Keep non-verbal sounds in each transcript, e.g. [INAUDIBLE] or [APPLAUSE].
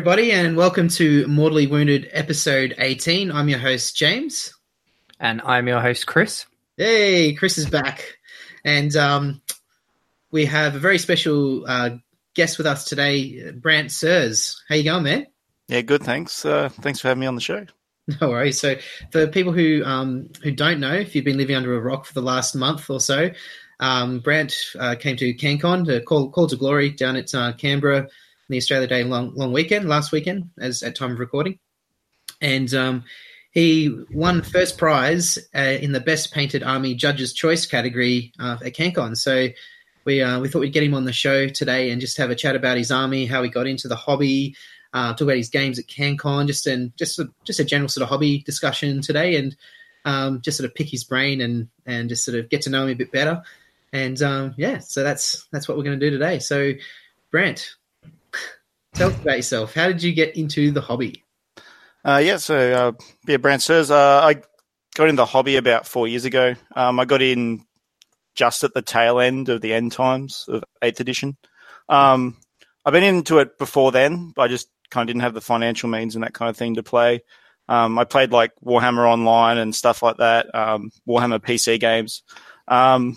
everybody, and welcome to Mortally Wounded episode 18. I'm your host, James. And I'm your host, Chris. Hey, Chris is back. And um, we have a very special uh, guest with us today, Brant Sirs. How you going, man? Yeah, good. Thanks. Uh, thanks for having me on the show. [LAUGHS] No worries. So, for people who um, who don't know, if you've been living under a rock for the last month or so, um, Brant uh, came to CanCon, to Call, Call to Glory, down at uh, Canberra, the Australia Day long long weekend, last weekend, as at time of recording, and um, he won first prize uh, in the Best Painted Army Judges' Choice category uh, at CanCon. So we uh, we thought we'd get him on the show today and just have a chat about his army, how he got into the hobby, uh, talk about his games at CanCon, just and just a, just a general sort of hobby discussion today, and um, just sort of pick his brain and and just sort of get to know him a bit better. And um, yeah, so that's that's what we're going to do today. So, Brant, tell us about yourself. How did you get into the hobby? Uh, yeah, so uh, yeah, Brant says uh, I got into the hobby about four years ago. Um, I got in just at the tail end of the end times of eighth edition. Um, I've been into it before then, but I just kind of didn't have the financial means and that kind of thing to play. Um, I played like Warhammer Online and stuff like that, um, Warhammer PC games. Um,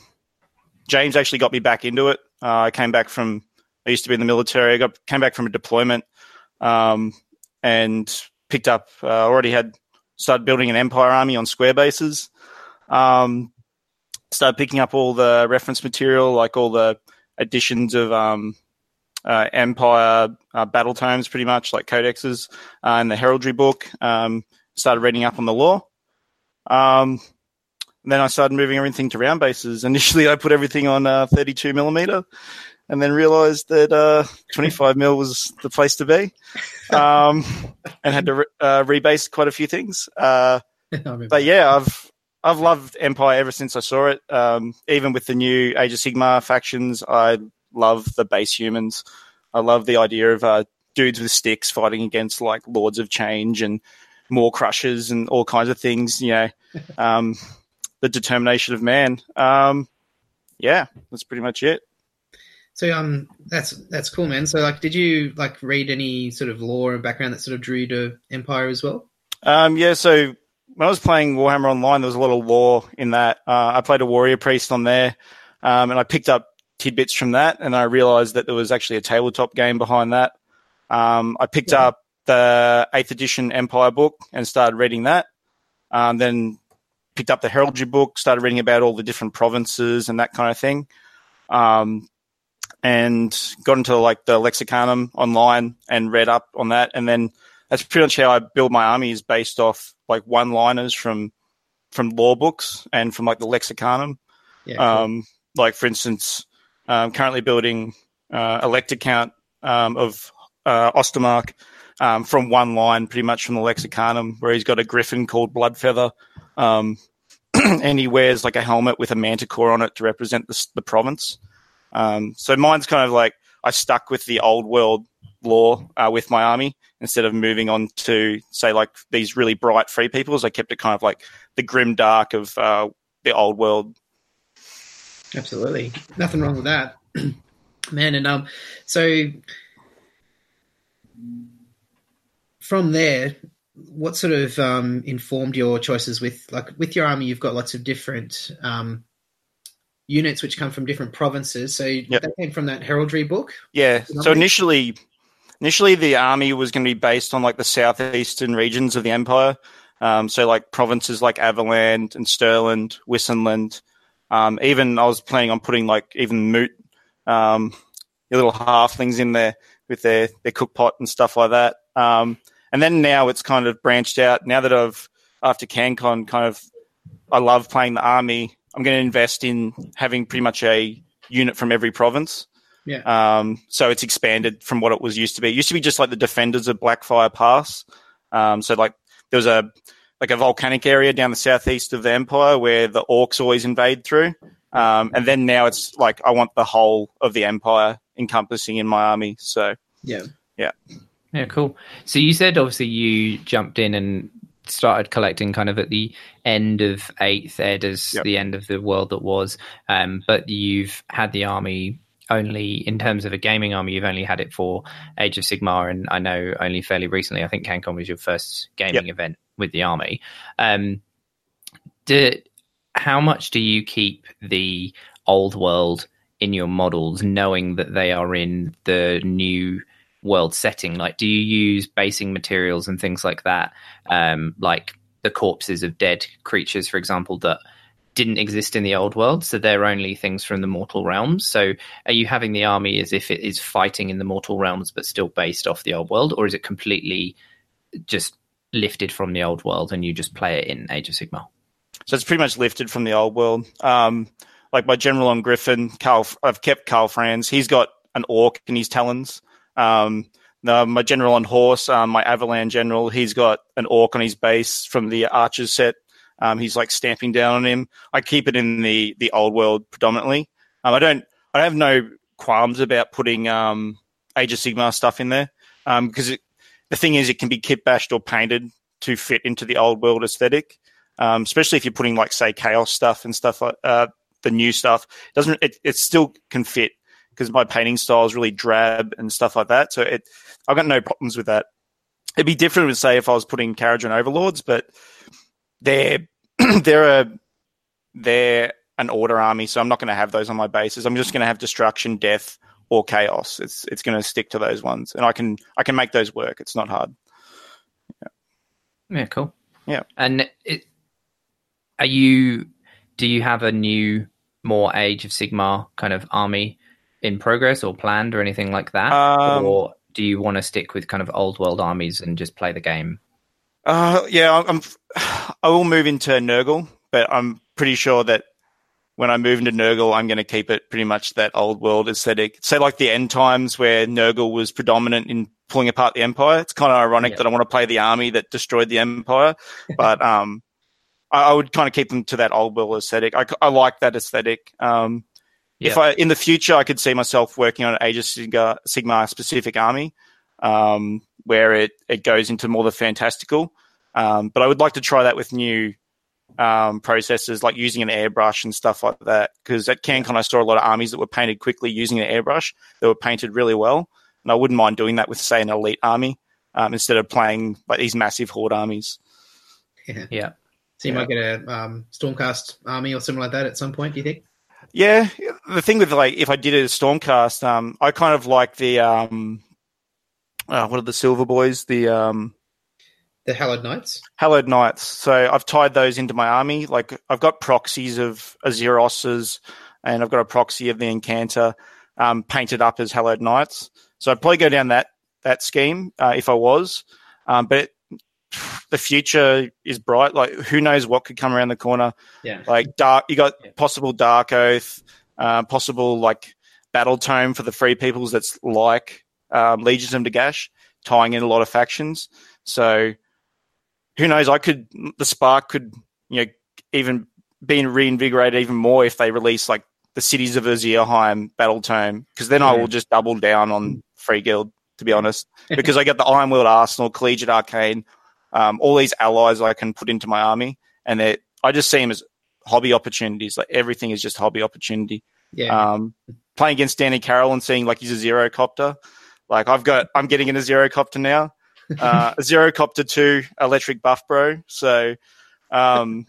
James actually got me back into it. Uh, I came back from, I used to be in the military. I got came back from a deployment um, and picked up, uh, already had started building an Empire army on square bases. Um, started picking up all the reference material, like all the editions of um, uh, Empire uh, battle tomes, pretty much like codexes, uh, and the heraldry book. Um, started reading up on the lore. Um, then I started moving everything to round bases. [LAUGHS] Initially, I put everything on uh, 32 millimeter, and then realized that uh, 25 mil was the place to be, [LAUGHS] um, and had to re- uh, rebase quite a few things. [LAUGHS] but yeah, I've I've loved Empire ever since I saw it. Um, even with the new Age of Sigmar factions, I love the base humans. I love the idea of uh, dudes with sticks fighting against like Lords of Change and Maw-Krushas and all kinds of things. You know, [LAUGHS] um, the determination of man. Um, yeah, that's pretty much it. So um, that's that's cool, man. So like, did you like read any sort of lore and background that sort of drew you to Empire as well? Um, yeah. So when I was playing Warhammer Online, there was a lot of lore in that. Uh, I played a warrior priest on there, um, and I picked up tidbits from that, and I realized that there was actually a tabletop game behind that. Um, I picked yeah. up the eighth edition Empire book and started reading that. Um, then picked up the heraldry book, started reading about all the different provinces and that kind of thing. Um, and got into like the lexicanum online and read up on that. And then that's pretty much how I build my army is based off like one liners from, from lore books and from like the lexicanum. Yeah, cool. um, like for instance, um, currently building uh, a lector count um, of uh, Ostermark um, from one line, pretty much from the lexicanum, where he's got a griffin called Bloodfeather, um, [CLEARS THROAT] and he wears like a helmet with a manticore on it to represent the, the province. Um, so mine's kind of like I stuck with the old world lore uh, with my army instead of moving on to say like these really bright free peoples. I kept it kind of like the grim dark of uh, the old world. Absolutely, nothing wrong with that, [CLEARS THROAT] man. And um, so from there, what sort of um, informed your choices with like with your army? You've got lots of different um, units which come from different provinces. So yep. that came from that heraldry book. Yeah. So initially, initially the army was going to be based on like the southeastern regions of the empire. Um, so like provinces like Averland and Stirland, Wissenland. Um, even I was planning on putting like even Moot, um, little halflings in there with their their cook pot and stuff like that. Um, and then now it's kind of branched out. Now that I've after CanCon, kind of I love playing the army. I'm going to invest in having pretty much a unit from every province. Yeah. Um, so it's expanded from what it was used to be. It used to be just like the defenders of Blackfire Pass. Um, so like there was a like a volcanic area down the southeast of the empire where the orcs always invade through. Um, and then now it's like I want the whole of the empire encompassing in my army. So yeah, yeah. Yeah, cool. So you said obviously you jumped in and started collecting kind of at the end of eighth ed as yep. the end of the world that was, um, but you've had the army only in terms of a gaming army, you've only had it for Age of Sigmar, and I know only fairly recently. I think CanCon was your first gaming yep. event with the army. Um, did how much do you keep the old world in your models, knowing that they are in the new world setting? Like, do you use basing materials and things like that, um, like the corpses of dead creatures, for example, that didn't exist in the old world, so they're only things from the mortal realms. So, are you having the army as if it is fighting in the mortal realms, but still based off the old world, or is it completely just lifted from the old world and you just play it in Age of Sigmar? So it's pretty much lifted from the old world. Um, like my general on Griffin, Karl, I've kept Karl Franz. He's got an orc in his talons. Um, my general on horse, um, my Averland general, he's got an orc on his base from the archers set. Um, he's like stamping down on him. I keep it in the the old world predominantly. Um, I don't I have no qualms about putting um, Age of Sigmar stuff in there because um, the thing is it can be kit bashed or painted to fit into the old world aesthetic. Um, especially if you're putting like say chaos stuff and stuff like uh, the new stuff it doesn't it, it still can fit because my painting style is really drab and stuff like that. So it I've got no problems with that. It'd be different with say if I was putting Kharadron Overlords, but they're [CLEARS THROAT] they're a they're an order army, so I'm not going to have those on my bases. I'm just going to have destruction, death, or chaos. It's it's going to stick to those ones, and I can I can make those work. It's not hard. Yeah, yeah cool. Yeah, and it, are you? Do you have a new, more Age of Sigmar kind of army in progress or planned or anything like that, um, or do you want to stick with kind of old world armies and just play the game? Uh, yeah, I'm. I will move into Nurgle, but I'm pretty sure that when I move into Nurgle, I'm going to keep it pretty much that old world aesthetic. Say like the end times where Nurgle was predominant in pulling apart the Empire. It's kind of ironic yeah. that I want to play the army that destroyed the Empire, [LAUGHS] but um, I, I, would kind of keep them to that old world aesthetic. I, I like that aesthetic. Um, yeah. if I in the future I could see myself working on an Age of Sigmar, Sigmar specific army, um, where it it goes into more the fantastical. Um, but I would like to try that with new um, processes, like using an airbrush and stuff like that. Because at CanCon, I saw a lot of armies that were painted quickly using an airbrush. that were painted really well, and I wouldn't mind doing that with, say, an elite army um, instead of playing like these massive horde armies. Yeah. yeah. So you yeah. might get a um, Stormcast army or something like that at some point. Do you think? Yeah, the thing with like if I did a Stormcast, um, I kind of like the um, uh, what are the Silver Boys? The um, the Hallowed Knights? Hallowed Knights. So I've tied those into my army. Like I've got proxies of Azyroses and I've got a proxy of the Incantor um, painted up as Hallowed Knights. So I'd probably go down that that scheme uh, if I was. Um, but the future is bright. Like who knows what could come around the corner? Yeah. Like dark. You got yeah. possible Dark Oath, uh, possible like Battle Tome for the Free Peoples. That's like um, Legions of Nagash, tying in a lot of factions. So who knows? I could the spark could you know even be reinvigorated even more if they release like the cities of Azyrheim battle tome because then yeah. I will just double down on Free Guild to be honest [LAUGHS] because I get the Ironweld Arsenal, Collegiate Arcane, um, all these allies I can put into my army and they I just see them as hobby opportunities. Like everything is just hobby opportunity. Yeah. Um, playing against Danny Carroll and seeing like he's a zero copter. Like I've got, I'm getting in a zero copter now [LAUGHS] uh, copter 2 electric buff bro. So, um,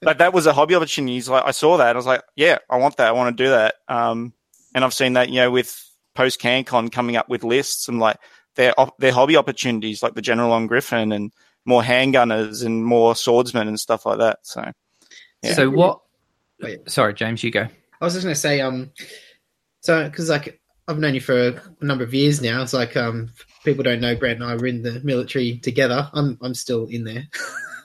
but that was a hobby opportunity. He's like, I saw that. I was like, yeah, I want that. I want to do that. Um, and I've seen that, you know, with post CanCon coming up with lists and like their, their hobby opportunities, like the General on Griffin and more handgunners and more swordsmen and stuff like that. So, yeah. so what? Wait. Sorry, James, you go. I was just going to say, um, so because like I've known you for a number of years now. It's like um, people don't know Brent and I were in the military together. I'm I'm still in there.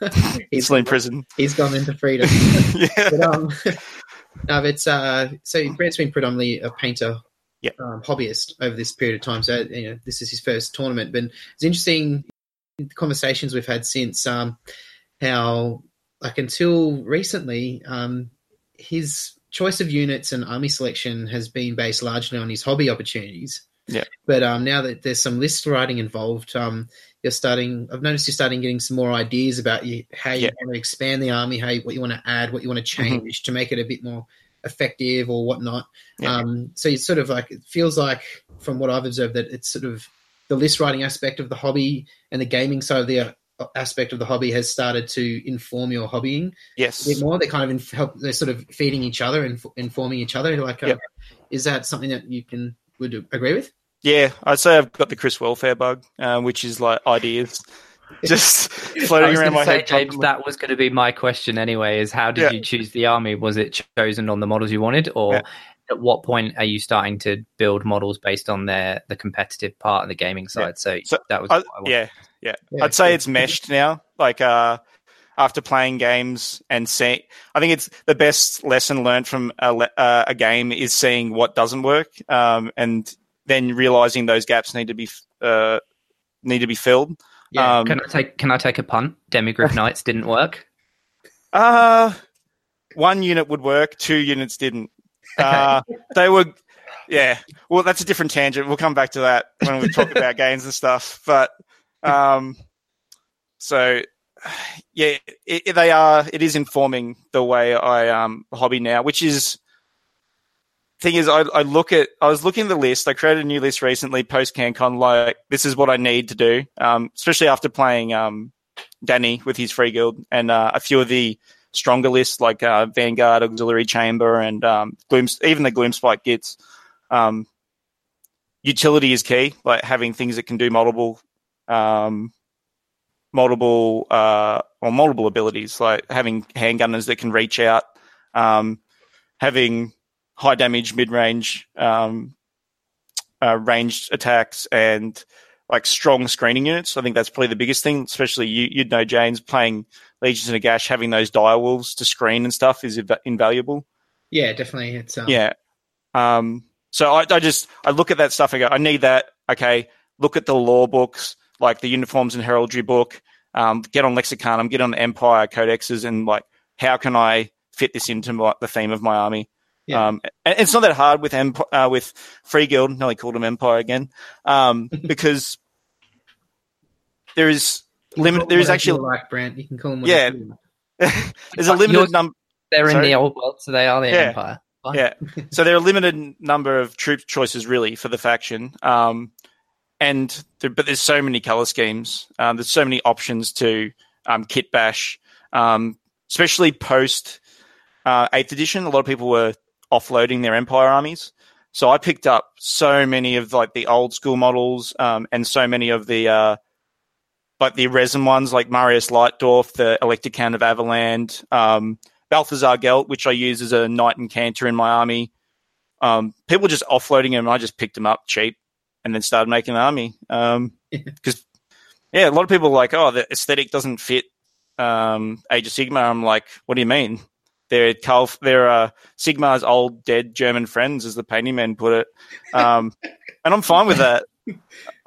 [LAUGHS] he's still in prison. He's gone into freedom. [LAUGHS] yeah. But, um, [LAUGHS] no, it's uh, so Brent's been predominantly a painter, yep. um, hobbyist over this period of time. So you know, this is his first tournament. But it's interesting conversations we've had since um, how like until recently um, his choice of units and army selection has been based largely on his hobby opportunities. Yeah. But um, now that there's some list writing involved, um, you're starting. I've noticed you're starting getting some more ideas about you, how you yeah. want to expand the army, how you, what you want to add, what you want to mm-hmm. change mm-hmm. to make it a bit more effective or whatnot. Yeah. Um, so it's sort of like it feels like, from what I've observed, that it's sort of the list writing aspect of the hobby and the gaming side of the uh, aspect of the hobby has started to inform your hobbying a Yes. bit more. They kind of inf- help. They're sort of feeding each other and informing each other. Like, uh, Yep. is that something that you can would agree with? Yeah, I'd say I've got the Chris Welfare bug, uh, which is like ideas [LAUGHS] just [LAUGHS] floating around my say, head. James, that was going to be my question anyway. Is how did Yeah. you choose the army? Was it chosen on the models you wanted, or Yeah. at what point are you starting to build models based on their the competitive part of the gaming side? So, So, that was I, what I wanted. yeah, yeah, Yeah, I'd say it's meshed now. Like uh, after playing games and seeing, I think it's the best lesson learned from a, le- uh, a game is seeing what doesn't work, um, and then realizing those gaps need to be uh, need to be filled. Yeah. Um, Can I take Can I take a pun? Demigryph [LAUGHS] Knights didn't work. Uh one unit would work, two units didn't. Uh, they were, yeah. Well, that's a different tangent. We'll come back to that when we talk about [LAUGHS] games and stuff. But, um, so yeah, it, it- they are. It is informing the way I um hobby now, which is thing is I, I look at I was looking at the list. I created a new list recently post CanCon. Like this is what I need to do, um, especially after playing um Danny with his free guild and uh, a few of the stronger lists like uh, Vanguard, Auxiliary Chamber, and um, Gloom, even the Gloomspite Gitz. Um, utility is key, like having things that can do multiple, um, multiple, uh, or multiple abilities, like having handgunners that can reach out, um, having high damage, mid range, um, uh, ranged attacks, and like strong screening units. I think that's probably the biggest thing, especially you, you'd know, James, playing Legions of Nagash, having those dire wolves to screen and stuff is inv- invaluable. Yeah, definitely. It's um, Yeah. Um, so I, I just, I look at that stuff and go, I need that. Okay. Look at the lore books, like the uniforms and heraldry book, um, get on Lexicanum, get on Empire codexes and like, how can I fit this into my, the theme of my army? Yeah. Um, and it's not that hard with Emp- uh, with Free Guild. Nearly called them Empire again, um, [LAUGHS] because there is limit. There is actually like Brent. You can call them Yeah. whatever you like. [LAUGHS] there's a limited number. They're in the old world, so they are the Yeah. Empire. Fine. Yeah. [LAUGHS] so there are a limited number of troop choices really for the faction. Um, and there, but there's so many color schemes. Um, there's so many options to um, kit bash, um, especially post uh, eighth edition. A lot of people were offloading their empire armies. So I picked up so many of like the old school models um, and so many of the uh, like the resin ones, like Marius Leitdorf, the Electrocount of Averland, um, Balthazar Gelt, which I use as a Knight-Incantor in my army. Um, people just offloading them. I just picked them up cheap and then started making an army. Because, yeah, a lot of people are like, oh, the aesthetic doesn't fit um, Age of Sigmar. I'm like, what do you mean? They're, Carl, they're uh, Sigmar's old dead German friends, as the painting men put it. Um, and I'm fine with that.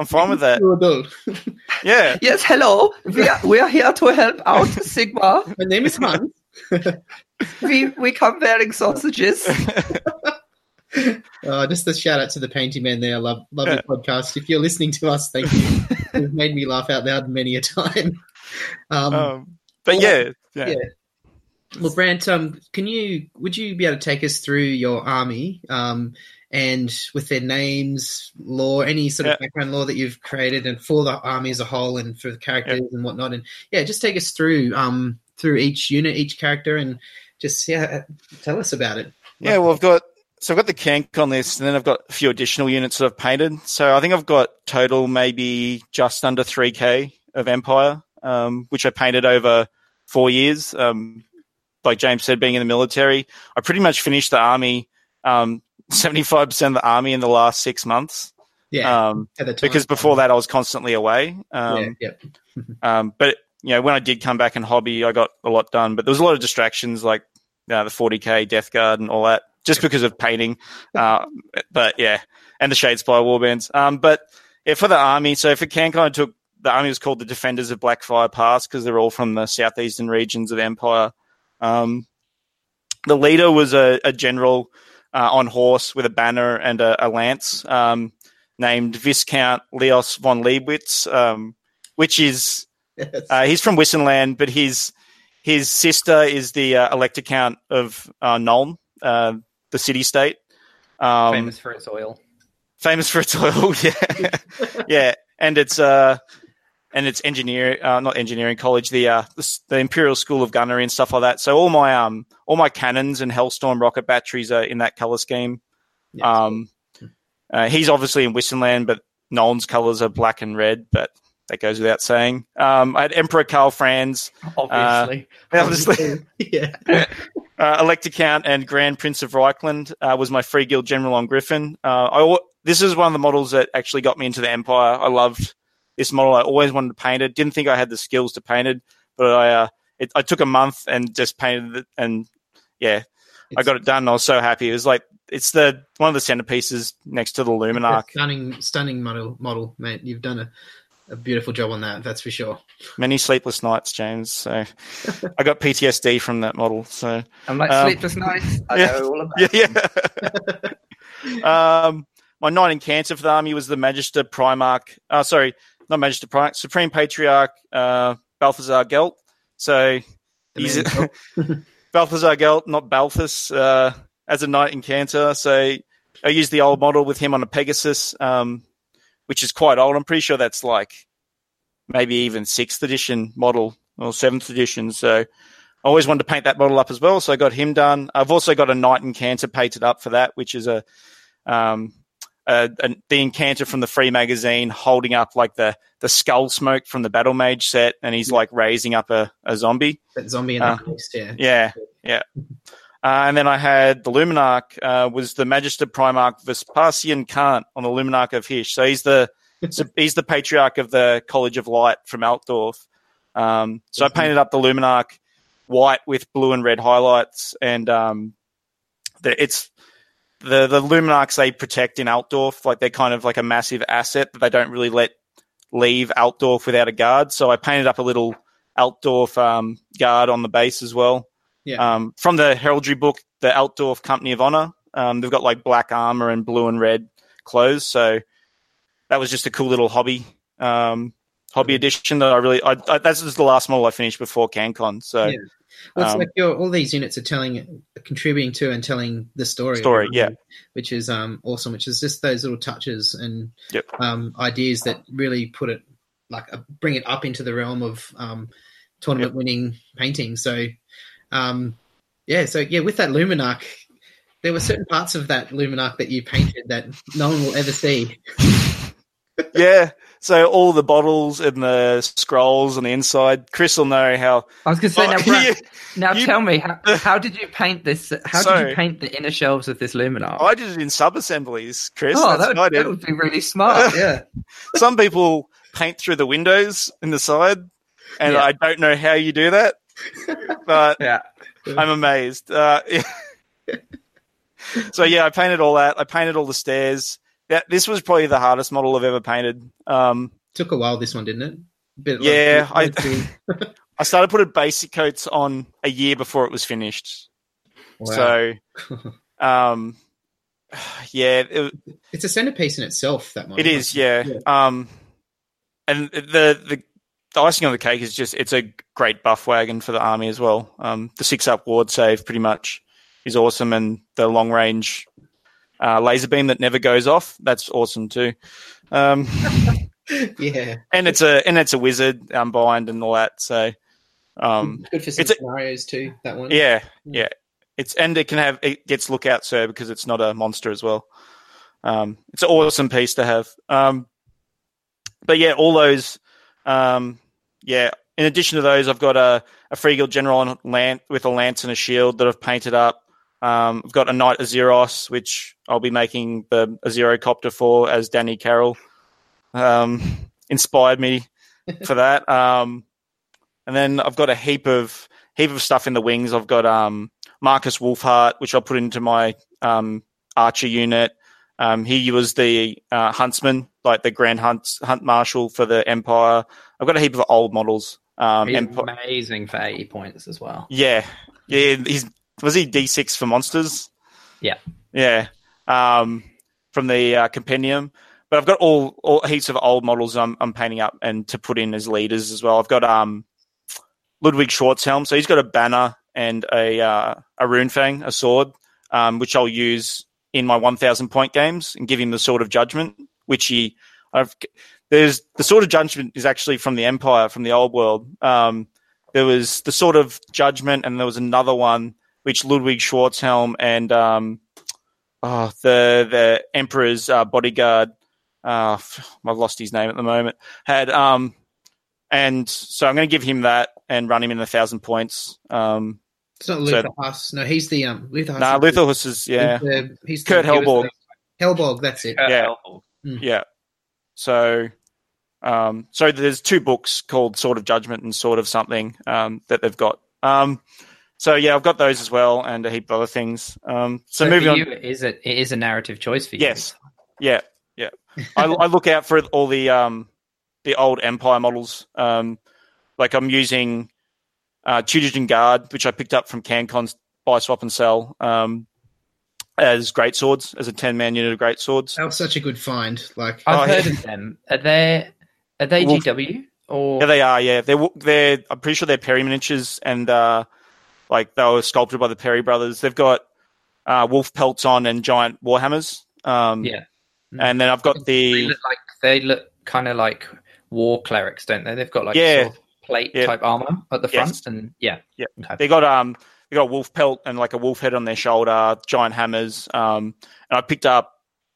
I'm fine with that. [LAUGHS] Yeah. Yes, hello. We are, we are here to help out Sigma. My name is Hans. [LAUGHS] We we come bearing sausages. [LAUGHS] Uh, just a shout out to the painting man there. Love love your podcast. If you're listening to us, thank you. You've made me laugh out loud many a time. Um, Um, but yeah, yeah. yeah. Well, Brant, um, can you would you be able to take us through your army um, and with their names, lore, any sort of Yeah. background lore that you've created, and for the army as a whole, and for the characters and whatnot, and yeah, just take us through um, through each unit, each character, and just yeah, tell us about it. Yeah, well, I've got so I've got the CanCon list, and then I've got a few additional units that I've painted. So I think I've got total maybe just under three k of Empire, um, which I painted over four years. Um, like James said, being in the military, I pretty much finished the army, [LAUGHS] seventy five percent of the army in the last six months. Yeah, Um, at the time. because before that, I was constantly away. Um, yeah, yeah. [LAUGHS] um, but you know, when I did come back and hobby, I got a lot done. But there was a lot of distractions, like uh, the 40k Death Guard and all that, just because of painting. [LAUGHS] Uh, but yeah, and the Shadespire warbands. Um, but yeah, for the army, so for CanCon, I took the army was called the Defenders of Blackfire Pass because they're all from the southeastern regions of Empire. Um, the leader was a, a general uh, on horse with a banner and a, a lance um, named Viscount Leos von Leibwitz, um, which is Yes. uh, he's from Wissenland, but his his sister is the uh, Elector Count of uh, Nuln, uh, the city state. Um, famous for its oil. Famous for its oil, [LAUGHS] yeah, yeah, and it's uh, and it's engineering, uh, not engineering college, the, uh, the, the Imperial School of Gunnery and stuff like that. So all my um, all my cannons and Helstorm rocket batteries are in that color scheme. Yeah. Um, uh, he's obviously in Wissenland, but Nuln's colors are black and red, but that goes without saying. Um, I had Emperor Karl Franz. Obviously. Uh, obviously. [LAUGHS] [LAUGHS] yeah. [LAUGHS] uh, Elector Count and Grand Prince of Reikland uh, was my free guild general on Griffin. Uh, I, this is one of the models that actually got me into the Empire. I loved this model. I always wanted to paint it. Didn't think I had the skills to paint it, but I, uh, it, I took a month and just painted it. And yeah, it's, I got it done. I was so happy. It was like it's the one of the centerpieces next to the Luminarch. Stunning, stunning model, model, mate. You've done a, a beautiful job on that. That's for sure. Many sleepless nights, James. So [LAUGHS] I got PTSD from that model. So I'm like um, sleepless nights. I [LAUGHS] yeah, know all about. Yeah. yeah. [LAUGHS] um, my Knight-Incantor for the army was the Magister Primarch. Uh, sorry, not Magister Primarch, Supreme Patriarch uh, Balthazar Gelt. So he's [LAUGHS] [LAUGHS] Balthazar Gelt, not Balthus. Uh, as a Knight-Incantor. So I used the old model with him on a Pegasus, um, which is quite old. I'm pretty sure that's like maybe even sixth edition model or seventh edition. So I always wanted to paint that model up as well. So I got him done. I've also got a Knight-Incantor painted up for that, which is a, um, a, a, the Incantor from the Free magazine holding up like the the skull smoke from the Battle Mage set, and he's like raising up a, a zombie. That zombie in uh, the uh, yeah. Yeah, yeah. Uh, and then I had the Luminarch uh, was the Magister Primarch Vespasian Kant on the Luminarch of Hysh. So he's the [LAUGHS] he's the patriarch of the College of Light from Altdorf. Um, so I painted up the Luminarch white with blue and red highlights, and um, the, it's the the Luminarchs they protect in Altdorf. Like they're kind of like a massive asset that they don't really let leave Altdorf without a guard. So I painted up a little Altdorf um, guard on the base as well. Yeah. Um, from the heraldry book, the Altdorf Company of Honor, um, they've got like black armor and blue and red clothes. So that was just a cool little hobby, um, hobby edition that I really. I, I, that's just the last model I finished before CanCon. So. Yeah. Well, it's um, like your, all these units are telling, contributing to, and telling the story. Story, yeah, which is um, awesome. Which is just those little touches and yep. um, ideas that really put it, like, uh, bring it up into the realm of um, tournament yep. winning painting. So um, yeah, so yeah, with that Luminarch, there were certain parts of that Luminarch that you painted that no one will ever see. [LAUGHS] yeah, so all the bottles and the scrolls on the inside, Chris will know how. I was going to say, oh, now, [LAUGHS] Brad, now you, tell me, how, [LAUGHS] how, did you paint this? How so, did you paint the inner shelves of this Luminarch? I did it in sub assemblies, Chris. Oh, that would, that would, be really smart. [LAUGHS] Yeah. Some people paint through the windows in the side, and yeah. I don't know how you do that but yeah, I'm amazed. Uh, so yeah, I painted all that. I painted all the stairs. Yeah, this was probably the hardest model I've ever painted. Um, Took a while, this one, didn't it? Bit yeah, like, I [LAUGHS] I started putting basic coats on a year before it was finished. Wow. So, [LAUGHS] um, yeah, it, it's a centerpiece in itself. That model. It is, yeah. yeah. Um, and the the the icing on the cake is just it's a great buff wagon for the army as well. Um, the six up ward save pretty much is awesome, and the long range uh, laser beam that never goes off that's awesome too. Um, [LAUGHS] yeah, and it's a and it's a wizard unbind and all that. So um, [LAUGHS] good for some scenarios a, too. That one, yeah, yeah. It's and it can have it gets lookout sir because it's not a monster as well. Um, it's an awesome piece to have. Um, but yeah, all those um, yeah, in addition to those, I've got a, a free guild general on land, with a lance and a shield that I've painted up. Um, I've got a knight Azyros, which I'll be making the a copter for as Danny Carroll. Um, [LAUGHS] inspired me for [LAUGHS] that. Um, and then I've got a heap of heap of stuff in the wings. I've got um, Markus Wulfhart, which I'll put into my um, archer unit. Um, he was the uh, huntsman, like the grand hunt hunt marshal for the Empire. I've got a heap of old models. Um, he's Emp- amazing for eighty points as well. Yeah, yeah. He's was he D six for monsters? Yeah, yeah. Um, from the uh, compendium, but I've got all, all heaps of old models I'm, I'm painting up and to put in as leaders as well. I've got um Ludwig Schwarzhelm, so he's got a banner and a uh, a rune fang, a sword um, which I'll use in my 1,000 point games and give him the Sword of Judgment, which he I've there's the Sword of Judgment is actually from the Empire, from the old world. Um, there was the Sword of Judgment, and there was another one which Ludwig Schwarzhelm and um, oh, the the Emperor's uh, bodyguard. Uh, I've lost his name at the moment. Had um, and so I'm going to give him that and run him in a thousand points. Um, it's not Luther so, Huss. No, he's the um Luther Huss. Nah, Luther Huss is yeah. He's, the, he's Kurt the, Helborg. Helborg, that's it. Kurt yeah, mm. yeah. So, um, so there's two books called Sword of Judgment and Sword of Something um, that they've got. Um, so yeah, I've got those as well, and a heap of other things. Um, so, so moving you, on, is it, it is a narrative choice for you? Yes, yeah, yeah. I, I, look out for all the um, the old Empire models. Um, like I'm using uh, Tudor Guard, which I picked up from CanCon's buy, swap, and sell um, as great swords, as a ten man unit of great swords. That was such a good find. Like I've oh, heard yeah. of them. Are they are they Wolf, GW or yeah, they are. Yeah, they're they're. I'm pretty sure they're Perry miniatures, and uh, like they were sculpted by the Perry brothers. They've got uh, wolf pelts on and giant warhammers. Um, yeah, and then I've got the they look like they look kind of like war clerics, don't they? They've got like yeah. Sort of plate yeah. type armor at the front, yes. and yeah, yeah. Okay. They got um they got a wolf pelt and like a wolf head on their shoulder, giant hammers. Um, and I picked up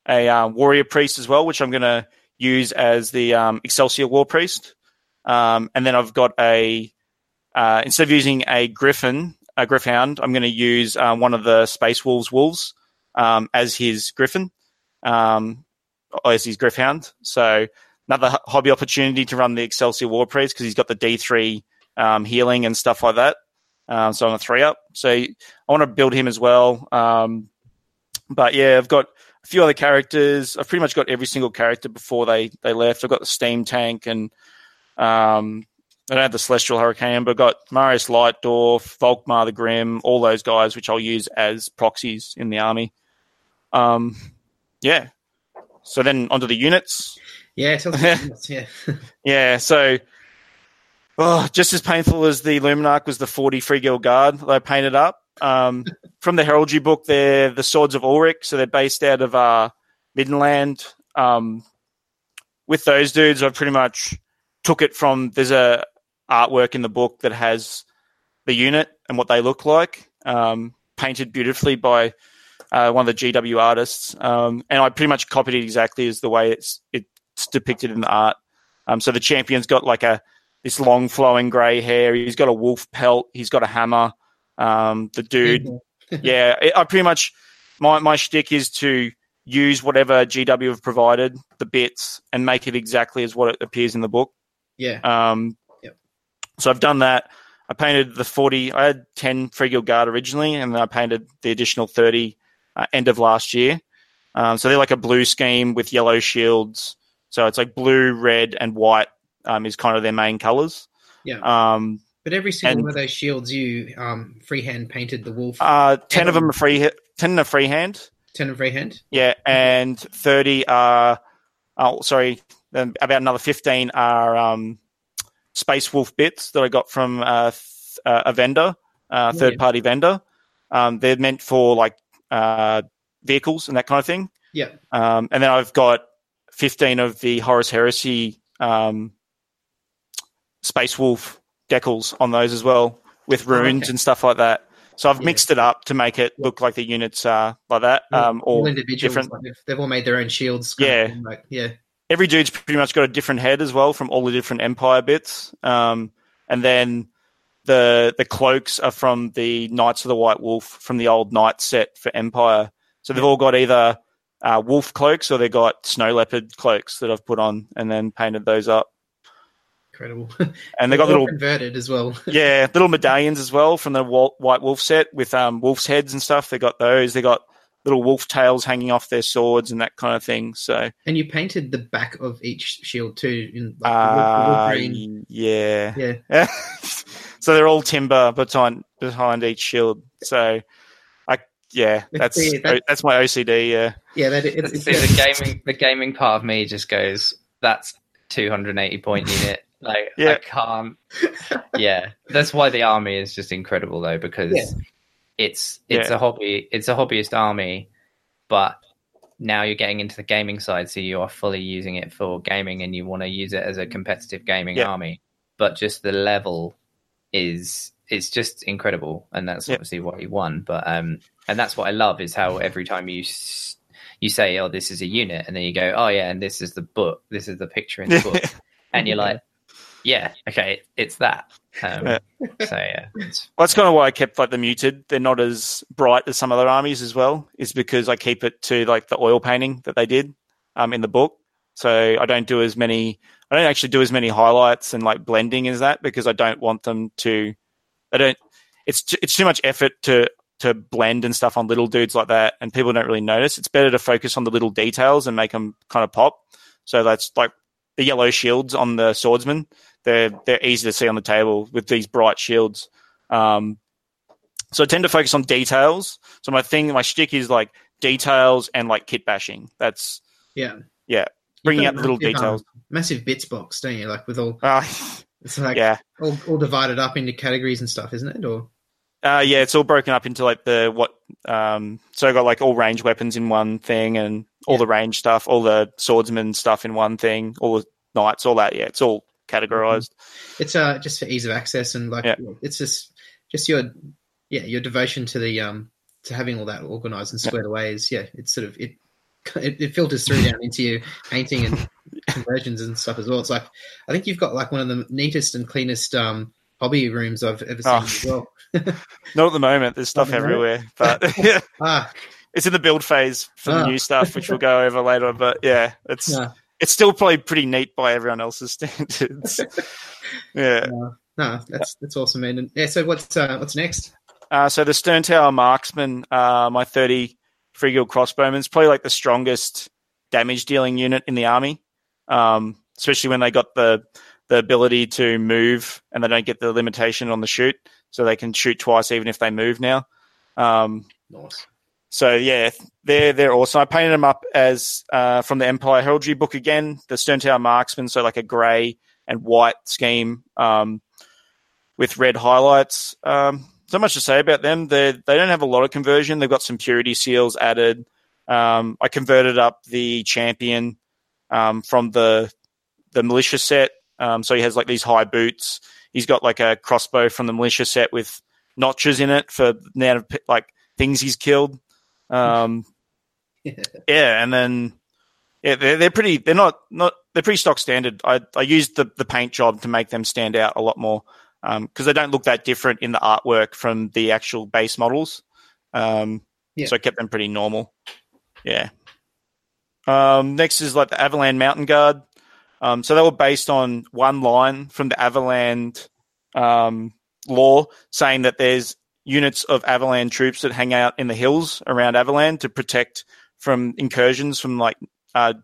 a uh, warrior priest as well, which I'm going to use as the um, Excelsior war priest. Um, and then I've got a uh, instead of using a griffin, a gryph-hound, I'm going to use uh, one of the Space Wolves wolves um, as his griffin, um, as his gryph-hound. So another hobby opportunity to run the Excelsior War Priest because he's got the D3 um, healing and stuff like that. Um, so I'm a three up. So I want to build him as well. Um, but yeah, I've got a few other characters. I've pretty much got every single character before they, they left. I've got the Steam Tank and um, I don't have the Celestial Hurricane, but I've got Marius Leitdorf, Volkmar the Grim, all those guys, which I'll use as proxies in the army. Um, yeah. So then onto the units. Yeah, [LAUGHS] yeah. [LAUGHS] yeah, so oh, just as painful as the Luminarch was the 40 Free Guild Guard that I painted up. Um, [LAUGHS] from the Heraldry book, they're the Swords of Ulric, so they're based out of uh, Middenland. Um, with those dudes, I pretty much took it from there's a artwork in the book that has the unit and what they look like, um, painted beautifully by uh, one of the GW artists, um, and I pretty much copied it exactly as the way it's it depicted in the art. Um, so the champion's got like a this long flowing grey hair. He's got a wolf pelt. He's got a hammer. Um, the dude, [LAUGHS] yeah, I pretty much my my shtick is to use whatever GW have provided the bits and make it exactly as what it appears in the book. Yeah. Um. So I've done that. I painted the forty. I had ten Free Guild Guard originally, and then I painted the additional thirty uh, end of last year. Um, so they're like a blue scheme with yellow shields. So it's like blue, red, and white um, is kind of their main colors. Yeah. Um, but every single and, one of those shields, you um, freehand painted the wolf. Uh, ten of them are free. Ten are freehand. Ten are freehand. Yeah, and thirty are. Oh, sorry. About another fifteen are um, Space Wolf bits that I got from uh, uh, a vendor, uh, third party vendor. Um, they're meant for like uh, vehicles and that kind of thing. Yeah. Um, and then I've got 15 of the Horus Heresy um, Space Wolf decals on those as well with oh, runes okay. and stuff like that. So I've yeah. mixed it up to make it look like the units are like that. Um, all, different. Like they've all made their own shields. Yeah, like, yeah. Every dude's pretty much got a different head as well from all the different Empire bits. Um, and then the the cloaks are from the Knights of the White Wolf from the old Knight set for Empire. So they've all got either uh, wolf cloaks or they've got snow leopard cloaks that I've put on and then painted those up. Incredible. [LAUGHS] And they got little converted as well. [LAUGHS] yeah, little medallions as well from the White Wolf set with um, wolf's heads and stuff. They got those. They got little wolf tails hanging off their swords and that kind of thing. So and you painted the back of each shield too in like, uh, green. Yeah, yeah. [LAUGHS] so they're all timber behind behind each shield. So I yeah, that's that, that's my OCD. Yeah, yeah. That it's, it's, it's, the gaming the gaming part of me just goes. That's 280 point unit. Like yeah. I can't. Yeah, that's why the army is just incredible though because yeah. It's it's Yeah. a hobby it's a hobbyist army, but now you're getting into the gaming side, so you are fully using it for gaming, and you want to use it as a competitive gaming Yeah. army. But just the level is it's just incredible, and that's Yeah. obviously why he won. But um, and that's what I love is how every time you s- you say, "Oh, this is a unit," and then you go, "Oh yeah," and this is the book, this is the picture in the book, [LAUGHS] and you're like, "Yeah, okay, it's that." Um, Yeah. So yeah, Well, that's kind of why I kept like the muted. They're not as bright as some other armies as well. Is because I keep it to like the oil painting that they did um, in the book. So I don't do as many. I don't actually do as many highlights and like blending as that because I don't want them to. I don't. It's t- it's too much effort to to blend and stuff on little dudes like that, and people don't really notice. It's better to focus on the little details and make them kind of pop. So that's like the yellow shields on the swordsman. They're they're easy to see on the table with these bright shields. Um, so I tend to focus on details. So my thing, my shtick is like details and like kit bashing. That's Yeah. Yeah. bringing out the little um, details. massive bits box, don't you? Like with all, Uh, [LAUGHS] it's like yeah, all, all divided up into categories and stuff, isn't it? Or uh, yeah. It's all broken up into like the what. Um, so I got like all range weapons in one thing, and all Yeah. the range stuff, all the swordsman stuff in one thing, all the knights, all that. Yeah, it's all categorized. it's uh just for ease of access and like Yeah. it's just just your yeah your devotion to the um to having all that organized and squared away is yeah it's sort of it it, it filters through down into your painting and [LAUGHS] conversions and stuff as well. It's like I think you've got like one of the neatest and cleanest um hobby rooms I've ever seen Oh. as well. [LAUGHS] Not at the moment. There's stuff the everywhere, but yeah, [LAUGHS] Ah, it's in the build phase for the Ah. new stuff, which we'll go over later. But yeah, it's no, it's still probably pretty neat by everyone else's [LAUGHS] standards. yeah. no, that's that's awesome, man. And yeah, so what's uh, what's next? Uh, so the Stern Tower Marksman, uh, my 30 Free Guild Crossbowman, is probably like the strongest damage dealing unit in the army, um, especially when they got the the ability to move and they don't get the limitation on the shoot, so they can shoot twice even if they move now. Um, Nice. So yeah, they're they're awesome. I painted them up as uh, from the Empire Heraldry book again, the Stern Tower Marksman, so like a grey and white scheme um, with red highlights. Um, not much to say about them. They they don't have a lot of conversion. They've got some purity seals added. Um, I converted up the champion um, from the the militia set, um, so he has like these high boots. He's got like a crossbow from the militia set with notches in it for now like things he's killed. Um, [LAUGHS] yeah, and then yeah, they're they're pretty. They're not not they're pretty stock standard. I I used the the paint job to make them stand out a lot more Um because they don't look that different in the artwork from the actual base models. Um, Yeah. So I kept them pretty normal. Yeah. Um, next is like the Averland Mountain Guard. Um, so they were based on one line from the Averland um, lore saying that there's units of Averland troops that hang out in the hills around Averland to protect from incursions from like uh,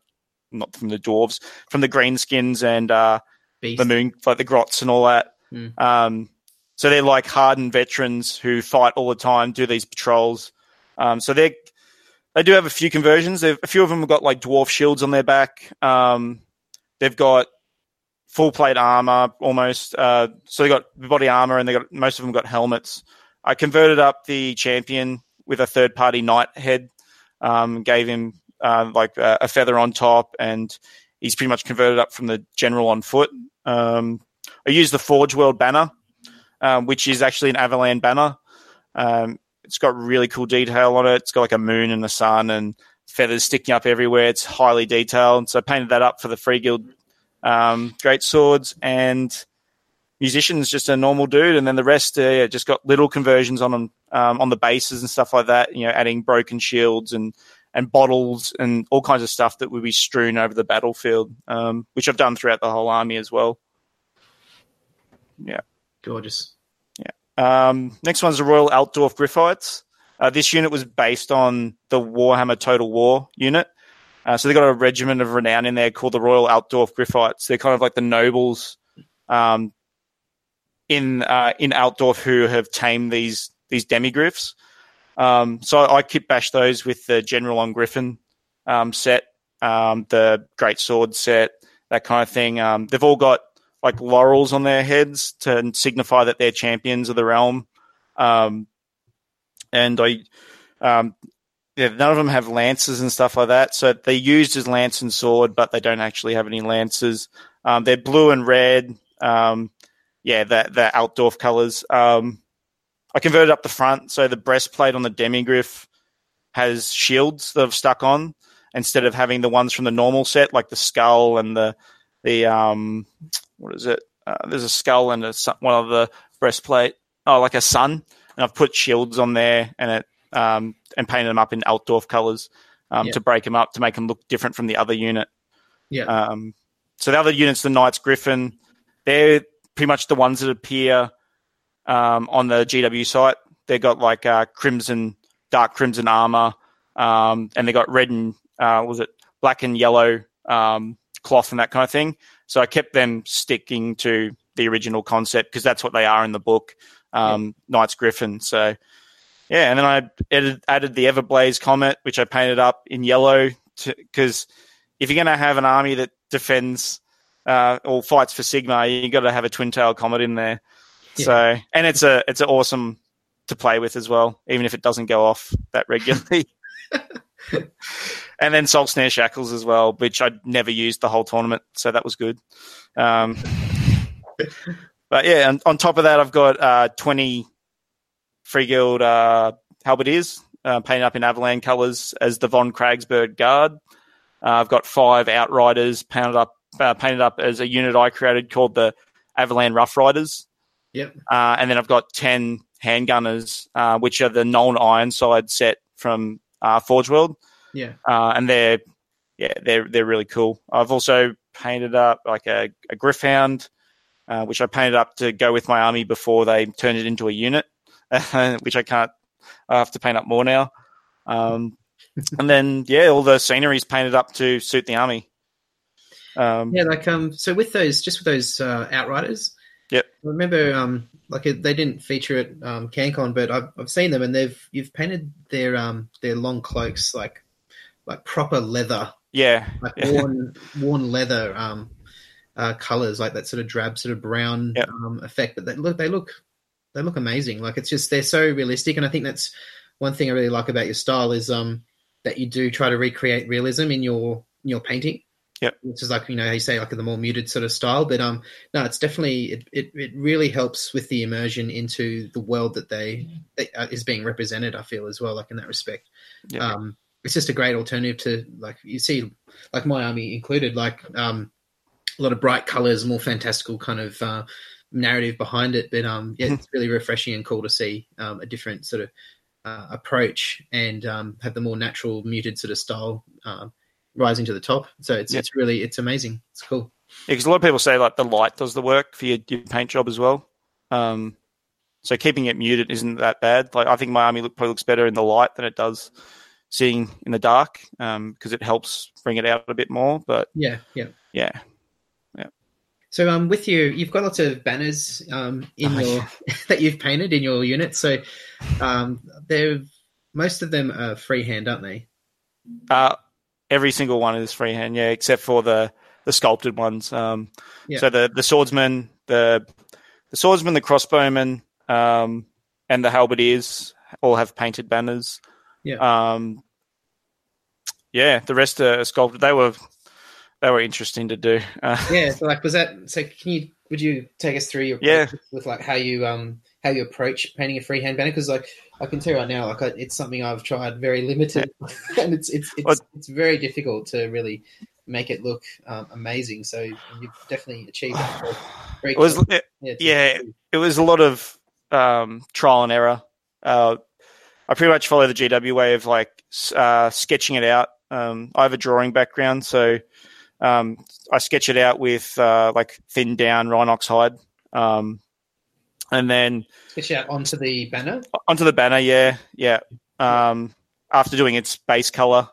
not from the dwarves, from the greenskins and uh, the moon, like the grots and all that. Mm. Um, so they're like hardened veterans who fight all the time, do these patrols. Um, so they they do have a few conversions. They've, a few of them have got like dwarf shields on their back. Um, they've got full plate armor almost. Uh, so they got body armor and they got most of them got helmets. I converted up the champion with a third party knight head. Um, gave him uh, like a, a feather on top, and he's pretty much converted up from the general on foot. Um, I used the Forge World banner, um, which is actually an Averland banner. Um, it's got really cool detail on it. It's got like a moon and a sun and feathers sticking up everywhere. It's highly detailed. So I painted that up for the Free Guild um, Great Swords and musicians, just a normal dude. And then the rest, uh, yeah, just got little conversions on them um, on the bases and stuff like that. You know, adding broken shields and and bottles and all kinds of stuff that would be strewn over the battlefield, um, which I've done throughout the whole army as well. Yeah, gorgeous. Yeah. Um, next one's the Royal Altdorf Gryphites. Uh, this unit was based on the Warhammer Total War unit. Uh, so they got a regiment of renown in there called the Royal Altdorf Gryphites. They're kind of like the nobles um, in uh, in Altdorf who have tamed these these demigryphs. Um, so I kit bash those with the General on Griffin um, set, um, the Great Sword set, that kind of thing. Um, they've all got like laurels on their heads to signify that they're champions of the realm. Um, and I, um, yeah, none of them have lances and stuff like that. So they're used as lance and sword, but they don't actually have any lances. Um, they're blue and red. Um, yeah, the the Altdorf colors. Um, I converted up the front, so the breastplate on the demigryph has shields that have stuck on instead of having the ones from the normal set, like the skull and the the um, what is it? Uh, there's a skull and a, one of the breastplate. Oh, like a sun, and I've put shields on there and it um, and painted them up in Altdorf colors um, yeah. to break them up to make them look different from the other unit. Yeah. Um, so the other units, the Knights Griffin, they're pretty much the ones that appear um, on the GW site. They got like uh, crimson, dark crimson armor, um, and they got red and uh, was it black and yellow um, cloth and that kind of thing. So I kept them sticking to the original concept because that's what they are in the book, um, yeah. Knights Griffon. So yeah, and then I added, added the Everblaze Comet, which I painted up in yellow because if you're going to have an army that defends uh, or fights for Sigmar, you got to have a twin tail comet in there. Yeah. So, and it's a it's a awesome to play with as well, even if it doesn't go off that regularly. [LAUGHS] and then Soul Snare Shackles as well, which I'd never used the whole tournament, so that was good. Um, but yeah, and on top of that, I've got uh, 20 Free Guild uh, halberdiers uh, painted up in Averland colours as the Von Kragsberg Guard. Uh, I've got five Outriders painted up uh, painted up as a unit I created called the Averland Rough Riders. Yep. Uh, and then I've got 10 handgunners, uh, which are the Nuln Ironside set from uh, Forge World. Yeah. Uh, and they're, yeah, they're, they're really cool. I've also painted up like a, a Gryph-hound, uh, which I painted up to go with my army before they turned it into a unit, [LAUGHS] which I can't, I have to paint up more now. Um, [LAUGHS] and then, yeah, all the scenery is painted up to suit the army. Um, yeah, like um, so with those, just with those uh, outriders, Yep. I remember, um, like they didn't feature at um, CanCon, but I've, I've seen them, and they've you've painted their um their long cloaks like like proper leather. Yeah. Like worn worn leather um uh, colors, like that sort of drab, sort of brown yep. um, effect. But they look they look they look amazing. Like it's just they're so realistic, and I think that's one thing I really like about your style is um that you do try to recreate realism in your in your painting. Yeah, which is like you know how you say like the more muted sort of style, but um no, it's definitely it, it, it really helps with the immersion into the world that they uh, is being represented. I feel as well, like in that respect. Yep. Um, it's just a great alternative to like you see, like my army included, like um a lot of bright colors, more fantastical kind of uh, narrative behind it. But um yeah, it's really refreshing and cool to see um, a different sort of uh, approach and um, have the more natural muted sort of style. Um, rising to the top. So it's yeah. it's really it's amazing. It's cool. Yeah, because a lot of people say like the light does the work for your, your paint job as well. Um, so keeping it muted isn't that bad. Like I think my army look, probably looks better in the light than it does seeing in the dark because um, it helps bring it out a bit more. But yeah, yeah, yeah, yeah. So um, with you, you've got lots of banners um in oh, your yeah. [LAUGHS] that you've painted in your unit. So um, they're most of them are freehand, aren't they? Uh, every single one is freehand, yeah, except for the the sculpted ones. Um, yeah. So the the swordsman, the the swordsman, the crossbowman, um, and the halberdiers all have painted banners. Yeah. Um, yeah, the rest are sculpted. They were they were interesting to do. Uh, [LAUGHS] yeah. So like, was that? So can you would you take us through your yeah with like how you um how you approach painting a freehand banner? Because like I can tell you right now, like it's something I've tried very limited, [LAUGHS] and it's it's it's, well, it's very difficult to really make it look um, amazing. So you've definitely achieved that. [SIGHS] it was it, yeah, yeah it was a lot of um, trial and error. Uh, I pretty much follow the GW way of like uh, sketching it out. Um, I have a drawing background, so um, I sketch it out with uh, like thin down Rhinox hide. Um, and then switch out onto the banner. Onto the banner, yeah, yeah. Um, after doing its base color,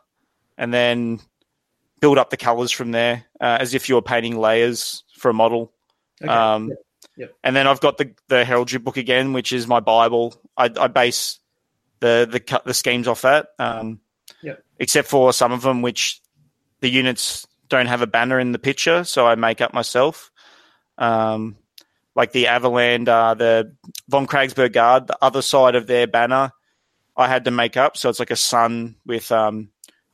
and then build up the colors from there, uh, as if you were painting layers for a model. Okay. Um, yep. Yep. And then I've got the the heraldry book again, which is my bible. I, I base the the the schemes off that. Um, yep. Except for some of them, which the units don't have a banner in the picture, so I make up myself. Um, like the Averland, uh, the von Kragsberg Guard, the other side of their banner I had to make up. So it's like a sun with um,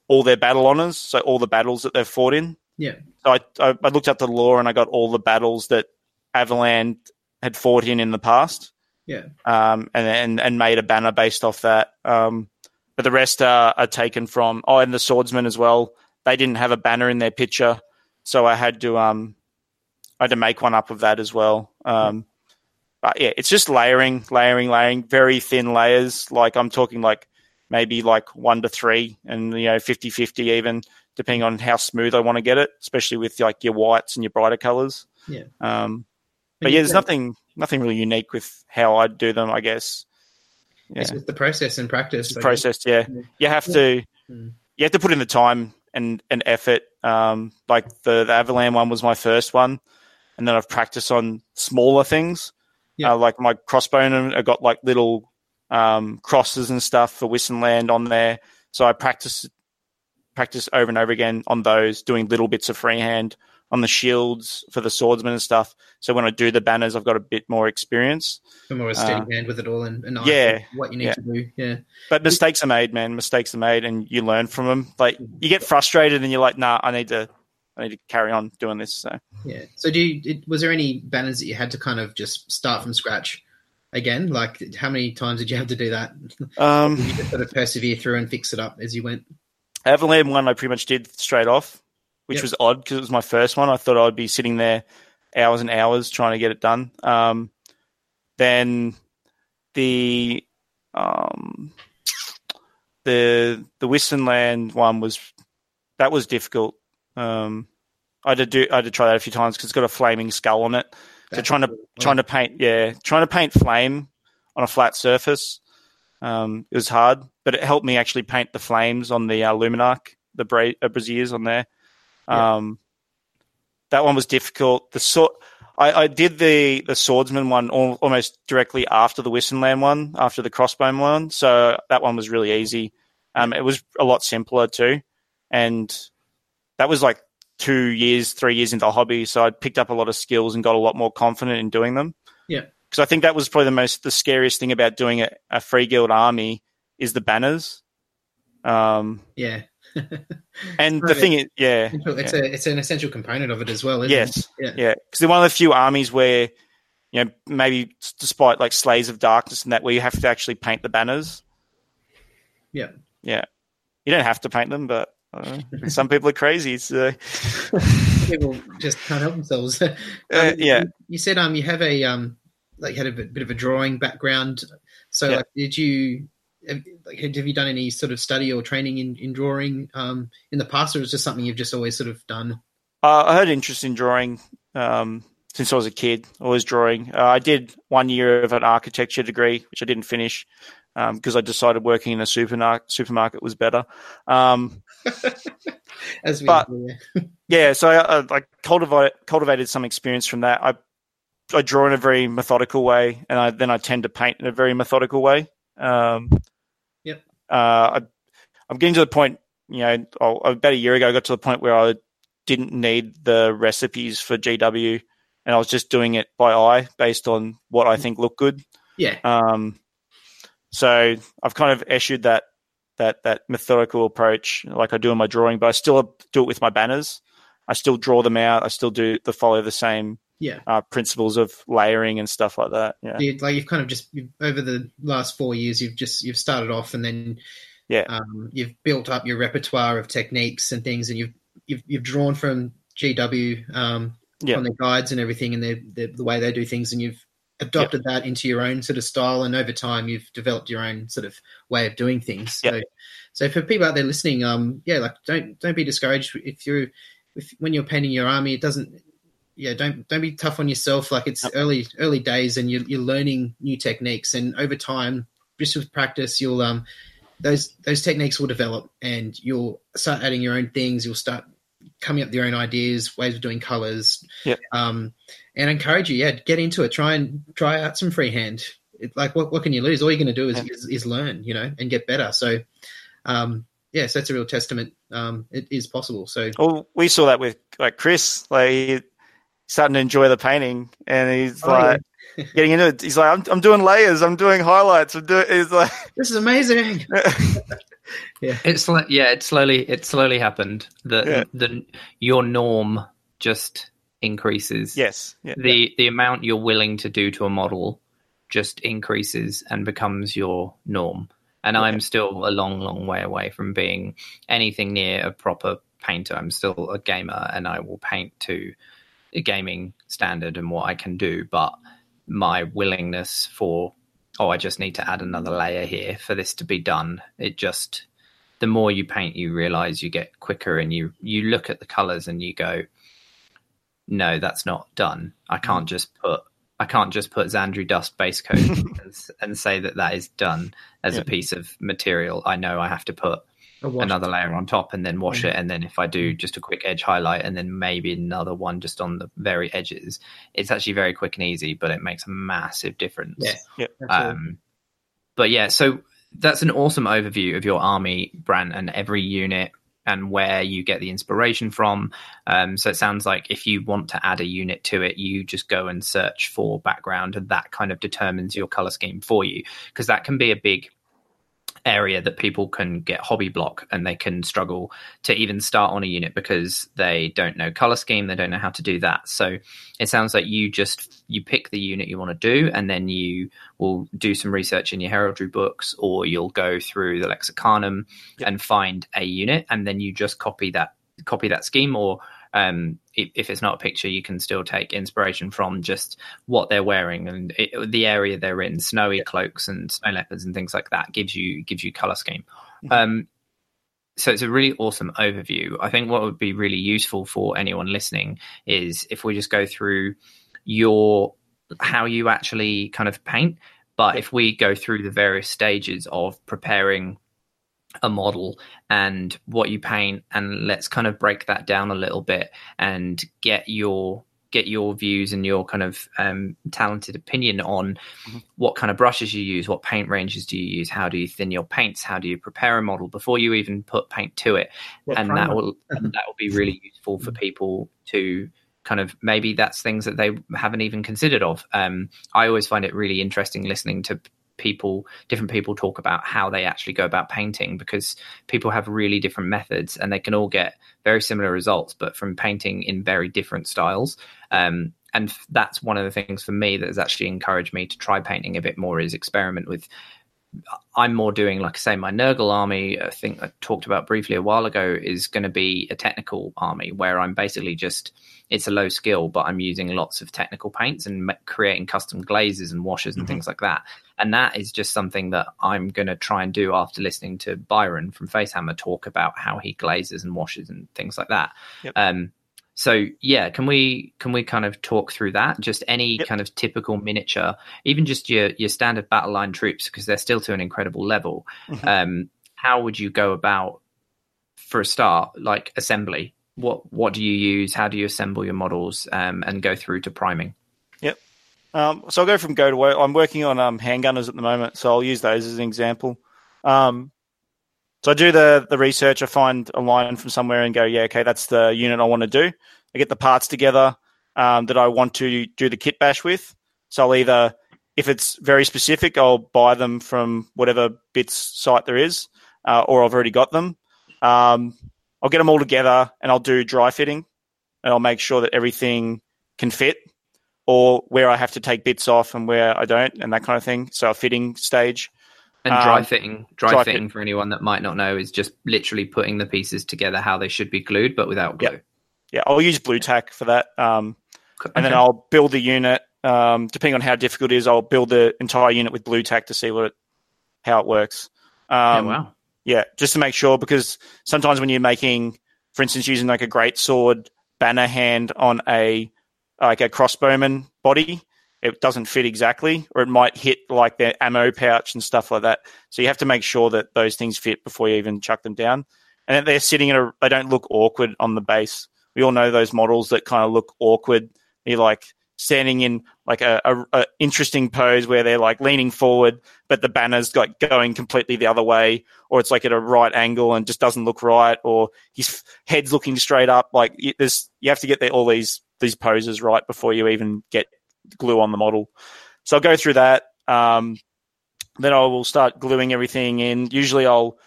all their battle honors, so all the battles that they've fought in. Yeah. So I, I, I looked up the lore and I got all the battles that Averland had fought in in the past. Yeah. Um, and and and made a banner based off that. Um, but the rest are, are taken from oh, and the swordsman as well. They didn't have a banner in their picture, so I had to um, I had to make one up of that as well. Um, but yeah, it's just layering, layering, layering, very thin layers. Like I'm talking like maybe like one to three and, you know, 50 50 even, depending on how smooth I want to get it, especially with like your whites and your brighter colors. Yeah. Um, but yeah, there's nothing, nothing really unique with how I do them, I guess. Yeah. It's just the process and practice. The process, yeah. yeah. You have to, mm. you have to put in the time and, and effort. Um, like the, the Averland one was my first one. And then I've practiced on smaller things yeah. Uh, like my crossbow, I got like little um, crosses and stuff for Wissenland on there. So I practice practice over and over again on those, doing little bits of freehand on the shields for the swordsman and stuff. So when I do the banners, I've got a bit more experience. More a steady uh, hand with it all and, and yeah, what you need yeah. to do. Yeah. But mistakes are made, man. Mistakes are made and you learn from them. Like you get frustrated and you're like, nah, I need to I need to carry on doing this. So yeah. So do you, it, was there any banners that you had to kind of just start from scratch again? Like how many times did you have to do that? Um, you just sort of persevere through and fix it up as you went? Averland one I pretty much did straight off, which yep. was odd because it was my first one. I thought I'd be sitting there hours and hours trying to get it done. Um, then the um, the the Wissenland one was that was difficult um, I did do I to try that a few times because it's got a flaming skull on it. That's so trying to cool. trying to paint yeah trying to paint flame on a flat surface um, it was hard, but it helped me actually paint the flames on the uh, Luminark, the bra- uh, braziers on there. Yeah. Um, that one was difficult. The sword, I, I, did the the swordsman one al- almost directly after the Wissenland one, after the crossbow one. So that one was really easy. Um, it was a lot simpler too, and that was like two years, three years into the hobby. So I picked up a lot of skills and got a lot more confident in doing them. Yeah. Because I think that was probably the most, the scariest thing about doing a, a free guild army is the banners. Um, yeah. [LAUGHS] and the thing is, yeah, it's yeah. a it's an essential component of it as well. yes, it? yeah, yeah. Because they're one of the few armies where you know maybe despite like Slaves of Darkness and that, where you have to actually paint the banners. Yeah, yeah. You don't have to paint them, but some people are crazy. So. [LAUGHS] people just can't help themselves. [LAUGHS] um, uh, yeah. You, you, said um you have a um like had a bit, bit of a drawing background. So yeah. like, did you have, like have you done any sort of study or training in, in drawing um in the past, or is just something you've just always sort of done? Uh, I had interest in drawing um, since I was a kid. Always drawing. Uh, I did one year of an architecture degree, which I didn't finish because um, I decided working in a supermarket supermarket was better. Um, [LAUGHS] As we but, yeah. so I, I cultivate, cultivated some experience from that. I I draw in a very methodical way, and I, then I tend to paint in a very methodical way. Um, yep. Uh, I, I'm getting to the point. You know, about a year ago, I got to the point where I didn't need the recipes for GW, and I was just doing it by eye based on what I think looked good. Yeah. Um, so I've kind of eschewed that that that methodical approach like I do in my drawing, but I still do it with my banners. I still draw them out. I still do the follow the same yeah uh, principles of layering and stuff like that. Yeah, you, like you've kind of just over the last four years, you've just you've started off and then yeah, um, you've built up your repertoire of techniques and things, and you've you've you've drawn from GW um, yeah. on their guides and everything, and the the way they do things, and you've adopted yep. that into your own sort of style, and over time you've developed your own sort of way of doing things. So, yep. so for people out there listening, um, yeah, like don't don't be discouraged if you're if when you're painting your army, it doesn't. Yeah, don't don't be tough on yourself. Like it's yep. early early days, and you're you're learning new techniques, and over time, just with practice, you'll um those those techniques will develop, and you'll start adding your own things. You'll start coming up with your own ideas, ways of doing colors. Yeah. Um, and I encourage you, yeah, get into it. Try and try out some freehand. It, like, what, what can you lose? All you're going to do is, yeah. is, is learn, you know, and get better. So, um, yes, yeah, so that's a real testament. Um, it is possible. So, well, we saw that with like Chris, like starting to enjoy the painting, and he's oh, like, getting into it. He's like, I'm, I'm doing layers, I'm doing highlights, I'm doing. He's like, [LAUGHS] this is amazing. [LAUGHS] yeah, it's like yeah, it slowly it slowly happened that yeah. the your norm just increases. Yes, yeah. the the amount you're willing to do to a model just increases and becomes your norm. And yeah. I'm still a long, long way away from being anything near a proper painter. I'm still a gamer, and I will paint to a gaming standard and what I can do. But my willingness for oh, I just need to add another layer here for this to be done. It just the more you paint, you realize you get quicker, and you you look at the colors and you go, no, that's not done. I can't just put I can't just put Zandri Dust base coat [LAUGHS] and, and, say that that is done as yeah. a piece of material. I know I have to put another layer on top and then wash mm-hmm. it. And then if I do just a quick edge highlight and then maybe another one just on the very edges, it's actually very quick and easy, but it makes a massive difference. Yeah. yeah um, but yeah, so that's an awesome overview of your army, Brand, and every unit and where you get the inspiration from. Um, so it sounds like if you want to add a unit to it, you just go and search for background, and that kind of determines your color scheme for you because that can be a big area that people can get hobby block and they can struggle to even start on a unit because they don't know color scheme they don't know how to do that so it sounds like you just you pick the unit you want to do and then you will do some research in your heraldry books or you'll go through the lexicanum yep. and find a unit and then you just copy that copy that scheme or um, if it's not a picture, you can still take inspiration from just what they're wearing and it, the area they're in. Snowy cloaks and snow leopards and things like that gives you gives you color scheme. Mm-hmm. Um, so it's a really awesome overview. I think what would be really useful for anyone listening is if we just go through your how you actually kind of paint. But if we go through the various stages of preparing a model and what you paint and let's kind of break that down a little bit and get your get your views and your kind of um, talented opinion on mm-hmm. what kind of brushes you use, what paint ranges do you use, how do you thin your paints, how do you prepare a model before you even put paint to it, what and primer? that will and that will be really [LAUGHS] useful for people to kind of maybe that's things that they haven't even considered of. Um, I always find it really interesting listening to people different people talk about how they actually go about painting because people have really different methods and they can all get very similar results but from painting in very different styles. Um, and that's one of the things for me that has actually encouraged me to try painting a bit more is experiment with I'm more doing, like I say, my Nurgle army. I think I talked about briefly a while ago is going to be a technical army where I'm basically just it's a low skill, but I'm using lots of technical paints and creating custom glazes and washes and mm-hmm. things like that. And that is just something that I'm going to try and do after listening to Byron from Facehammer talk about how he glazes and washes and things like that. Yep. Um, so yeah, can we can we kind of talk through that? Just any yep. kind of typical miniature, even just your your standard battle line troops, because they're still to an incredible level. Mm-hmm. Um, how would you go about for a start, like assembly? what what do you use? How do you assemble your models um, and go through to priming? Yep. Um, so I'll go from go to work. I'm working on um, handgunners at the moment, so I'll use those as an example. Um, so I do the the research. I find a line from somewhere and go, yeah, okay, that's the unit I want to do. I get the parts together um, that I want to do the kit bash with. So I'll either, if it's very specific, I'll buy them from whatever bits site there is, uh, or I've already got them. Um, I'll get them all together and I'll do dry fitting and I'll make sure that everything can fit or where I have to take bits off and where I don't and that kind of thing. So a fitting stage. And dry um, fitting, dry, dry fitting fit. for anyone that might not know is just literally putting the pieces together how they should be glued, but without glue. Yeah, yeah I'll use Blu Tack for that. Um, okay. And then I'll build the unit. Um, depending on how difficult it is, I'll build the entire unit with Blu Tack to see what it, how it works. um, wow. Yeah, just to make sure because sometimes when you're making, for instance, using like a great sword banner hand on a like a crossbowman body, it doesn't fit exactly, or it might hit like their ammo pouch and stuff like that. So you have to make sure that those things fit before you even chuck them down, and that they're sitting in a they don't look awkward on the base. We all know those models that kind of look awkward. You're like standing in like a, a, a, interesting pose where they're like leaning forward, but the banner's like going completely the other way, or it's like at a right angle and just doesn't look right, or his head's looking straight up. Like there's you have to get the, all these these poses right before you even get glue on the model. So I'll go through that. Um, then I will start gluing everything in. Usually I'll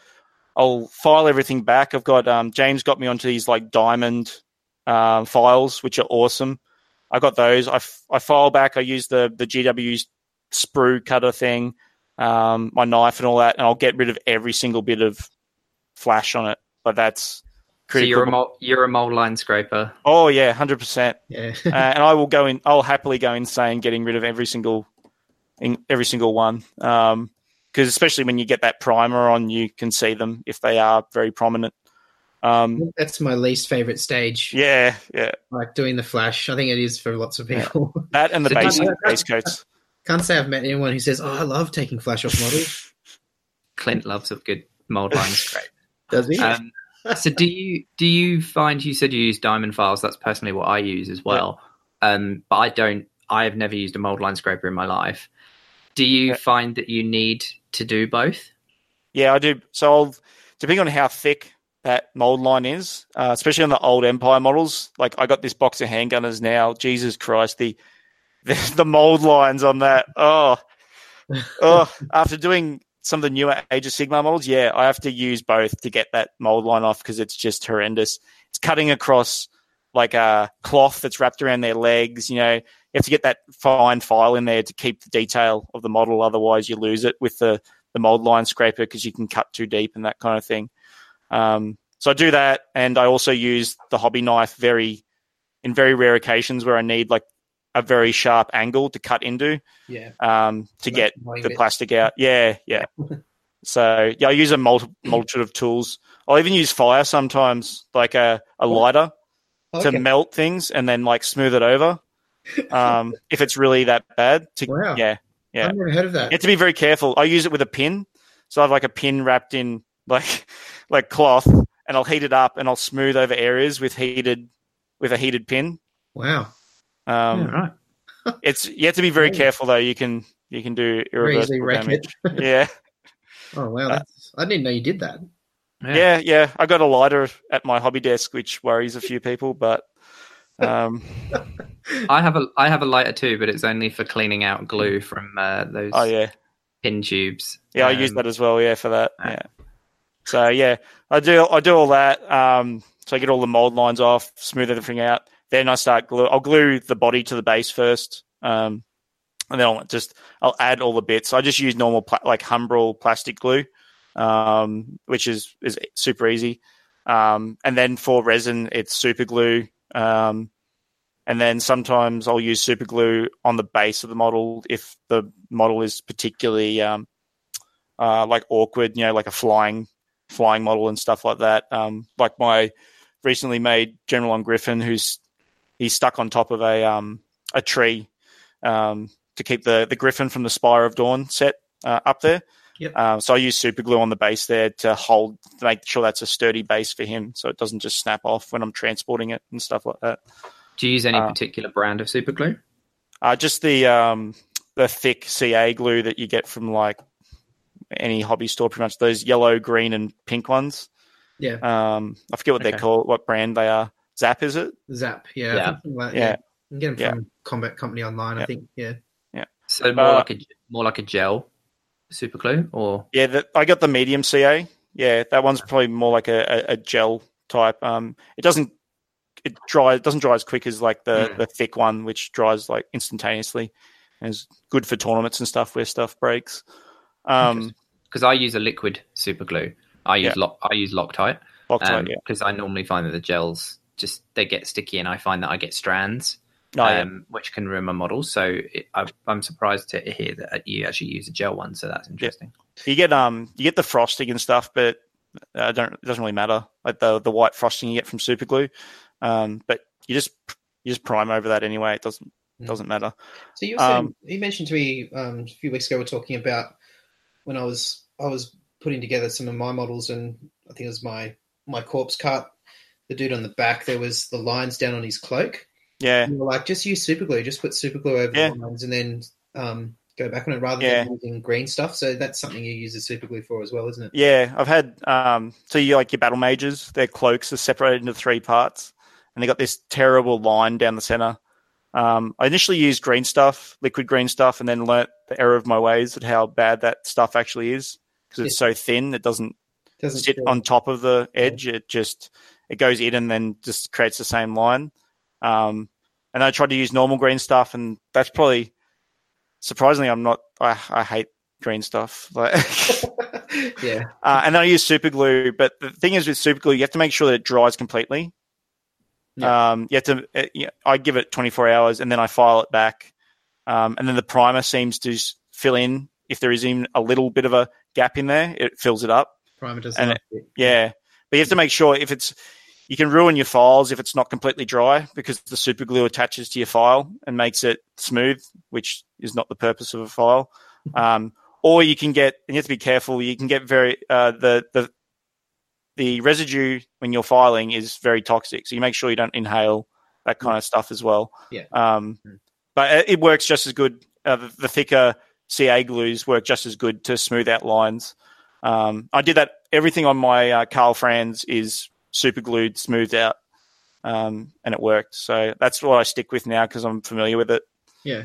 I'll file everything back. I've got um, James got me onto these like diamond uh, files, which are awesome. I got those. I, f- I file back. I use the the GW sprue cutter thing, um, my knife and all that, and I'll get rid of every single bit of flash on it. But that's so you're a mold, you're a mold line scraper. Oh yeah, hundred percent. Yeah. [LAUGHS] uh, and I will go in. I'll happily go insane getting rid of every single, in, every single one. Um, because especially when you get that primer on, you can see them if they are very prominent. Um, That's my least favorite stage. yeah, yeah, Like doing the flash. I think it is for lots of people. that and the So base do you- base coats. Can't say I've met anyone who says, "Oh, I love taking flash off models." Clint loves a good mold line scrape. Does he? Um, so do you do you find you said you use diamond files? That's personally what I use as well. Um, but I don't. I have never used a mold line scraper in my life. Do you Yeah. find that you need to do both? Yeah, I do. So I'll, depending on how thick that mold line is, uh, especially on the old Empire models, like I got this box of handgunners now. Jesus Christ, the the, [LAUGHS] the mold lines on that. Oh, [LAUGHS] oh. After doing some of the newer Age of Sigmar models, yeah, I have to use both to get that mold line off because it's just horrendous. It's cutting across like a cloth that's wrapped around their legs. You know, you have to get that fine file in there to keep the detail of the model. Otherwise, you lose it with the the mold line scraper because you can cut too deep and that kind of thing. Um, so I do that, and I also use the hobby knife very in very rare occasions where I need like a very sharp angle to cut into yeah. um, to get the bits. plastic out. Yeah, yeah. [LAUGHS] so yeah, I use a multi- multitude of tools. I'll even use fire sometimes, like a, a lighter Okay. to melt things and then like smooth it over. [LAUGHS] Um, if it's really that bad, to Wow. yeah, yeah. I've never heard of that. You have to be very careful. I use it with a pin, so I have like a pin wrapped in like [LAUGHS] like cloth, and I'll heat it up and I'll smooth over areas with heated with a heated pin. Wow. Um, yeah, right. [LAUGHS] It's you have to be very careful though. You can you can do easily irreversible wreck damage. it. [LAUGHS] yeah, Oh wow. That's, I didn't know you did that. yeah, yeah. I got a lighter at my hobby desk, which worries a few people, but um, [LAUGHS] I have a I have a lighter too, but it's only for cleaning out glue from uh, those oh yeah, pin tubes. yeah. I use Um, that as well. Yeah, for that. ah. Yeah. So yeah, I do I do all that. Um, so I get all the mold lines off, smooth everything out. Then I start glue. I'll glue the body to the base first, um, and then I'll just I'll add all the bits. I just use normal pla- like Humbrol plastic glue, um, which is is super easy. Um, and then for resin, it's super glue. Um, and then sometimes I'll use super glue on the base of the model if the model is particularly um, uh, like awkward, you know, like a flying flying model and stuff like that. Um, like my recently made General on Griffin, who's he's stuck on top of a um, a tree um, to keep the the Griffin from the Spire of Dawn set uh, up there. Yep. Um, so I use super glue on the base there to hold, to make sure that's a sturdy base for him, so it doesn't just snap off when I'm transporting it and stuff like that. Do you use any Uh, particular brand of super glue? Uh, just the um, the thick CA glue that you get from like any hobby store, pretty much those yellow, green, and pink ones. Yeah. Um, I forget what Okay. they're called, what brand they are. Zap, is it? Zap. Yeah. Yeah. something Like, Yeah. yeah. You can get them Yeah. from Combat Company online. I think. Yeah. Yeah. So more uh, like a more like a gel super glue, or Yeah, the, I got the medium CA. Yeah, that one's probably more like a, a, a gel type. Um, it doesn't it dry it doesn't dry as quick as like the, Mm. the thick one, which dries like instantaneously, and is good for tournaments and stuff where stuff breaks. Um, because I use a liquid super glue. I use Yeah. lock I use Loctite Loctite, yeah. because I normally find that the gels just they get sticky, and I find that I get strands. No, yeah. um, which can ruin my models. So it, I, I'm surprised to hear that you actually use a gel one. So that's interesting. You get um you get the frosting and stuff, but uh, don't it doesn't really matter. Like the the white frosting you get from super glue, um, but you just you just prime over that anyway. It doesn't Mm. doesn't matter. So you were Um, you mentioned to me um, a few weeks ago. We are talking about when I was I was putting together some of my models, and I think it was my my corpse cart. The dude on the back, there was the lines down on his cloak. Yeah, And we were like, just use super glue. Just put super glue over Yeah. the lines, and then um, go back on it rather Yeah. than using green stuff. So that's something you use the super glue for as well, isn't it? yeah. I've had um so you like your battle mages, their cloaks are separated into three parts, and they got this terrible line down the center. Um, I initially used green stuff, liquid green stuff, and then learnt the error of my ways at how bad that stuff actually is because it's so thin. It doesn't, Doesn't sit feel- on top of the edge. It just it goes in and then just creates the same line. Um, and I tried to use normal green stuff, and that's probably surprisingly I'm not. I, I hate green stuff. Like, [LAUGHS] yeah. [LAUGHS] uh, and then I use super glue. But the thing is with super glue, you have to make sure that it dries completely. Yeah. Um, you have to. Uh, yeah, I give it 24 hours, and then I file it back. Um, and then the primer seems to fill in if there is even a little bit of a gap in there. It fills it up. Primer does And not Yeah, but you have to make sure if it's you can ruin your files if it's not completely dry because the super glue attaches to your file and makes it smooth, which is not the purpose of a file. Um, or you can get, and you have to be careful. You can get very uh, the the the residue when you're filing is very toxic, so you make sure you don't inhale that kind of stuff as well. Yeah. Um, but it- it works just as good. Uh, the, the thicker CA glues work just as good to smooth out lines. Um, I did that. Everything on my uh, Karl Franz is super glued, smoothed out, um, and it worked. So that's what I stick with now because I'm familiar with it. Yeah.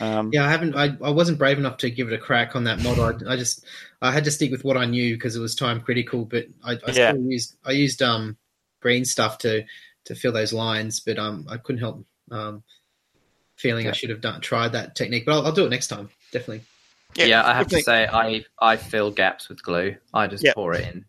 Um, Yeah, I haven't. I, I wasn't brave enough to give it a crack on that model. I, I just I had to stick with what I knew because it was time critical. But I, I Yeah. still used I used um green stuff to to fill those lines, but um I couldn't help um feeling I should have done tried that technique. But I'll, I'll do it next time, definitely. Yeah, I have to say, I I fill gaps with glue. I just Yeah. pour it in.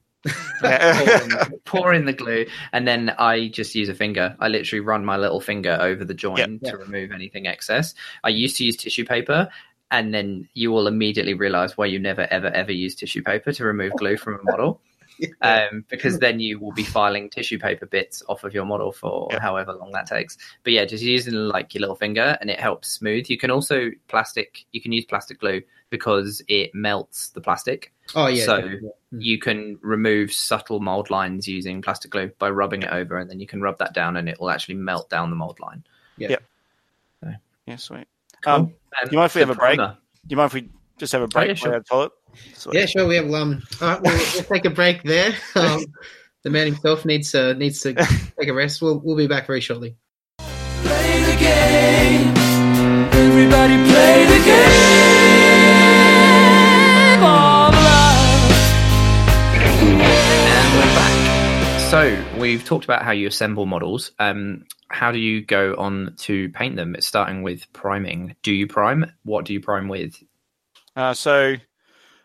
Yeah. [LAUGHS] pour, in pour in the glue, and then I just use a finger. I literally run my little finger over the join Yeah. to remove anything excess. I used to use tissue paper, and then you will immediately realize why you never, ever, ever use tissue paper to remove glue from a model. [LAUGHS] Um, because then you will be filing tissue paper bits off of your model for Yeah. however long that takes. But yeah, just using like your little finger and it helps smooth. You can also plastic. You can use plastic glue because it melts the plastic. Oh yeah. So- definitely. Mm. You can remove subtle mold lines using plastic glue by rubbing it over, and then you can rub that down, and it will actually melt down the mold line. yeah, Yeah, sweet. Cool. Um, Um, do you mind if we have a break? Do you mind if we just have a break? yeah, sure. while toilet? Sweet. Yeah, sure. We have um. All right, we'll, we'll take a break there. [LAUGHS] Um, the man himself needs uh, needs to [LAUGHS] take a rest. We'll we'll be back very shortly. Play the game. Everybody play the game of. And we're back. So we've talked about how you assemble models. Um, how do you go on to paint them? It's starting with priming. Do you prime? What do you prime with? Uh, so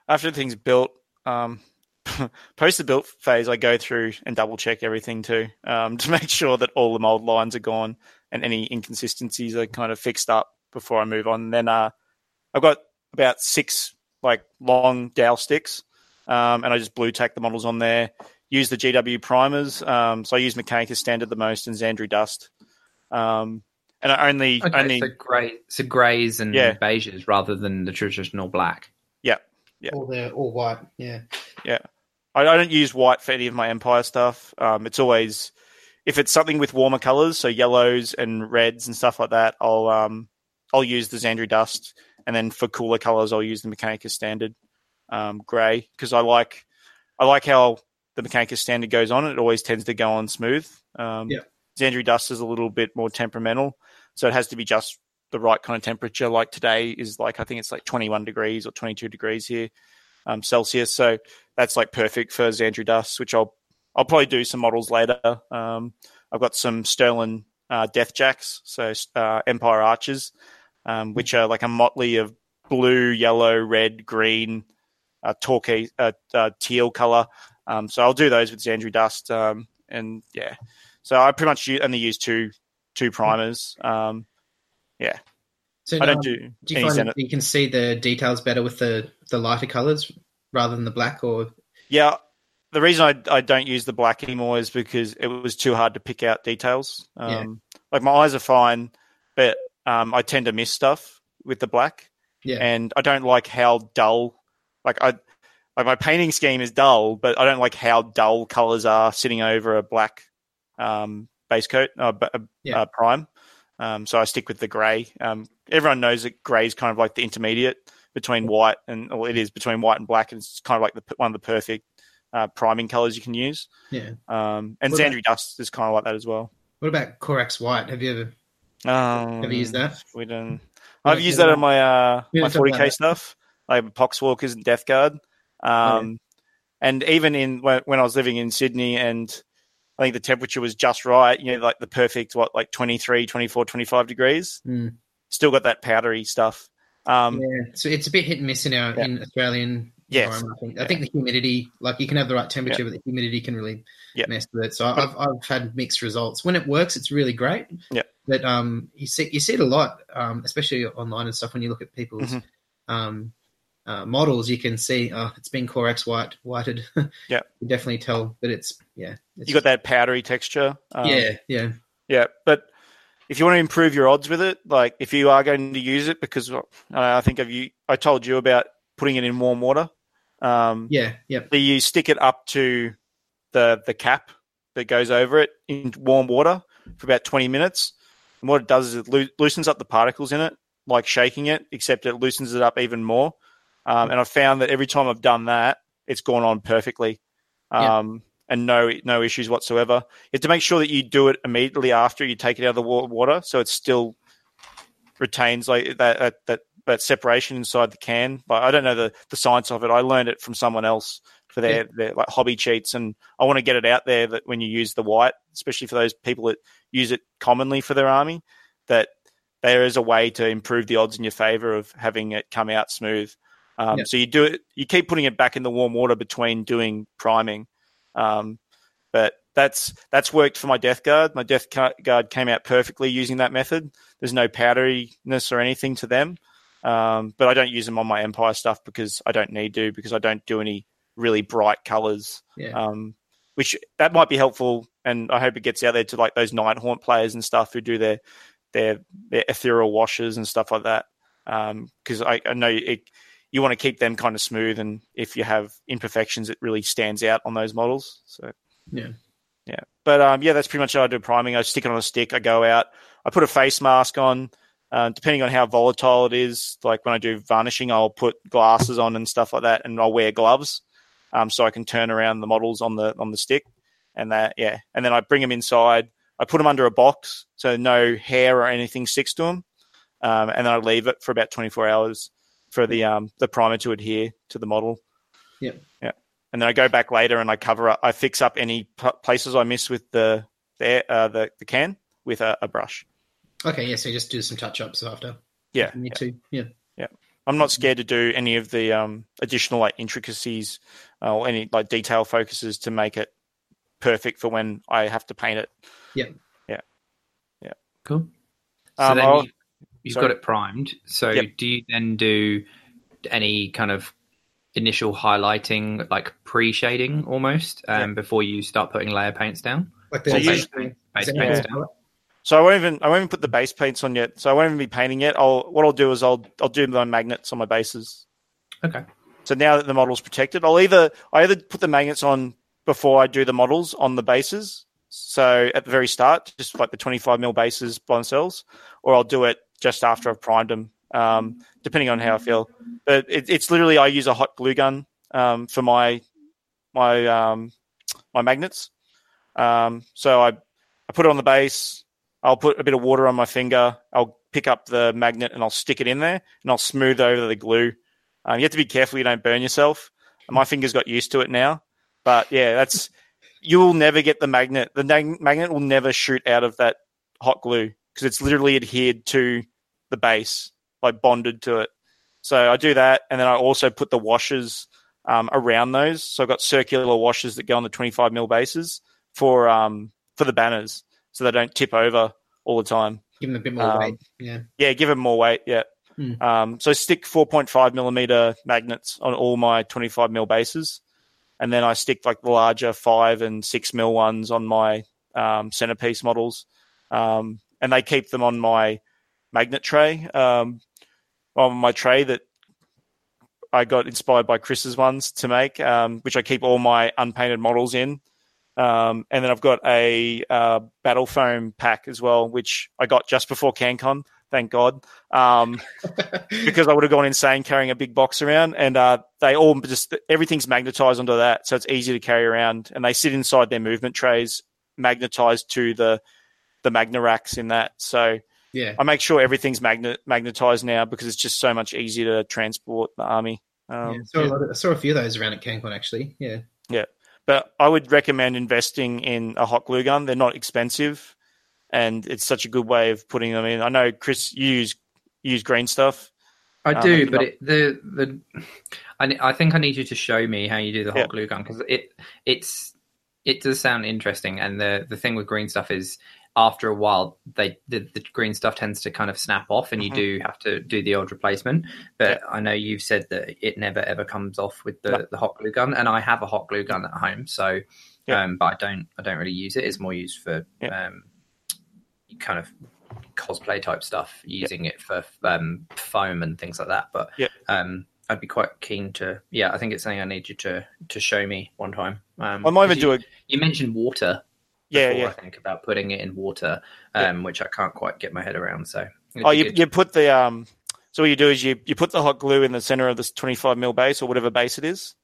after things built, um, [LAUGHS] post the built phase, I go through and double check everything too um, [LAUGHS] to make sure that all the mold lines are gone and any inconsistencies are kind of fixed up before I move on. And then uh, I've got about six like long dowel sticks, um, and I just blue tack the models on there. Use the GW primers. Um, so I use Mechanicus Standard the most and Zandri Dust. Um, and I only Okay, only so grey, so greys and Yeah. beiges rather than the traditional black. yeah Yeah. All the all white. Yeah. I, I don't use white for any of my Empire stuff. Um, it's always if it's something with warmer colors, so yellows and reds and stuff like that. I'll um, I'll use the Zandri Dust, and then for cooler colors, I'll use the Mechanicus Standard um, grey because I like I like how the Mechanicus Standard goes on. It always tends to go on smooth. Um, Yeah. Zandri Dust is a little bit more temperamental, so it has to be just the right kind of temperature. Like today is like I think it's like 21 degrees or 22 degrees here um, Celsius, so that's like perfect for Zandri Dust, which I'll I'll probably do some models later. Um, I've got some Stirland uh, Death Jacks, so uh, Empire Archers, um, which are like a motley of blue, yellow, red, green, uh, turquoise, uh, uh, teal color. Um, so I'll do those with Xandri Dust, um, and yeah. So I pretty much only use two two primers. Um, yeah. So I don't um, do, Do you find that you can see the details better with the the lighter colors rather than the black? Or Yeah, the reason I, I don't use the black anymore is because it was too hard to pick out details. Um, Yeah. Like my eyes are fine, but um, I tend to miss stuff with the black, yeah, and I don't like how dull. Like I, like my painting scheme is dull, but I don't like how dull colors are sitting over a black um, base coat, uh, b- uh, Yeah. uh, prime. Um, so I stick with the grey. Um, everyone knows that grey is kind of like the intermediate between white and well, it is between white and black, and it's kind of like the one of the perfect uh, priming colors you can use. yeah. Um, and What about- Dust is kind of like that as well. What about Corax White? Have you ever Um, Have you used that? Sweden. Yeah, I've used that on my uh, my 40k that. stuff, like Poxwalkers and Death Guard. Um, And even in when I was living in Sydney and I think the temperature was just right, you know, like the perfect, what, like 23, 24, 25 degrees. Mm. Still got that powdery stuff. Um, yeah, so it's a bit hit and miss in our Yeah. in Australian Yes. environment. I think. I think the humidity, like you can have the right temperature, but the humidity can really Yeah. mess with it. So I've I've had mixed results. When it works, it's really great. Yeah. But um, you see you see it a lot, um, especially online and stuff. When you look at people's Mhm. um, uh, models, you can see oh, it's been Corax white whited. [LAUGHS] Yeah. you definitely tell that it's yeah. You got that powdery texture. Um, yeah, yeah, Yeah, but if you want to improve your odds with it, like if you are going to use it, because uh, I think of you, I told you about putting it in warm water. Um, yeah, yeah. so you stick it up to the the cap that goes over it in warm water for about twenty minutes. And what it does is it loo- loosens up the particles in it, like shaking it, except it loosens it up even more. Um, and I found that every time I've done that, it's gone on perfectly, Yeah. um, and no no issues whatsoever. You have to make sure that you do it immediately after you take it out of the wa- water, so it still retains like that that that, that separation inside the can. But I don't know the, the science of it. I learned it from someone else for their, their like hobby cheats, and I want to get it out there that when you use the white, especially for those people that use it commonly for their army, that there is a way to improve the odds in your favor of having it come out smooth. Um, Yeah. So you do it, you keep putting it back in the warm water between doing priming. Um, but that's that's worked for my death guard. My death guard came out perfectly using that method. There's no powderiness or anything to them. Um, but I don't use them on my Empire stuff because I don't need to because I don't do any really bright colors. Yeah. Um, which that might be helpful, and I hope it gets out there to like those Nighthaunt players and stuff who do their their their ethereal washes and stuff like that. Because I, I know it, you want to keep them kind of smooth, and if you have imperfections, it really stands out on those models. So Yeah. yeah. But um, yeah, that's pretty much how I do priming. I stick it on a stick. I go out. I put a face mask on. Uh, depending on how volatile it is, like when I do varnishing, I'll put glasses on and stuff like that, and I'll wear gloves, um, so I can turn around the models on the on the stick, and that yeah, and then I bring them inside. I put them under a box so no hair or anything sticks to them, um, and then I leave it for about 24 hours for the um, the primer to adhere to the model. Yeah, Yeah, and then I go back later and I cover up. I fix up any p- places I miss with the the uh, the, the can with a, a brush. Okay, yeah. So you just do some touch ups after. Yeah, Me too. Yeah. Yeah. I'm not scared to do any of the um, additional like intricacies uh, or any like detail focuses to make it perfect for when I have to paint it. Yeah, yeah, yeah. Cool. So Um, then I'll- you, you've sorry. got it primed. So Yep. do you then do any kind of initial highlighting, like pre-shading almost, um, before you start putting layer paints down? Like So the you- base- base paints down. So I won't even I won't even put the base paints on yet. So I won't even be painting yet. I'll what I'll do is I'll I'll do my magnets on my bases. Okay. So now that the model's protected, I'll either I either put the magnets on before I do the models on the bases. So at the very start, just like the 25 mil bases by themselves, or I'll do it just after I've primed them, um, depending on how I feel. But it, it's literally I use a hot glue gun um, for my my um, my magnets. Um, so I I put it on the base. I'll put a bit of water on my finger. I'll pick up the magnet and I'll stick it in there and I'll smooth over the glue. Um, you have to be careful you don't burn yourself. My fingers got used to it now, but yeah, that's you will never get the magnet. The mag- magnet will never shoot out of that hot glue because it's literally adhered to the base, like bonded to it. So I do that, and then I also put the washers um, around those. So I've got circular washers that go on the 25 mil bases for um, for the banners, so they don't tip over all the time. Give them a bit more Um, weight. Yeah. Yeah, give them more weight. Yeah. Hmm. Um, so stick 4.5 millimeter magnets on all my 25 mil bases, and then I stick like the larger five and six mil ones on my um, centerpiece models, um, and they keep them on my magnet tray. Um, on my tray that I got inspired by Chris's ones to make, um, which I keep all my unpainted models in. Um, and then I've got a uh, battle foam pack as well, which I got just before CanCon. Thank God, um, [LAUGHS] because I would have gone insane carrying a big box around. And uh, they all just everything's magnetized onto that, so it's easy to carry around. And they sit inside their movement trays, magnetized to the the magna racks in that. So Yeah. I make sure everything's magnet magnetized now because it's just so much easier to transport the army. Um, yeah. Saw a lot of, I saw a few of those around at CanCon actually. Yeah. Yeah, but I would recommend investing in a hot glue gun. They're not expensive, and it's such a good way of putting them in. I know Chris, you use you use green stuff. I Um, do, but it, the the I, I think I need you to show me how you do the hot Yeah. glue gun because it it's it does sound interesting. And the the thing with green stuff is after a while they the, the green stuff tends to kind of snap off, and you Mhm. do have to do the old replacement. But I know you've said that it never ever comes off with the, No. the hot glue gun, and I have a hot glue gun at home, so Yeah. um, but I don't I don't really use it. It's more used for Yeah. um, kind of cosplay type stuff, using it for um, foam and things like that. But Yeah. um, I'd be quite keen to. Yeah, I think it's something I need you to to show me one time. Um, I might even do it. You mentioned water. Yeah, before, yeah. I think about putting it in water, um, which I can't quite get my head around. So Oh, you, good. you put the um. So what you do is you you put the hot glue in the center of this 25 mil base or whatever base it is.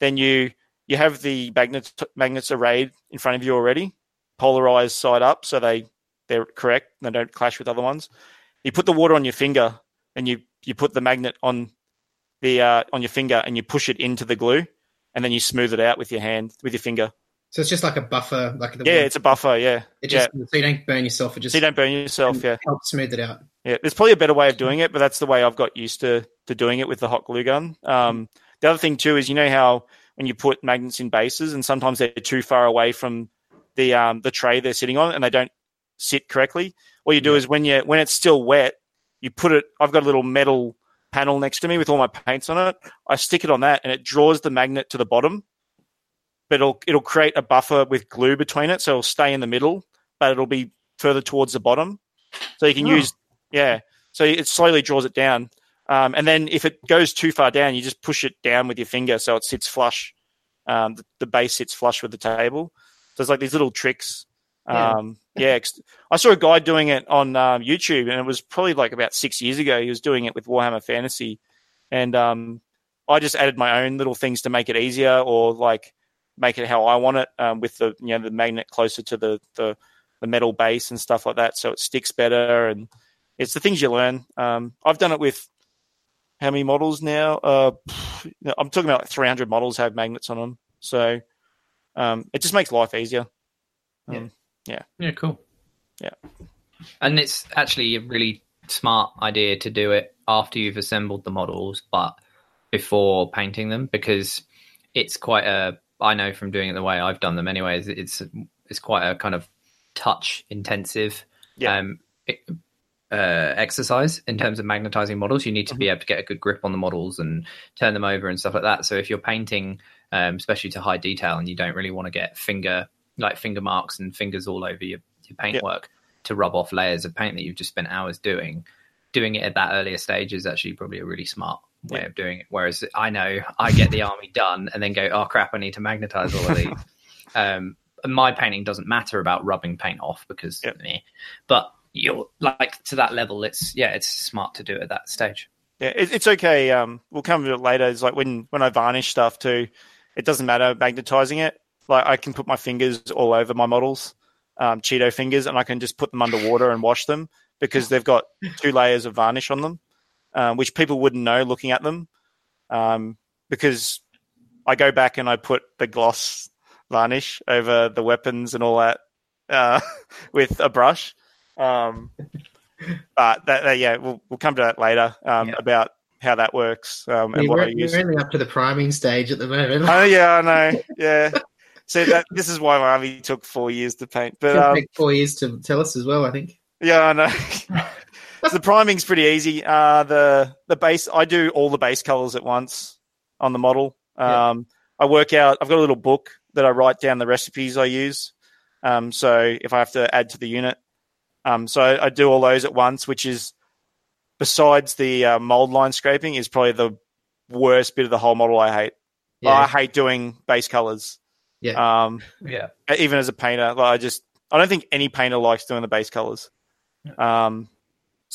Then you you have the magnets magnets arrayed in front of you already, polarized side up, so they they're correct. They don't clash with other ones. You put the water on your finger, and you you put the magnet on the uh, on your finger, and you push it into the glue, and then you smooth it out with your hand with your finger. So it's just like a buffer, like the Yeah, it's a buffer. Yeah, It yeah. just so you don't burn yourself. It just So you don't burn yourself. Yeah. helps smooth it out. Yeah, there's probably a better way of doing it, but that's the way I've got used to to doing it with the hot glue gun. Um, the other thing too is you know how when you put magnets in bases and sometimes they're too far away from the um, the tray they're sitting on and they don't sit correctly. What you do Yeah. is when you when it's still wet, you put it. I've got a little metal panel next to me with all my paints on it. I stick it on that and it draws the magnet to the bottom, but it'll it'll create a buffer with glue between it, so it'll stay in the middle, but it'll be further towards the bottom. So you can Oh. use yeah. So it slowly draws it down. Um, and then if it goes too far down, you just push it down with your finger so it sits flush. Um, the, the base sits flush with the table. So it's like these little tricks. Yeah. Um, yeah. ex- I saw a guy doing it on um, YouTube, and it was probably like about six years ago. He was doing it with Warhammer Fantasy, and um, I just added my own little things to make it easier, or like make it how I want it, um, with the you know the magnet closer to the, the the metal base and stuff like that, so it sticks better. And it's the things you learn. Um, I've done it with how many models now? Uh, I'm talking about like 300 models have magnets on them, so um, it just makes life easier. Um, yeah. Yeah, cool. Yeah. And it's actually a really smart idea to do it after you've assembled the models, but before painting them because it's quite a I know from doing it the way I've done them anyways, it's it's quite a kind of touch intensive Yeah. um uh, exercise in terms of magnetizing models. You need to be able to get a good grip on the models and turn them over and stuff like that. So if you're painting, um, especially to high detail, and you don't really want to get finger like finger marks and fingers all over your, your paintwork to rub off layers of paint that you've just spent hours doing, doing it at that earlier stage is actually probably a really smart way Yeah. of doing it. Whereas I know I get the army done and then go, oh crap, I need to magnetize all of these. [LAUGHS] um, my painting doesn't matter about rubbing paint off because, Yep. eh, but you're like to that level. It's yeah, it's smart to do it at that stage. Yeah, it, it's okay. Um, we'll come to it later. It's like when when I varnish stuff too, it doesn't matter magnetizing it. Like I can put my fingers all over my models, um, Cheeto fingers, and I can just put them underwater and wash them because they've got two layers of varnish on them, um, which people wouldn't know looking at them. Um, because I go back and I put the gloss varnish over the weapons and all that uh, [LAUGHS] with a brush. Um, but that, that- yeah, we'll, we'll come to that later um, Yeah. about how that works um, and what I we're, use. we're only up to the priming stage at the moment. Oh yeah, I know. [LAUGHS] Yeah. So that this is why my army took four years to paint. But um, four years to tell us as well. I think. yeah, I know. [LAUGHS] so the priming's pretty easy. Uh, the the base, I do all the base colors at once on the model. Yeah. Um, I work out. I've got a little book that I write down the recipes I use. Um, so if I have to add to the unit, um, so I, I do all those at once, which is besides the uh, mold line scraping, is probably the worst bit of the whole model. I hate. Yeah. I hate doing base colors. Yeah. Um, [LAUGHS] Yeah, even as a painter, like I just I don't think any painter likes doing the base colors. Um,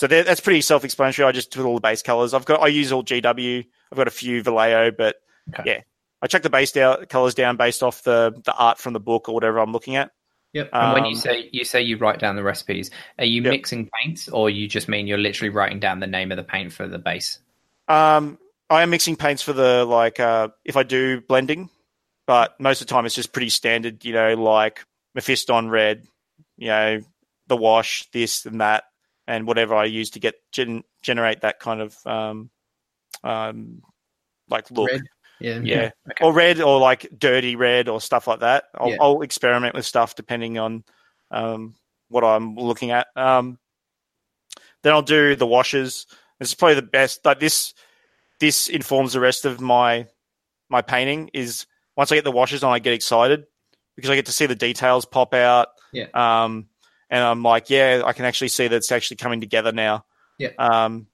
so that's pretty self-explanatory. I just put all the base colors. I've got I use all GW. I've got a few Vallejo, but Okay. yeah, I check the base down, colors down based off the the art from the book or whatever I'm looking at. Yep. And when you Um, say you say you write down the recipes, are you Yep. mixing paints, or you just mean you're literally writing down the name of the paint for the base? Um, I am mixing paints for the like uh, if I do blending, but most of the time it's just pretty standard. You know, like Mephiston red, you know, the wash, this and that, and whatever I use to get gen- generate that kind of um, um, like look. Red. Yeah. Yeah, Okay. or red, or like dirty red, or stuff like that. I'll, Yeah. I'll experiment with stuff depending on um, what I'm looking at. Um, then I'll do the washes. This is probably the best. Like this, this informs the rest of my my painting. Is once I get the washes on, I get excited because I get to see the details pop out. Yeah. Um, and I'm like, yeah, I can actually see that it's actually coming together now. Yeah. Um,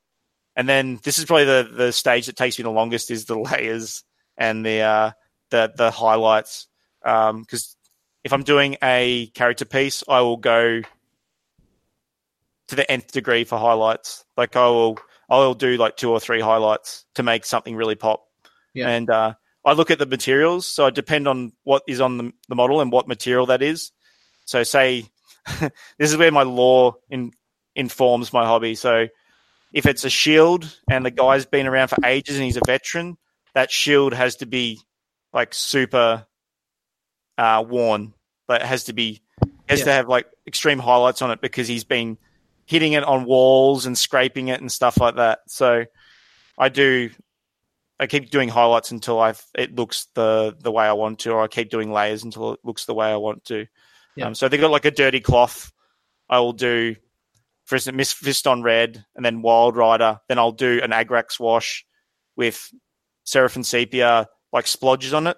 and then this is probably the the stage that takes me the longest is the [LAUGHS] layers and the uh, the the highlights. Because if I'm doing a character piece, I will go to the nth degree for highlights. Like I will I will do like two or three highlights to make something really pop. Yeah. And uh, I look at the materials, so I depend on what is on the, the model and what material that is. So say [LAUGHS] this is where my law in, informs my hobby. So if it's a shield and the guy's been around for ages and he's a veteran, that shield has to be like super uh, worn. But it has to be has Yeah. to have like extreme highlights on it because he's been hitting it on walls and scraping it and stuff like that. So I do I keep doing highlights until I it looks the the way I want to, or I keep doing layers until it looks the way I want to. Yeah. Um, so they got like a dirty cloth. I will do, for instance, Mephiston red, and then Wild Rider. Then I'll do an Agrax wash with Seraphim Sepia like splodges on it,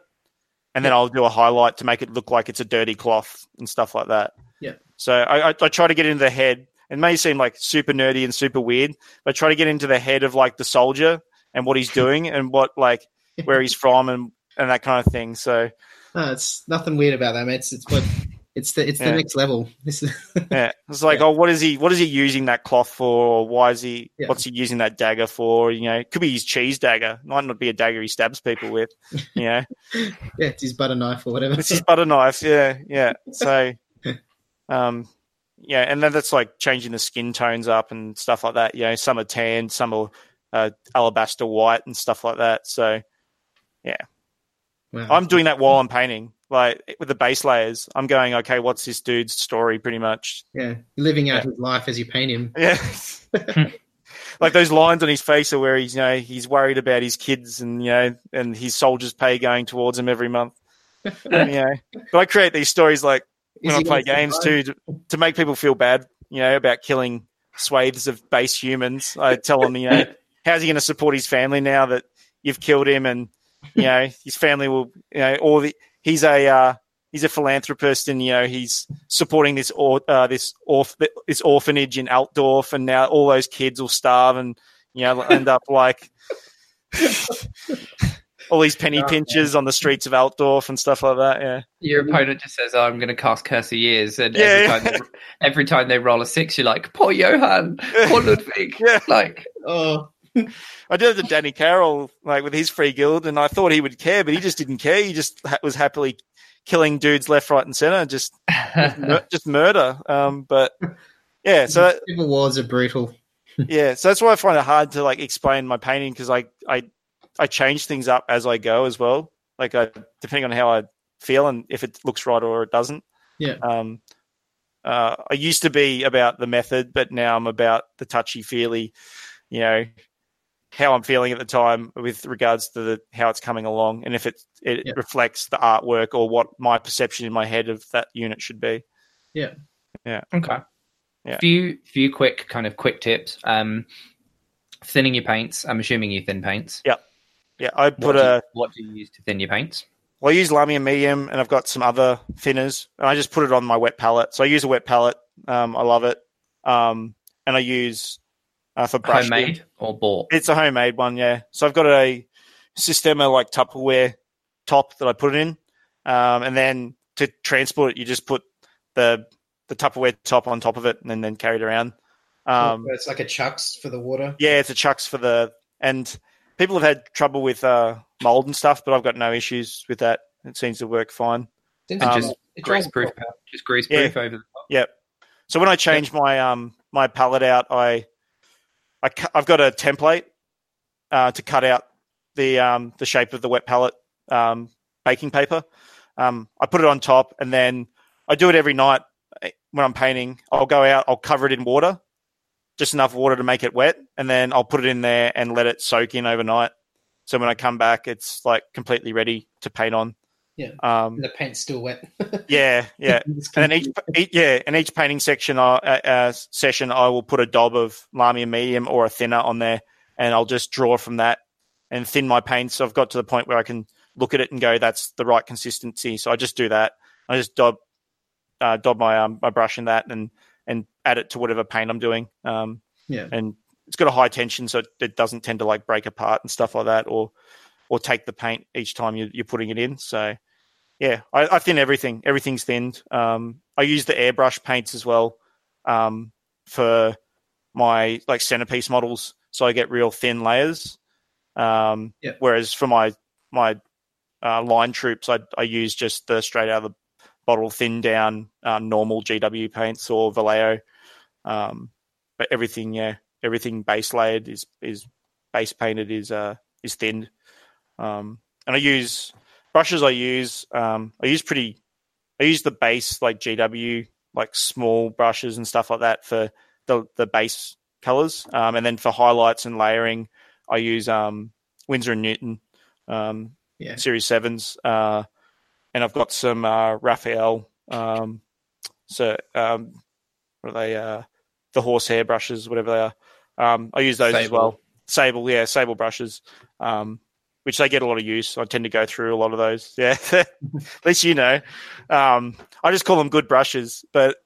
and then I'll do a highlight to make it look like it's a dirty cloth and stuff like that. Yeah. So I, I, I try to get into the head. It may seem like super nerdy and super weird, but I try to get into the head of like the soldier and what he's [LAUGHS] doing and what like where he's from and and that kind of thing. So No, it's nothing weird about that, mate. It's, it's what it's the it's Yeah. the next level. [LAUGHS] Yeah, it's like, Yeah. oh, what is he? What is he using that cloth for? Or why is he? Yeah. What's he using that dagger for? You know, it could be his cheese dagger. Might not be a dagger he stabs people with. You know, [LAUGHS] yeah, it's his butter knife or whatever. it's his butter knife. Yeah, yeah. [LAUGHS] So, um, yeah, and then that's like changing the skin tones up and stuff like that. You know, some are tan, some are uh, alabaster white and stuff like that. So Wow. I'm doing that while I'm painting. Like with the base layers, I'm going, okay, what's this dude's story? Pretty much, yeah, You're living out his life as you paint him. Yeah. [LAUGHS] like those lines on his face are where he's, you know, he's worried about his kids and, you know, and his soldiers' pay going towards him every month. [LAUGHS] you know, but I create these stories like when I play games too to, to make people feel bad, you know, about killing swathes of base humans. I tell them, you know, [LAUGHS] how's he going to support his family now that you've killed him and, you know, his family will, you know, or the, he's a, uh, he's a philanthropist and you know he's supporting this or uh, this orph- this orphanage in Altdorf, and now all those kids will starve and you know end up like [LAUGHS] all these penny Oh, pinchers on the streets of Altdorf and stuff like that. Yeah, Your opponent just says, oh, "I'm going to cast Curse of Years," and Yeah, every, yeah. Time they, every time they roll a six, you're like, "Poor Johan, poor [LAUGHS] Ludwig." Yeah. Like, Oh, [LAUGHS] I did it to Danny Carroll like with his free guild, and I thought he would care, but he just didn't care. He just ha- was happily killing dudes left, right, and center, just [LAUGHS] mur- just murder. Um, but yeah, so that, [LAUGHS] civil wars are brutal. yeah, so that's why I find it hard to like explain my painting because I I I change things up as I go as well, like I, depending on how I feel and if it looks right or it doesn't. Yeah. Um, uh, I used to be about the method, but now I'm about the touchy feely, you know, how I'm feeling at the time with regards to the, how it's coming along and if it it Yeah. reflects the artwork or what my perception in my head of that unit should be. Yeah. Yeah. Okay. Yeah. Few few quick kind of quick tips. Um, thinning your paints. I'm assuming you thin paints. Yeah, Yeah, I What put you- a what do you use to thin your paints? Well, I use Lahmian medium, and I've got some other thinners, and I just put it on my wet palette. So I use a wet palette. Um, I love it, um, and I use uh, for brush. Homemade or bought? It's a homemade one, yeah. So I've got a Sistema like Tupperware top that I put it in, um, and then to transport it, you just put the the Tupperware top on top of it, and then, then carry it around. Um, it's like a Chux for the water. yeah, it's a Chux for the and people have had trouble with uh, mold and stuff, but I've got no issues with that. It seems to work fine. Then And Um, just it dries grease proof, just grease Yeah. proof over the top. Yep. So when I change my um my palette out, I, I cu- I've got a template uh, to cut out the um the shape of the wet palette um, baking paper. Um, I put it on top, and then I do it every night eh, when I'm painting. I'll go out, I'll cover it in water, just enough water to make it wet, and then I'll put it in there and let it soak in overnight. So when I come back, it's like completely ready to paint on. Yeah. Um, And the paint's still wet. [LAUGHS] yeah, yeah. [LAUGHS] And then each, each yeah, in each painting section, I, uh, uh, session, I will put a daub of Lahmian medium or a thinner on there, and I'll just draw from that and thin my paints. So I've got to the point where I can look at it and go, "That's the right consistency." So I just do that. I just daub, uh, daub my um, my brush in that, and and add it to whatever paint I'm doing. Um, Yeah. and it's got a high tension, so it, it doesn't tend to like break apart and stuff like that, or or take the paint each time you, you're putting it in. So yeah, I, I thin everything. Everything's thinned. Um, I use the airbrush paints as well um, for my like centerpiece models, so I get real thin layers. Um, Yeah. Whereas for my my uh, line troops, I I use just the straight out of the bottle, thin down um, normal GW paints or Vallejo. Um, but everything, yeah, everything base layered is is base painted is uh is thinned. Um, and I use brushes. I use um, I use pretty. I use the base like GW like small brushes and stuff like that for the the base colors. Um, and then for highlights and layering, I use um, Winsor and Newton um, Yeah. Series Sevens. Uh, and I've got some uh, Raphael. Um, so um, what are they? Uh, the horsehair brushes, whatever they are. Um, I use those as well. Sable, yeah, sable brushes, um, which they get a lot of use. I tend to go through a lot of those. [LAUGHS] Yeah, at least you know. Um, I just call them good brushes, but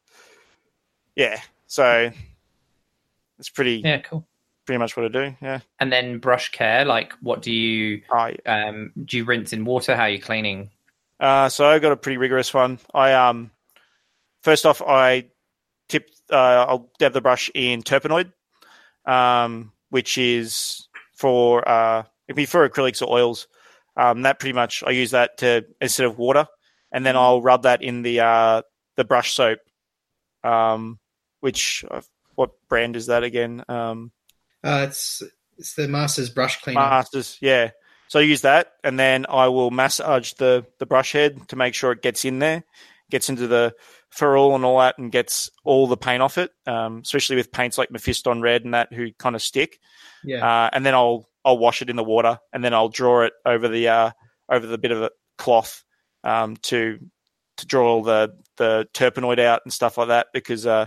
yeah. So it's pretty Yeah, cool. pretty much what I do. Yeah. And then brush care, like what do you I um do you rinse in water? How are you cleaning? Uh, so I got a pretty rigorous one. I um, first off, I tip. Uh, I'll dab the brush in Turpenoid, um, which is for uh, it'd be for acrylics or oils. Um, that pretty much I use that to instead of water, and then I'll rub that in the uh, the brush soap. Um, which uh, what brand is that again? Um, Uh, it's it's the Masters brush cleaner. Masters, yeah. So I use that, and then I will massage the the brush head to make sure it gets in there, gets into the ferrule and all that, and gets all the paint off it. Um, especially with paints like Mephiston Red and that, who kind of stick. yeah. Uh, and then I'll I'll wash it in the water, and then I'll draw it over the uh, over the bit of the cloth um, to to draw all the the Turpenoid out and stuff like that. Because uh,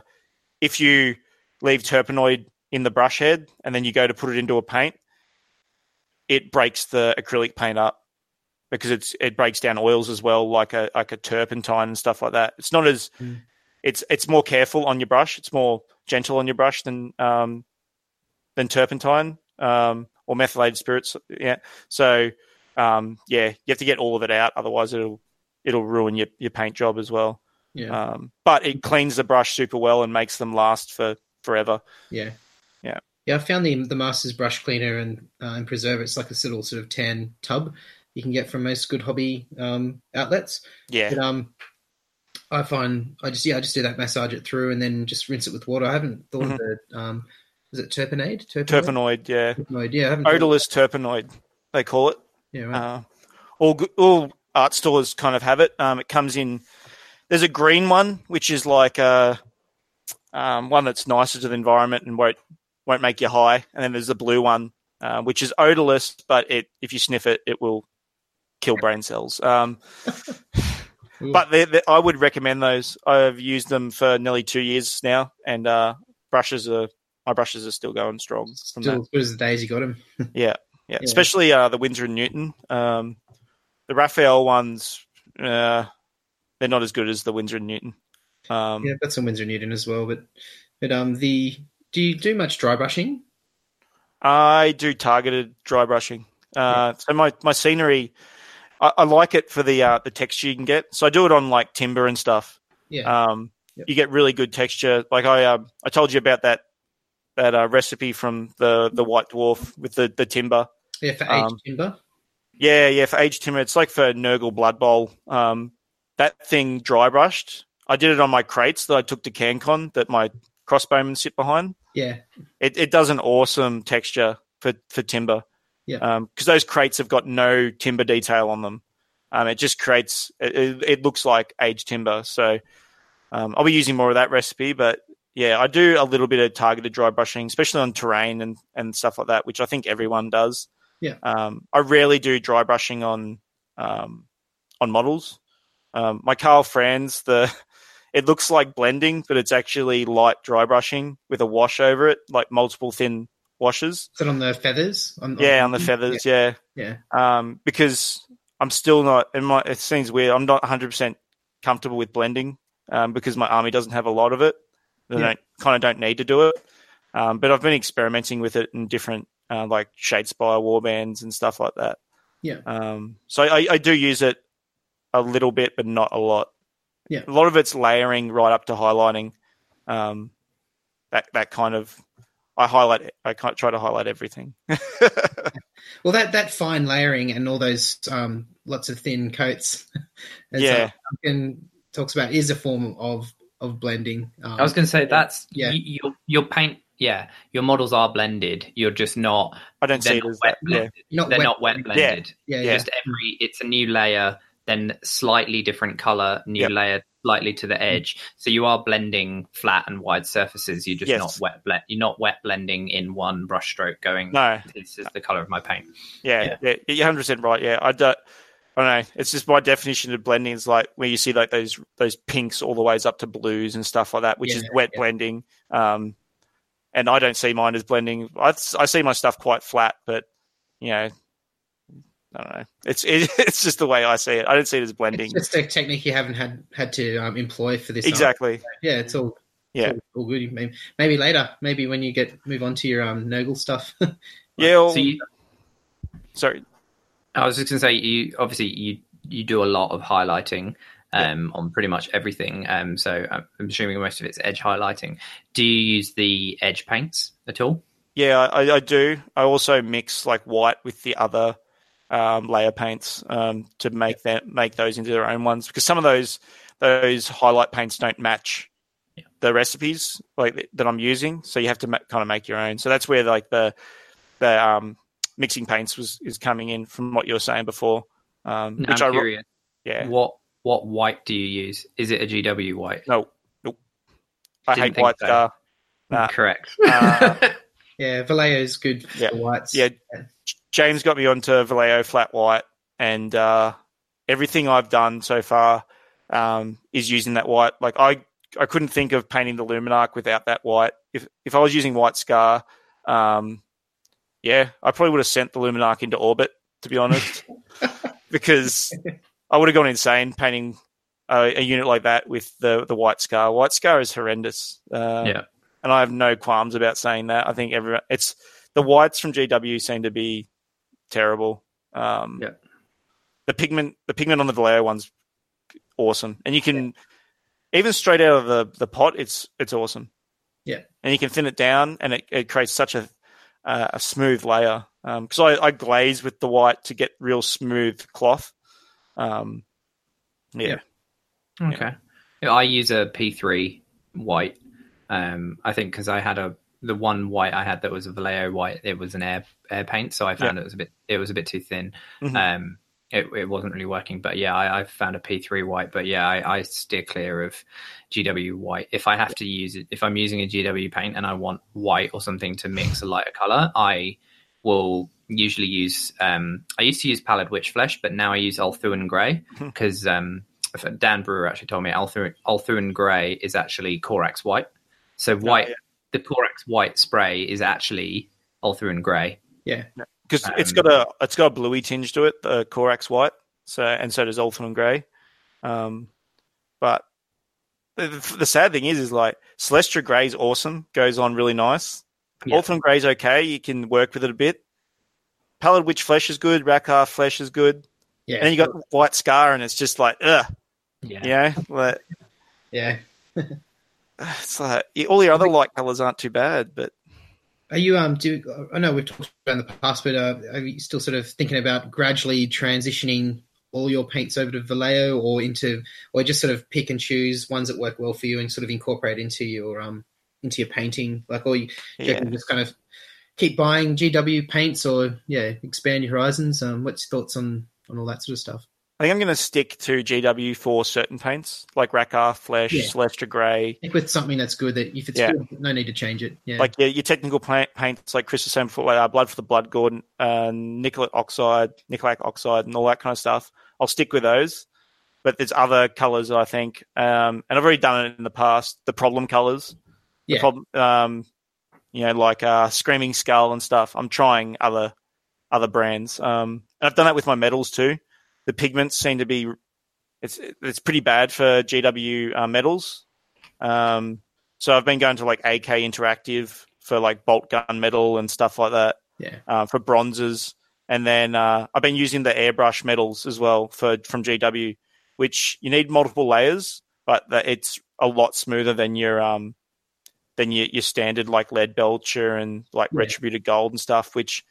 if you leave Turpenoid in the brush head and then you go to put it into a paint, it breaks the acrylic paint up because it's it breaks down oils as well, like a like a turpentine and stuff like that. It's not as Mm. it's it's more careful on your brush. It's more gentle on your brush than um, than turpentine um, or methylated spirits. Yeah, so um, yeah, you have to get all of it out, otherwise it'll it'll ruin your, your paint job as well. yeah. Um, but it cleans the brush super well and makes them last for forever. Yeah. Yeah. Yeah, I found the the Masters brush cleaner and uh, and preserver. It's like this little sort of tan tub you can get from most good hobby um, outlets. Yeah, But um, I find I just yeah I just do that massage it through and then just rinse it with water. I haven't thought of the um, is it terpenade? Turpenoid. Yeah, Turpenoid, Yeah, haven't. thought- odorless Turpenoid they call it. Yeah, right. Uh, all all art stores kind of have it. Um, it comes in. There's a green one which is like a um, one that's nicer to the environment and won't won't make you high. And then there's the blue one uh, which is odorless, but it if you sniff it, it will kill brain cells. Um, [LAUGHS] but they they I would recommend those. I've used them for nearly two years now, and uh, brushes are my brushes are still going strong from Still that. as good as the days you got them. [LAUGHS] Yeah, Yeah. especially uh, the Winsor and Newton. Um, the Raphael ones, uh, they're not as good as the Winsor and Newton. Um, Yeah, I've got some Winsor and Newton as well. But but um, the do you do much dry brushing? I do targeted dry brushing. Uh, So my, my scenery, I, I like it for the uh, the texture you can get. So I do it on like timber and stuff. Yeah, Um, Yep. You get really good texture. Like I um, I told you about that that uh, recipe from the the White Dwarf with the the timber. yeah, for aged um, timber. Yeah, yeah, for aged timber, it's like for Nurgle Blood Bowl. Um, that thing dry brushed. I did it on my crates that I took to CanCon that my crossbowmen sit behind. Yeah. It, it does an awesome texture for, for timber. Yeah. Because those crates have got no timber detail on them. Um, it just creates, it, it, it looks like aged timber. So um, I'll be using more of that recipe. But yeah, I do a little bit of targeted dry brushing, especially on terrain and, and stuff like that, which I think everyone does. Yeah. Um, I rarely do dry brushing on um, on models. Um, my Karl Franz, the [LAUGHS] it looks like blending, but it's actually light dry brushing with a wash over it, like multiple thin washes. Is it on the feathers? On, Yeah, on the feathers. Yeah, Yeah. um, because I'm still not. And my it seems weird. I'm not 100 percent comfortable with blending um, because my army doesn't have a lot of it. They Yeah. don't kind of don't need to do it. Um, but I've been experimenting with it in different uh, like Shadespire warbands and stuff like that. Yeah. Um, so I, I do use it a little bit, but not a lot. Yeah. A lot of it's layering right up to highlighting. Um, that that kind of I highlight. I of try to highlight everything. [LAUGHS] Well, that that fine layering and all those um, lots of thin coats, [LAUGHS] as Yeah. uh, Duncan talks about, is a form of of blending. Um, I was going to say that's Yeah. yeah. your your paint. Yeah, your models are blended. You're just not. I don't They're see it not as wet that. Yeah. blended. not They're wet- not wet blended. Yeah, Yeah. Just every. It's a new layer, then slightly different color, new Yep. layer, slightly to the edge. So you are blending flat and wide surfaces. You're just Yes. not wet blend. You're not wet blending in one brushstroke. Going. No. This is the color of my paint. Yeah, yeah, you're hundred percent right. Yeah, I don't, I don't know. It's just my definition of blending is like where you see like those those pinks all the ways up to blues and stuff like that, which is wet yeah. blending. Um, and I don't see mine as blending. I, I see my stuff quite flat, but you know, I don't know. It's it, [LAUGHS] it's just the way I see it. I don't see it as blending. It's just a technique you haven't had had to um, employ for this. Exactly. Yeah, it's all. Yeah. all, all good. Maybe, maybe later. Maybe when you get move on to your um Nurgle stuff. [LAUGHS] Yeah. Well, So you, sorry. I was just going to say, you obviously you you do a lot of highlighting um, on pretty much everything. Um, so I'm assuming most of it's edge highlighting. Do you use the edge paints at all? Yeah, I, I do. I also mix like white with the other um, layer paints um, to make that make those into their own ones because some of those those highlight paints don't match Yeah. the recipes like that I'm using, so you have to ma- kind of make your own. So that's where like the the um, mixing paints was is coming in from what you were saying before. Um, Now which I'm I ro- curious. yeah What what white do you use? Is it a GW white? no nope. I Didn't hate white so. star. Nah. Correct. Uh, [LAUGHS] yeah, Vallejo's good for Yeah. whites. Yeah. James got me onto Vallejo flat white, and uh, everything I've done so far um, is using that white. Like I, I couldn't think of painting the Luminark without that white. If if I was using White Scar, um, yeah, I probably would have sent the Luminark into orbit. To be honest, [LAUGHS] because I would have gone insane painting a, a unit like that with the the White Scar. White Scar is horrendous. Uh, yeah. and I have no qualms about saying that. I think everyone, it's the whites from GW seem to be terrible. Um, Yeah. The pigment, the pigment on the Vallejo one's awesome, and you can even straight out of the, the pot, it's it's awesome. Yeah. and you can thin it down, and it, it creates such a uh, a smooth layer. Because I, I glaze with the white to get real smooth cloth. Um, yeah. Okay. Yeah, I use a P3 white. Um, I think because I had a the one white I had that was a Vallejo white. It was an air air paint, so I found it was a bit it was a bit too thin. Mhm. Um, it, it wasn't really working. But yeah, I, I found a P3 white. But yeah, I, I steer clear of GW white. If I have to use it, if I'm using a GW paint and I want white or something to mix a lighter color, I will usually use. Um, I used to use Pallid Wych Flesh, but now I use Ulthuan Grey because um, Dan Brewer actually told me Ulthuan, Ulthuan Grey is actually Corax White. So white, yeah. the Corax White spray is actually Ulthuan Grey. yeah, because it's Um, got a it's got a bluey tinge to it, the Corax white. So and so does Ulthuan Grey. Um, but the, the, sad thing is, is like Celestra Grey's awesome, goes on really nice. Yeah. Ulthuan Grey's okay, you can work with it a bit. Pallid Wych Flesh is good, Rakarth Flesh is good, yeah. and then you got White Scar, and it's just like, ugh, Yeah. you know, like yeah. [LAUGHS] it's like all the other light colors aren't too bad, but Are you um? Do I know we've talked about in the past, but uh, are you still sort of thinking about gradually transitioning all your paints over to Vallejo or into, or just sort of pick and choose ones that work well for you and sort of incorporate into your um into your painting? Like, or you, you Yeah. can just kind of keep buying GW paints or yeah, expand your horizons. Um, what's your thoughts on on all that sort of stuff? I think I'm going to stick to GW for certain paints like Rakarth, Flesh, Yeah. Celestra Grey. Stick with something that's good. That if it's Yeah. good, no need to change it. Yeah, Like your, your technical paint, paints, like saying like, uh, Blood for the Blood Gordon, uh, Nihilakh Oxide, Nihilakh Oxide, and all that kind of stuff. I'll stick with those. But there's other colors, I think, um, and I've already done it in the past. The problem colors, Yeah. problem, um, you know, like uh, Screaming Skull and stuff. I'm trying other other brands. Um, and I've done that with my metals too. The pigments seem to be it's it's pretty bad for GW uh, metals. Um, so I've been going to like AK Interactive for like bolt gun metal and stuff like that yeah, uh, for bronzes, and then uh, I've been using the airbrush metals as well for from GW, which you need multiple layers, but that it's a lot smoother than your um than your, your standard like lead belcher and like Yeah. retributed gold and stuff. Which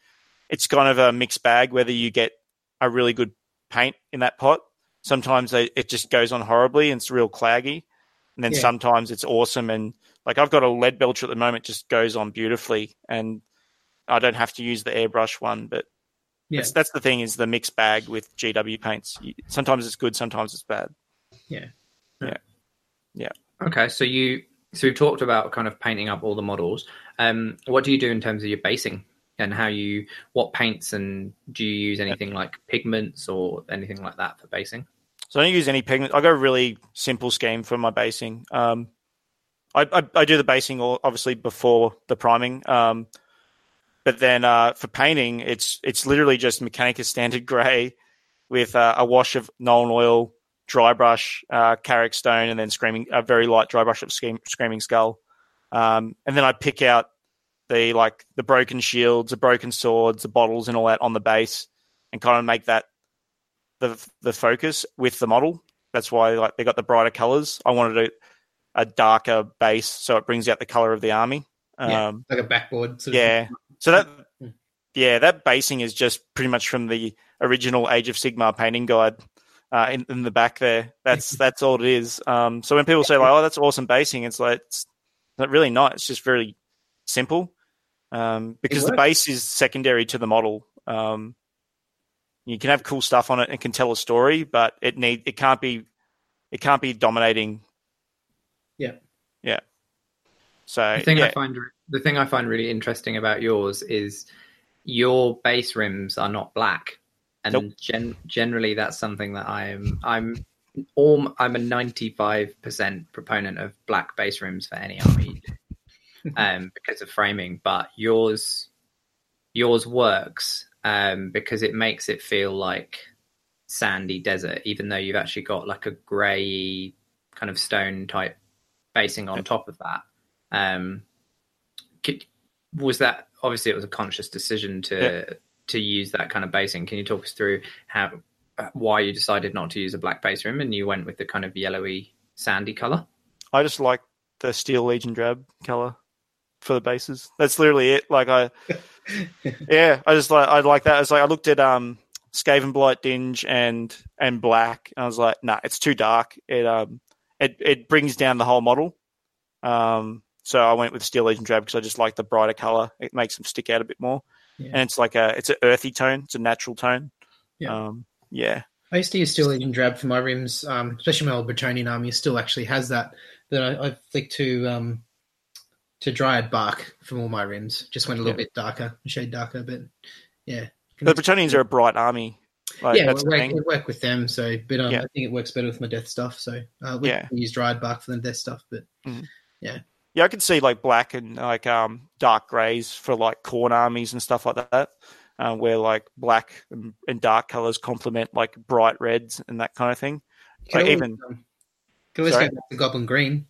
it's kind of a mixed bag whether you get a really good paint in that pot. Sometimes they, it just goes on horribly and it's real claggy, and then Yeah. sometimes it's awesome and like I've got a lead belcher at the moment, just goes on beautifully, and I don't have to use the airbrush one. But yeah, that's, that's the thing is the mixed bag with GW paints. Sometimes it's good, sometimes it's bad. Yeah. Yeah. Yeah. Okay, so you so we've talked about kind of painting up all the models. Um, what do you do in terms of your basing and how you what paints and do you use anything like pigments or anything like that for basing? So I don't use any pigment. I go really simple scheme for my basing. Um, I, I, I do the basing obviously before the priming. Um, but then uh, for painting, it's it's literally just Mechanicus standard [LAUGHS] grey with uh, a wash of Nuln oil, dry brush, uh, Karak stone, and then screaming a very light dry brush of scream, screaming skull. Um, and then I pick out the like the broken shields, the broken swords, the bottles, and all that on the base, and kind of make that the the focus with the model. That's why like they got the brighter colors. I wanted a, a darker base so it brings out the color of the army. Yeah. Um, like a backboard. Sort of yeah. So that Mm. yeah, that basing is just pretty much from the original Age of Sigmar painting guide. Uh, in, in the back there, that's [LAUGHS] that's all it is. Um, so when people say like, "Oh, that's awesome basing," it's like it's not really not. It's just very simple um, because the base is secondary to the model. Um, you can have cool stuff on it and can tell a story, but it need it can't be it can't be dominating. Yeah. yeah. So The thing yeah, I find the thing I find really interesting about yours is your base rims are not black, and Nope. gen- generally that's something that I'm I'm all, I'm a ninety five percent proponent of black base rims for any army, um, [LAUGHS] because of framing. But yours yours works um, because it makes it feel like sandy desert, even though you've actually got like a grey kind of stone type basing on top of that. Um, could, was that obviously it was a conscious decision to to use that kind of basing? Can you talk us through how why you decided not to use a black base rim and you went with the kind of yellowy sandy color? I just like the Steel Legion drab color for the bases. That's literally it. Like I, [LAUGHS] yeah, I just like I like that. It's like I looked at um Skaven Blight Dinge and and Black, and I was like, nah, it's too dark. It um it it brings down the whole model. Um, so I went with Steel Legion drab because I just like the brighter color. It makes them stick out a bit more, Yeah. and it's like a it's an earthy tone. It's a natural tone. Yeah. Um, yeah. I used to use Steel Legion Drab for my rims, um, especially my old Bretonnian army still actually has that. But I, I flicked to um, to Dryad Bark from all my rims. Just went a little Yeah. bit darker, a shade darker, but yeah. The Bretonnians are a bright army. Like, yeah, that's it the work, work with them. So, but um, Yeah. I think it works better with my death stuff. So, uh, we Yeah. use Dryad Bark for the death stuff. But Yeah, yeah, I could see like black and like um dark grays for like Khorne armies and stuff like that, uh, where like black and, and dark colors complement like bright reds and that kind of thing. you can Like always, even um, can always Sorry? go back to Goblin Green.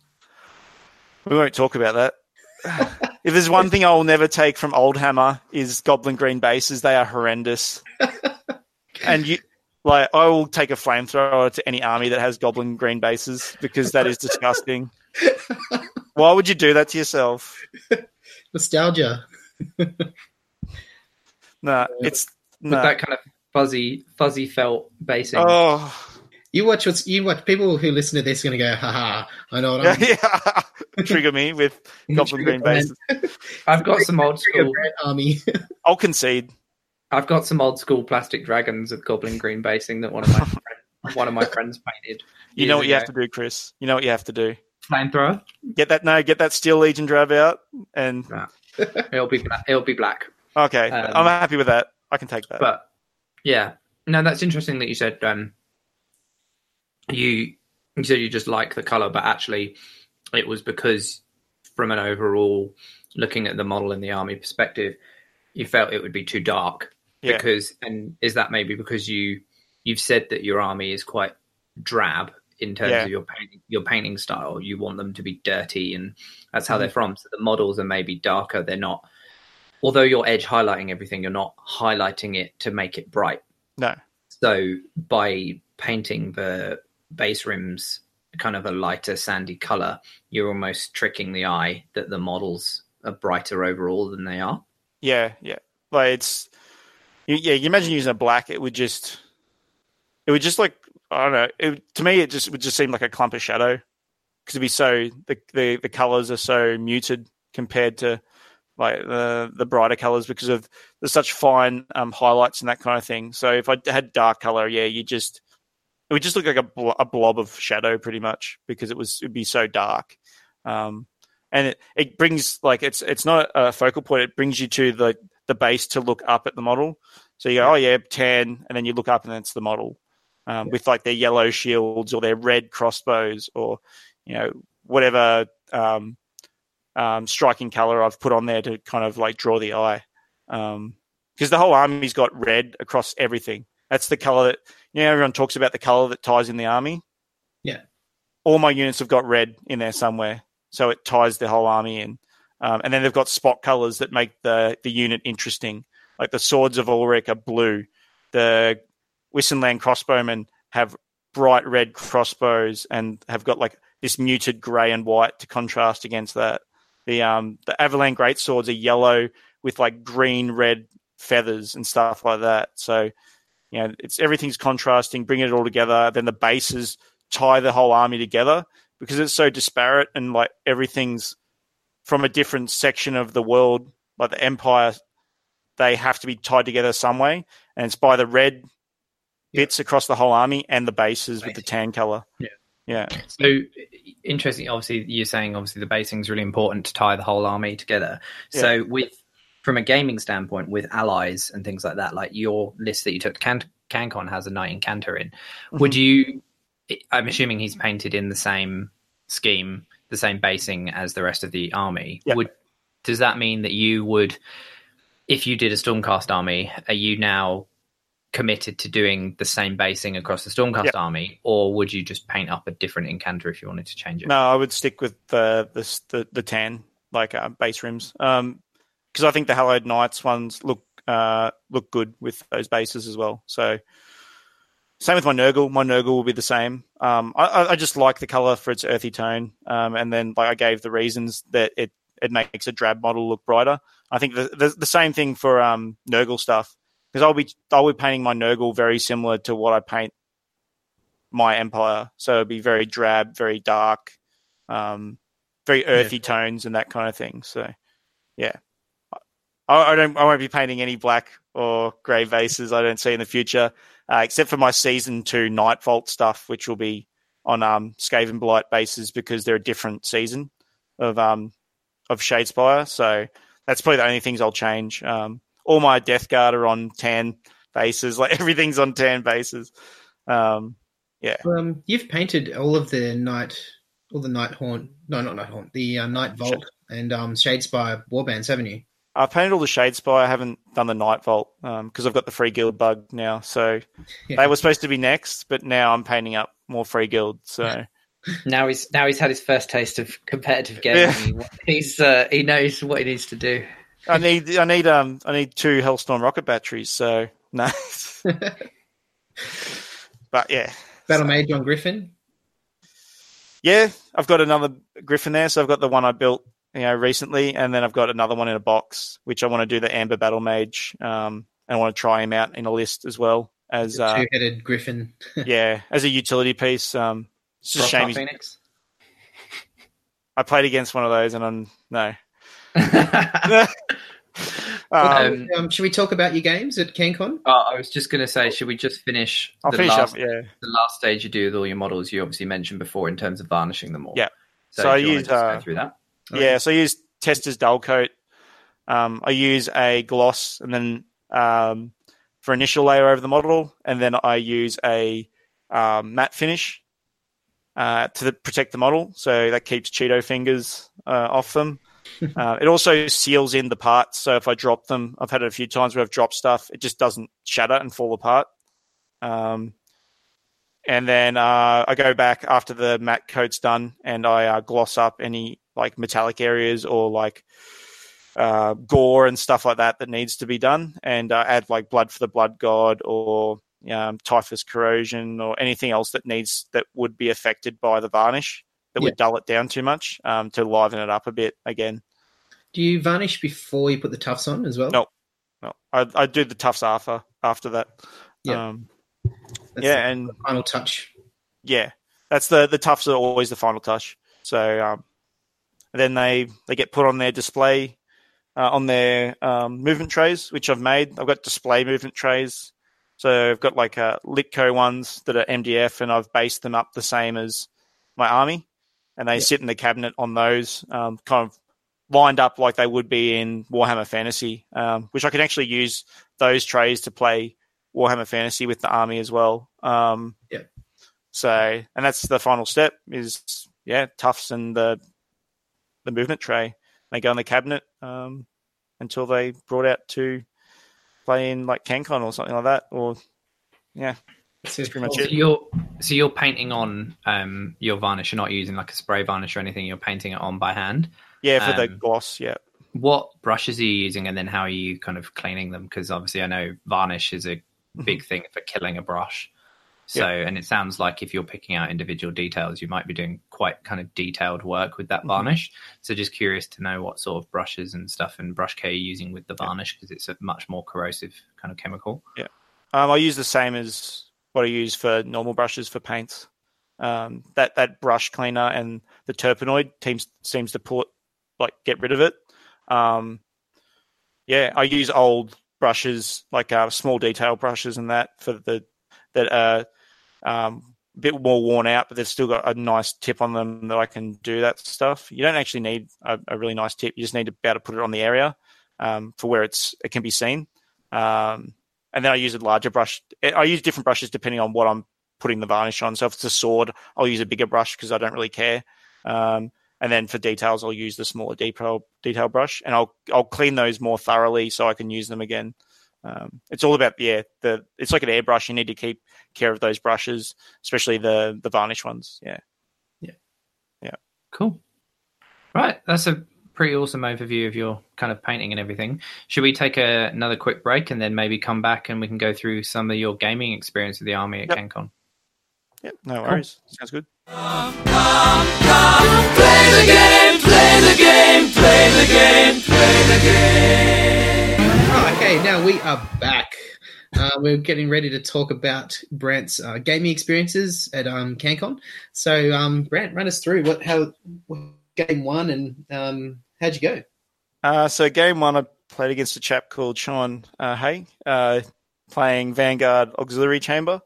we won't talk about that. If there's one thing I will never take from Old Hammer is Goblin Green bases. They are horrendous, [LAUGHS] and you like I will take a flamethrower to any army that has Goblin Green bases because that is disgusting. [LAUGHS] Why would you do that to yourself? Nostalgia. [LAUGHS] No, it's Would no. that kind of fuzzy fuzzy felt basing. Oh, You watch what's you watch people who listen to this are going to go, haha, I know what I'm [LAUGHS] yeah. Trigger me with [LAUGHS] Goblin Green bases. [LAUGHS] I've got some old school. Army. I'll concede. I've got some old school plastic dragons of goblin green basing that one of my friend, one of my friends painted. You know years what you have to do, Chris. You know what you have to do. Flamethrower. Get that no, get that Steel Legion drab out, and It'll be black. It'll be black. okay, Um, I'm happy with that. I can take that. But yeah, no, that's interesting that you said um, you you said you just like the color, but actually it was because from an overall looking at the model in the army perspective, you felt it would be too dark. Yeah. because and is that maybe because you you've said that your army is quite drab in terms Yeah. of your painting your painting style. You want them to be dirty and that's how they're mm. from. So the models are maybe darker. They're not although you're edge highlighting everything you're not highlighting it to make it bright. No, so by painting the base rims kind of a lighter sandy color you're almost tricking the eye that the models are brighter overall than they are yeah, yeah. Like it's, you, yeah. You imagine using a black, it would just, it would just like I don't know. It, to me, it just it would just seem like a clump of shadow because it'd be so the, the the colors are so muted compared to like the the brighter colors because of there's such fine um, highlights and that kind of thing. So if I had dark color, yeah, you just it would just look like a, blo- a blob of shadow pretty much because it was it'd be so dark. Um, and it, it brings like it's it's not a focal point. It brings you to the the base to look up at the model. So you go, oh yeah, tan, and then you look up and it's the model um, with like their yellow shields or their red crossbows or you know whatever um, um, striking color I've put on there to kind of like draw the eye. Because the whole army's got red across everything. That's the color that you know everyone talks about the color that ties in the army. Yeah. All my units have got red in there somewhere, so it ties the whole army in. Um, and then they've got spot colors that make the the unit interesting. Like the swords of Ulric are blue. The Wissenland crossbowmen have bright red crossbows and have got like this muted grey and white to contrast against that. The um the Averland great swords are yellow with like green red feathers and stuff like that. So you know it's everything's contrasting, bring it all together. Then the bases tie the whole army together because it's so disparate and like everything's from a different section of the world, like the Empire. They have to be tied together some way, and it's by the red bits across the whole army and the bases with the tan color. Yeah. yeah, So interesting. Obviously, you're saying obviously the basing is really important to tie the whole army together. So with from a gaming standpoint, with allies and things like that, like your list that you took, Can- CanCon has a knight incantor in. Would you? I'm assuming he's painted in the same scheme, the same basing as the rest of the army. Would does that mean that you would, if you did a Stormcast army, are you now committed to doing the same basing across the Stormcast army, or would you just paint up a different incantor if you wanted to change it? No, I would stick with the the the, the tan like uh, base rims because I think the Hallowed Knights ones look uh, look good with those bases as well. So same with my Nurgle. My Nurgle will be the same. Um, I- I, just like the color for its earthy tone, um, and then like I gave the reasons that it it makes a drab model look brighter. I think the the, the same thing for um, Nurgle stuff because I'll be I'll be painting my Nurgle very similar to what I paint my Empire. So it'll be very drab, very dark, um, very earthy tones and that kind of thing. So yeah, I, I don't I won't be painting any black or grey vases. I don't see in the future, uh, except for my season two Night Vault stuff, which will be on um, Skaven Blight bases because they're a different season of um of Shadespire. So that's probably the only things I'll change. Um, all my Death Guard are on tan bases. [LAUGHS] Like everything's on tan bases. Um, Um, you've painted all of the night, all the night haunt. No, not night haunt. The uh, night vault and um, Shadespire warbands, haven't you? I've painted all the Shadespire. I haven't done the Night Vault because I've got the free guild bug now. So Yeah. they were supposed to be next, but now I'm painting up more free guild. So [LAUGHS] Now he's now he's had his first taste of competitive gaming. He's uh, he knows what he needs to do. I need I need um I need two Helstorm rocket batteries. So no, [LAUGHS] but yeah, Battle Mage on Griffin. yeah. I've got another Griffin there. So I've got the one I built you know recently, and then I've got another one in a box, which I want to do the Amber Battle Mage um and I want to try him out in a list as well as uh, Two-headed griffin. [LAUGHS] yeah as a utility piece. Um, it's just a shame. Phoenix. I played against one of those, and I'm no. [LAUGHS] Um, um, should we talk about your games at CanCon? Uh, I was just going to say, should we just finish I'll the finish last, up. Yeah. the last stage you do with all your models? You obviously mentioned before in terms of varnishing them all. Yeah. So, So I do you wanna use, uh, go through that. Yeah, so I use Testors Dullcote. Um, I use a gloss and then um, for initial layer over the model, and then I use a um, matte finish uh, to the, protect the model, so that keeps Cheeto fingers uh, off them. [LAUGHS] uh, it also seals in the parts, so if I drop them, I've had it a few times where I've dropped stuff, it just doesn't shatter and fall apart. Um, and then uh, I go back after the matte coat's done, and I uh, gloss up any like metallic areas or like uh, gore and stuff like that that needs to be done, and uh, add like blood for the blood god or um, typhus corrosion or anything else that needs that would be affected by the varnish that would dull it down too much um, to liven it up a bit again. Do you varnish before you put the tufts on as well? No. No, I, I do the tufts after after that. Yeah. Um, That's yeah, the and final touch. yeah, that's the the tufts are always the final touch. So um, then they they get put on their display uh, on their um, movement trays, which I've made. I've got display movement trays. So I've got like uh, Litko ones that are MDF, and I've based them up the same as my army, and they Yeah. sit in the cabinet on those, um, kind of lined up like they would be in Warhammer Fantasy, um, which I can actually use those trays to play Warhammer Fantasy with the army as well. Um, Yeah. So, and that's the final step is yeah, tufts and the the movement tray. They go in the cabinet um, until they brought out to play in like CanCon or something like that. Or yeah, That's pretty much So it. you're so you're painting on um, your varnish. You're not using like a spray varnish or anything. You're painting it on by hand. yeah, for the Um, gloss. Yeah, What brushes are you using, and then how are you kind of cleaning them? Because obviously, I know varnish is a big thing for killing a brush. So, and it sounds like if you're picking out individual details, you might be doing quite kind of detailed work with that varnish. So, just curious to know what sort of brushes and stuff and brush care you're using with the varnish because it's a much more corrosive kind of chemical. Yeah. Um, I use the same as what I use for normal brushes for paints. Um, that that brush cleaner and the terpenoid teams seems to pull it, like get rid of it. Um, yeah, I use old brushes like uh, small detail brushes and that for the that are um, a bit more worn out, but they've still got a nice tip on them that I can do that stuff. You don't actually need a, a really nice tip; you just need to be able to put it on the area um, for where it's it can be seen. Um, and then I use a larger brush. I use different brushes depending on what I'm putting the varnish on. So if it's a sword, I'll use a bigger brush because I don't really care. Um, and then for details, I'll use the smaller detail detail brush, and I'll I'll clean those more thoroughly so I can use them again. Um, it's all about yeah, the it's like an airbrush. You need to keep care of those brushes, especially the the varnish ones. Yeah, yeah, yeah. Cool. Right, that's a pretty awesome overview of your kind of painting and everything. Should we take a, another quick break and then maybe come back and we can go through some of your gaming experience with the army at Yep. CanCon? yeah, no worries. Sounds good. Play the game, play the game, play the game, play the game. Okay, now we are back. Uh, we're getting ready to talk about Brant's uh, gaming experiences at um, CanCon. So, um, Brant, run us through what how what game one and um, how'd you go? Uh, so game one, I played against a chap called Sean uh, Hay, uh, playing Vanguard Auxiliary Chamber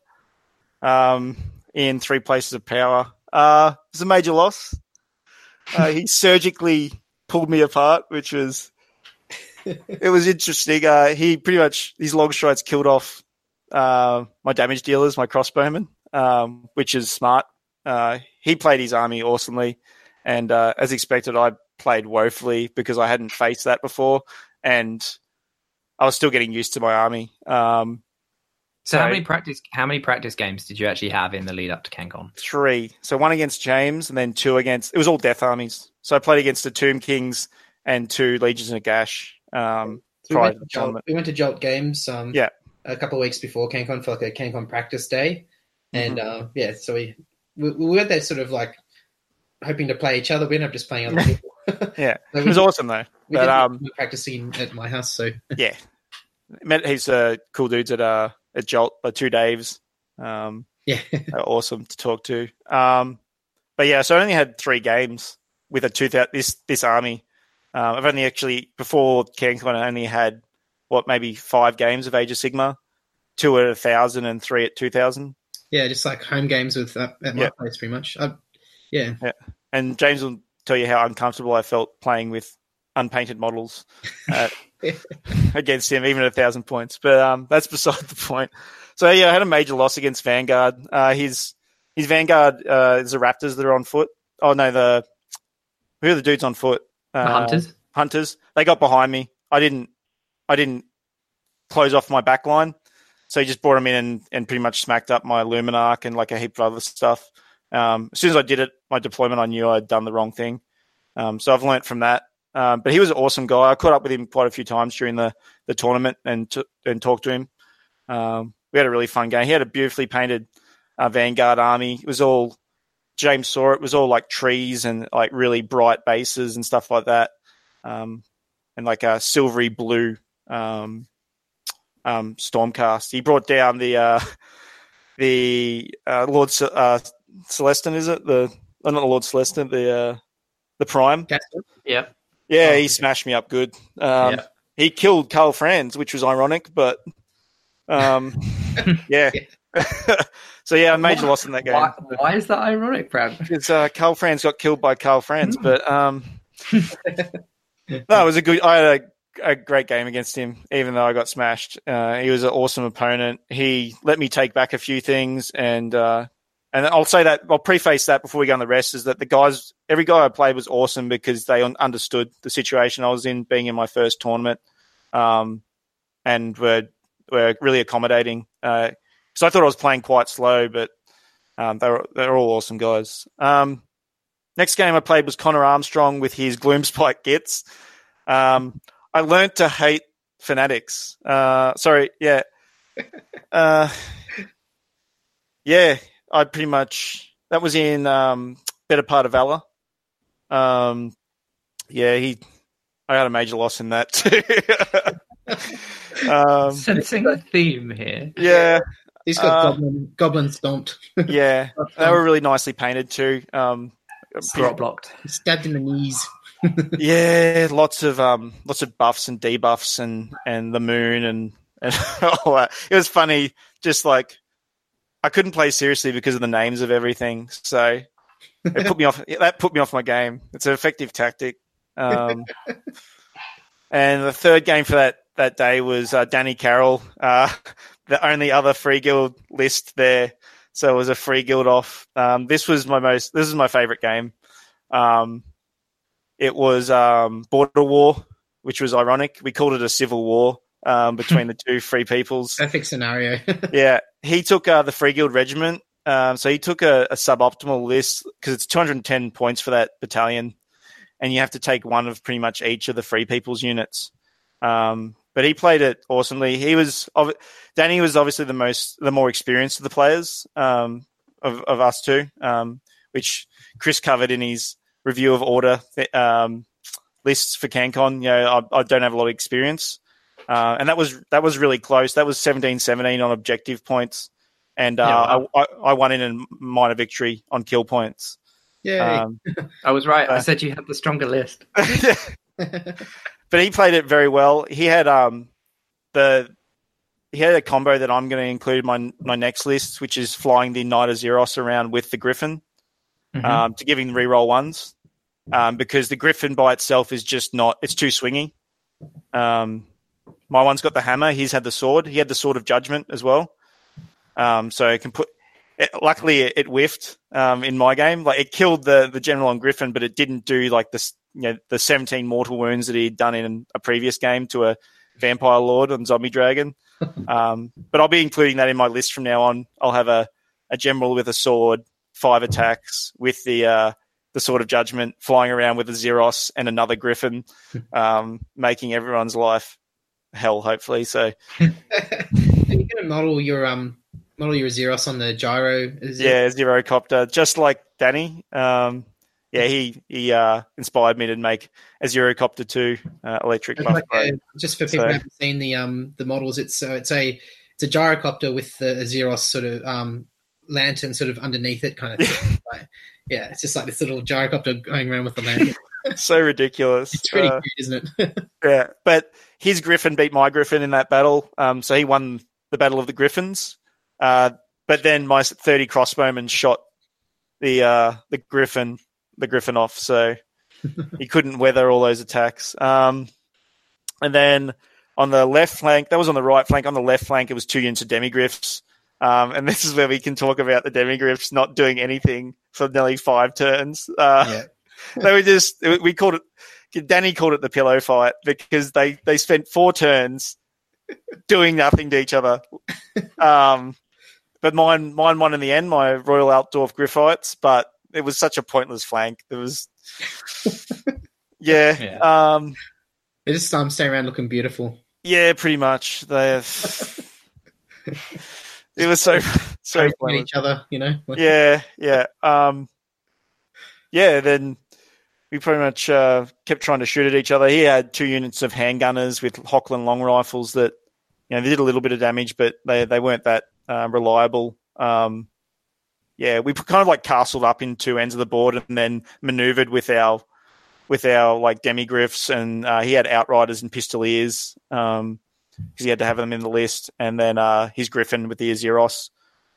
um, in three places of power. Uh, it was a major loss. Uh, he [LAUGHS] surgically pulled me apart, which was [LAUGHS] it was interesting. Uh, he pretty much his Longstrikes killed off uh, my damage dealers, my crossbowmen, um, which is smart. Uh, he played his army awesomely, and uh, as expected, I played woefully because I hadn't faced that before, and I was still getting used to my army. Um, So, how many practice how many practice games did you actually have in the lead up to CanCon? three, so one against James, and then two against. It was all death armies. So I played against the Tomb Kings and two Legions of Nagash. Um, So we, went to to Jolt, we went to Jolt Games um, Yeah. a couple of weeks before CanCon for like a CanCon practice day. And Mm-hmm. uh, yeah, so we, we, we went there sort of like hoping to play each other. We ended up just playing other [LAUGHS] people. [LAUGHS] Yeah, So it we, was awesome though. we But did um, practicing at my house. So yeah, met he's uh, cool dudes at uh at Jolt, uh, two Daves. Um, Yeah. [LAUGHS] awesome to talk to. Um, but yeah, so I only had three games with a two thou- this this army. Um, I've only actually before CanCon I only had what maybe five games of Age of Sigmar, two at a thousand and three at two thousand. yeah, just like home games with uh, at my Yeah. place, pretty much. I, yeah, And James will tell you how uncomfortable I felt playing with unpainted models uh, [LAUGHS] against him, even at a thousand points. But um, that's beside the point. So yeah, I had a major loss against Vanguard. Uh, his his Vanguard uh, is the Raptors that are on foot. Oh no, the who are the dudes on foot? Uh, The hunters. Hunters. They got behind me. I didn't. I didn't close off my back line, so he just brought him in and, and pretty much smacked up my Luminark and like a heap of other stuff. Um, as soon as I did it, my deployment, I knew I'd done the wrong thing. Um, so I've learnt from that. Um, but he was an awesome guy. I caught up with him quite a few times during the, the tournament and t- and talked to him. Um, we had a really fun game. He had a beautifully painted uh, Vanguard army. It was all James saw it. It was all like trees and like really bright bases and stuff like that, um, and like a silvery blue um, um, Stormcast. He brought down the uh, [LAUGHS] the uh, Lord uh, Celestant. Is it the not the Lord Celestant? The uh, the Prime. Gaston. Yeah, he smashed me up good. Um, Yeah. He killed Karl Franz, which was ironic, but um, [LAUGHS] yeah. [LAUGHS] so yeah, a major loss in that game. Why, why is that ironic, Brad? [LAUGHS] Because uh, Karl Franz got killed by Karl Franz, but um, no, it was a good. I had a, a great game against him, even though I got smashed. Uh, he was an awesome opponent. He let me take back a few things, and uh, and I'll say that I'll preface that before we go on the rest is that the guys, every guy I played was awesome because they un- understood the situation I was in, being in my first tournament, um, and were were really accommodating. Uh, so I thought I was playing quite slow, but um, they were they're all awesome guys. Um, next game I played was Connor Armstrong with his Gloomspite Gitz. Um, I learned to hate fanatics. Uh, sorry, yeah, uh, yeah. I pretty much that was in um, better part of Valor. Um, yeah, he. I had a major loss in that too. [LAUGHS] um, Sensing a theme here. yeah, He's got Uh, goblin, goblin stomped, [LAUGHS] yeah, they were really nicely painted too. Um, Drop blocked. stabbed in the knees. [LAUGHS] yeah, lots of um, lots of buffs and debuffs and and the moon and and all that. It was funny, just like I couldn't play seriously because of the names of everything. So it put me off. That put me off my game. It's an effective tactic. Um, [LAUGHS] and the third game for that that day was uh, Danny Carroll, uh, the only other free guild list there. So it was a free guild off. Um, this was my most. This is my favorite game. Um, it was um, border war, which was ironic. We called it a civil war um, between the [LAUGHS] two free peoples. Perfect scenario. [LAUGHS] Yeah, he took uh, the Free Guild Regiment. Um, so he took a, a suboptimal list because it's 210 points for that battalion, and you have to take one of pretty much each of the Free People's units. Um, but he played it awesomely. He was Danny was obviously the most the more experienced of the players um, of of us two, um, which Chris covered in his review of order um, lists for CanCon. You know, I, I don't have a lot of experience. Uh, and that was that was really close. That was 17-17 on objective points, and uh, Yeah. I, I, I won in a minor victory on kill points. yeah. Um, [LAUGHS] I was right. I Uh, said you had the stronger list. [LAUGHS] [LAUGHS] but he played it very well. He had um the he had a combo that I'm going to include in my my next list, which is flying the Knight-Azyros around with the Griffin Mhm. um, to give him reroll ones, um, because the Griffin by itself is just not it's too swingy. Um, my one's got the hammer. He's had the sword. He had the sword of judgment as well. Um, so it can put. It, luckily, it, it whiffed um, in my game. Like it killed the the general on Griffin, but it didn't do like this. You know, the 17 mortal wounds that he'd done in a previous game to a vampire lord on zombie dragon. [LAUGHS] um, but I'll be including that in my list from now on. I'll have a, a general with a sword, five attacks with the uh, the sword of judgment, flying around with a Zeros and another Griffin, [LAUGHS] um, making everyone's life hell. Hopefully, so Are [LAUGHS] you going to model your um model your Azyros on the gyro? Is yeah, Zero Copter, just like Danny. Um, yeah, he he uh, inspired me to make a Zerocopter two uh, electric like a- just for people So- who haven't seen the um the models, it's so it's a it's a gyrocopter with the Azyros sort of um lantern sort of underneath it, kind of. thing. [LAUGHS] Like, yeah, it's just like this little gyrocopter going around with the lantern. [LAUGHS] so ridiculous. It's pretty Uh, cute, isn't it? [LAUGHS] Yeah, but his Griffin beat my Griffin in that battle, um, so he won the Battle of the Griffins. Uh, but then my thirty crossbowmen shot the uh, the Griffin the Griffin off, so [LAUGHS] he couldn't weather all those attacks. Um, and then on the left flank, that was on the right flank. On the left flank, it was two units of demigryphs. Um, and this is where we can talk about the demigryphs not doing anything for nearly five turns. Uh, yeah. [LAUGHS] they were just we called it Danny called it the pillow fight because they they spent four turns doing nothing to each other. Um, but mine mine won in the end, my Royal Altdorf Gryphites, but it was such a pointless flank. It was [LAUGHS] yeah, Yeah. um They just um stay around looking beautiful. yeah, pretty much. They have. [LAUGHS] it was so so pointless. each other, you know. yeah, yeah. Um, yeah, then we pretty much uh, kept trying to shoot at each other. He had two units of handgunners with Hochland long rifles that, you know, they did a little bit of damage, but they, they weren't that uh, reliable. Um, yeah, we kind of like castled up in two ends of the board and then maneuvered with our with our like demigryphs, and uh, he had outriders and pistoliers um, because he had to have them in the list, and then uh, his griffin with the Azyros.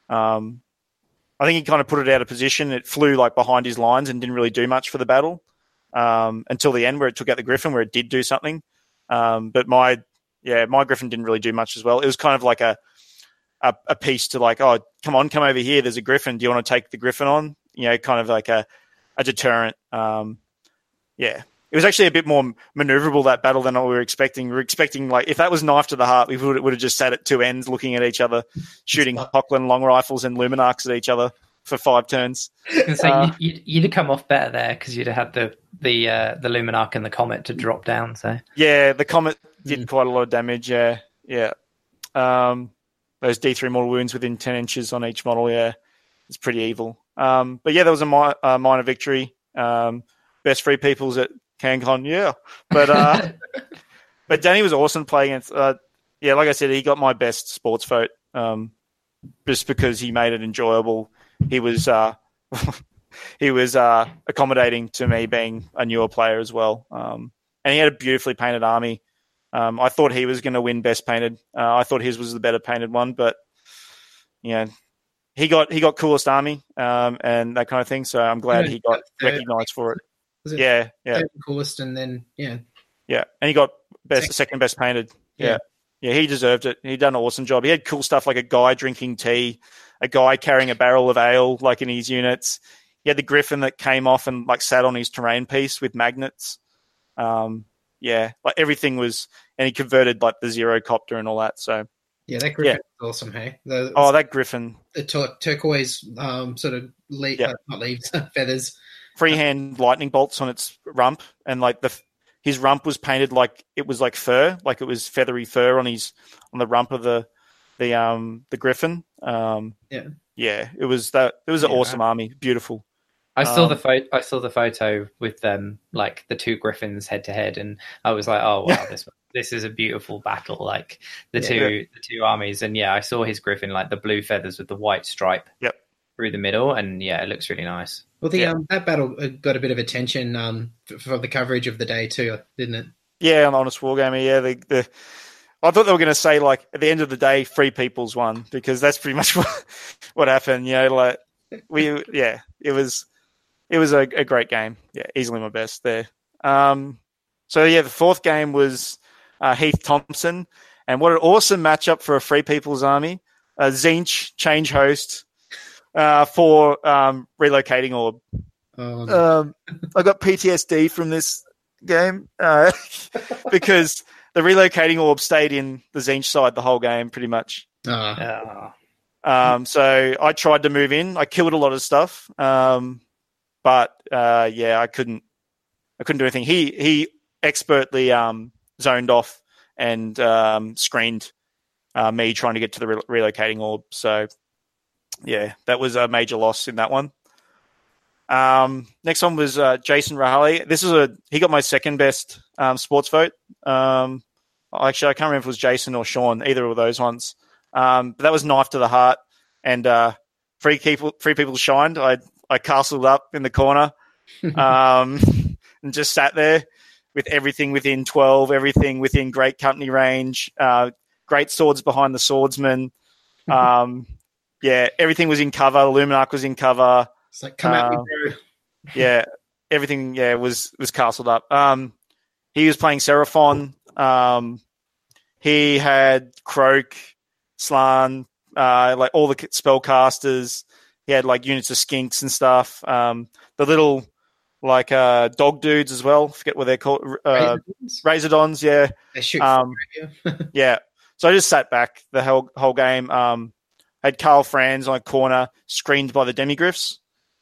Um, I think he kind of put it out of position. It flew like behind his lines and didn't really do much for the battle um, until the end, where it took out the Griffin, where it did do something. Um, but my yeah, my Griffin didn't really do much as well. It was kind of like a a, a piece to like, oh, come on, come over here. There's a Griffin. Do you want to take the Griffin on? You know, kind of like a a deterrent. Um, yeah. It was actually a bit more maneuverable that battle than what we were expecting. We were expecting like if that was knife to the heart, we would, would have just sat at two ends, looking at each other, shooting Hochland long rifles and Luminarks at each other for five turns. I was gonna say, Uh, you- you'd, you'd have come off better there because you'd have had the the uh, the Luminark and the Comet to drop down. So Yeah, the comet did quite a lot of damage. Yeah, yeah. Um, those D three mortal wounds within ten inches on each model. Yeah, it's pretty evil. Um, but yeah, there was a mi- uh, minor victory. Um, best free peoples at CanCon. Yeah, but uh, [LAUGHS] but Danny was awesome playing against. Uh, yeah, like I said, he got my best sports vote. Um, just because he made it enjoyable. He was uh, [LAUGHS] he was uh, accommodating to me being a newer player as well. Um, and he had a beautifully painted army. Um, I thought he was going to win best painted. Uh, I thought his was the better painted one, but know, he got he got coolest army um, and that kind of thing. So I'm glad he got recognised for it. It Yeah, yeah, coolest, and then yeah, yeah, and he got best Second. second best painted. Yeah. Yeah. yeah, he deserved it. He done an awesome job. He had cool stuff like a guy drinking tea, a guy carrying a barrel of ale like in his units. He had the griffin that came off and like sat on his terrain piece with magnets. Um, yeah, like everything was, and he converted like the zero copter and all that. So, yeah, that griffin is awesome. Hey, the, oh, that griffin, the tur- turquoise um sort of leaf, Yeah. uh, not leaves, [LAUGHS] feathers. freehand lightning bolts on its rump, and like the his rump was painted like it was like fur, like it was feathery fur on his on the rump of the the um the griffin. Um, Yeah. yeah, it was that. It was an Yeah. awesome army, beautiful. I saw Um, the photo. I saw the photo with them, like the two griffins head to head, and I was like, "Oh wow, [LAUGHS] this this is a beautiful battle." Like the Yeah. two the two armies, and yeah, I saw his griffin, like the blue feathers with the white stripe Yep. through the middle, and yeah, it looks really nice. Well, the Yeah. um, that battle uh, got a bit of attention um f- for the coverage of the day too, didn't it? Yeah, on Honest Wargamer. Yeah, the, the I thought they were going to say like at the end of the day, free people's won because that's pretty much [LAUGHS] what what happened. You know, like we yeah, it was it was a, a great game. Yeah, easily my best there. Um, so yeah, the fourth game was uh, Heath Thompson, and what an awesome matchup for a Free People's Army. Uh, Tzeentch change host uh, for um, relocating orb. Um, Um, I got PTSD from this game uh, [LAUGHS] because the relocating orb stayed in the Tzeentch side the whole game, pretty much. Uh, Um, so I tried to move in. I killed a lot of stuff, um, but uh, yeah, I couldn't. I couldn't do anything. He he expertly um, zoned off and um, screened uh, me trying to get to the re- relocating orb. So yeah, that was a major loss in that one. Um, next one was uh, Jason Rahali. This is a he got my second best um, sports vote. Um, actually, I can't remember if it was Jason or Sean, either of those ones. Um, but that was knife to the heart, and uh, three people three people shined. I I castled up in the corner, [LAUGHS] um, and just sat there with everything within twelve, everything within great company range, uh, great swords behind the swordsman. Um, yeah, everything was in cover. Luminark was in cover. It's like come out, Uh, bro. yeah, everything yeah was was castled up. Um, he was playing Seraphon. Um, he had Kroak, Slann, uh, like all the spellcasters. He had like units of skinks and stuff. Um, the little like uh, dog dudes as well. Forget what they're called. Uh, Razordons, yeah, they shoot. um, [LAUGHS] yeah. So I just sat back the whole whole game. Um, had Karl Franz on a corner, screened by the demigryphs,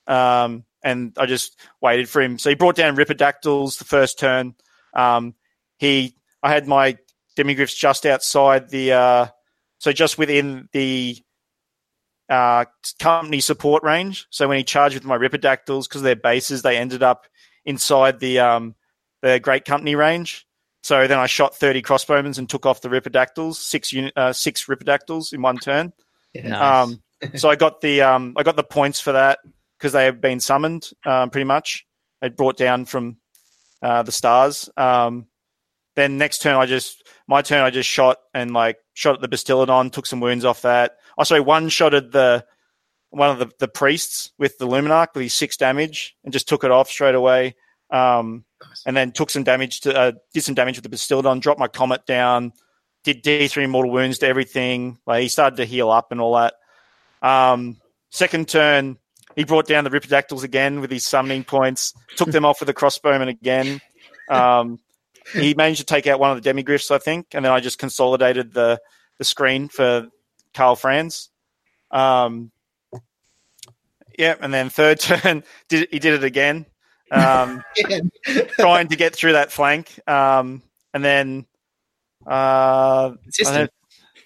um, and I just waited for him. So he brought down Ripperdactyls the first turn. Um, he, I had my demigryphs just outside the, uh, so just within the uh, company support range. So when he charged with my Ripperdactyls, because they're bases, they ended up inside the um, the Great Company range. So then I shot 30 crossbowmen and took off the Ripperdactyls, six unit, uh, six Ripperdactyls in one turn. Yeah. Nice. Um, so I got the um, I got the points for that because they have been summoned um, pretty much. They brought down from uh, the stars. Um, then next turn I just my turn I just shot and like shot at the Bastiladon, took some wounds off that. I sorry, one shot at the one of the, the priests with the Luminark with his six damage and just took it off straight away. Um, Nice. and then took some damage to uh, did some damage with the Bastiladon, dropped my comet down, did D three mortal wounds to everything. Like he started to heal up and all that. Um, second turn, he brought down the Ripperdactyls again with his summoning points, took them off with the crossbowman again. Um, he managed to take out one of the demigryphs, I think, and then I just consolidated the the screen for Karl Franz. Um, yeah, and then third [LAUGHS] turn, did he did it again, um, [LAUGHS] trying to get through that flank, um, and then uh, I don't,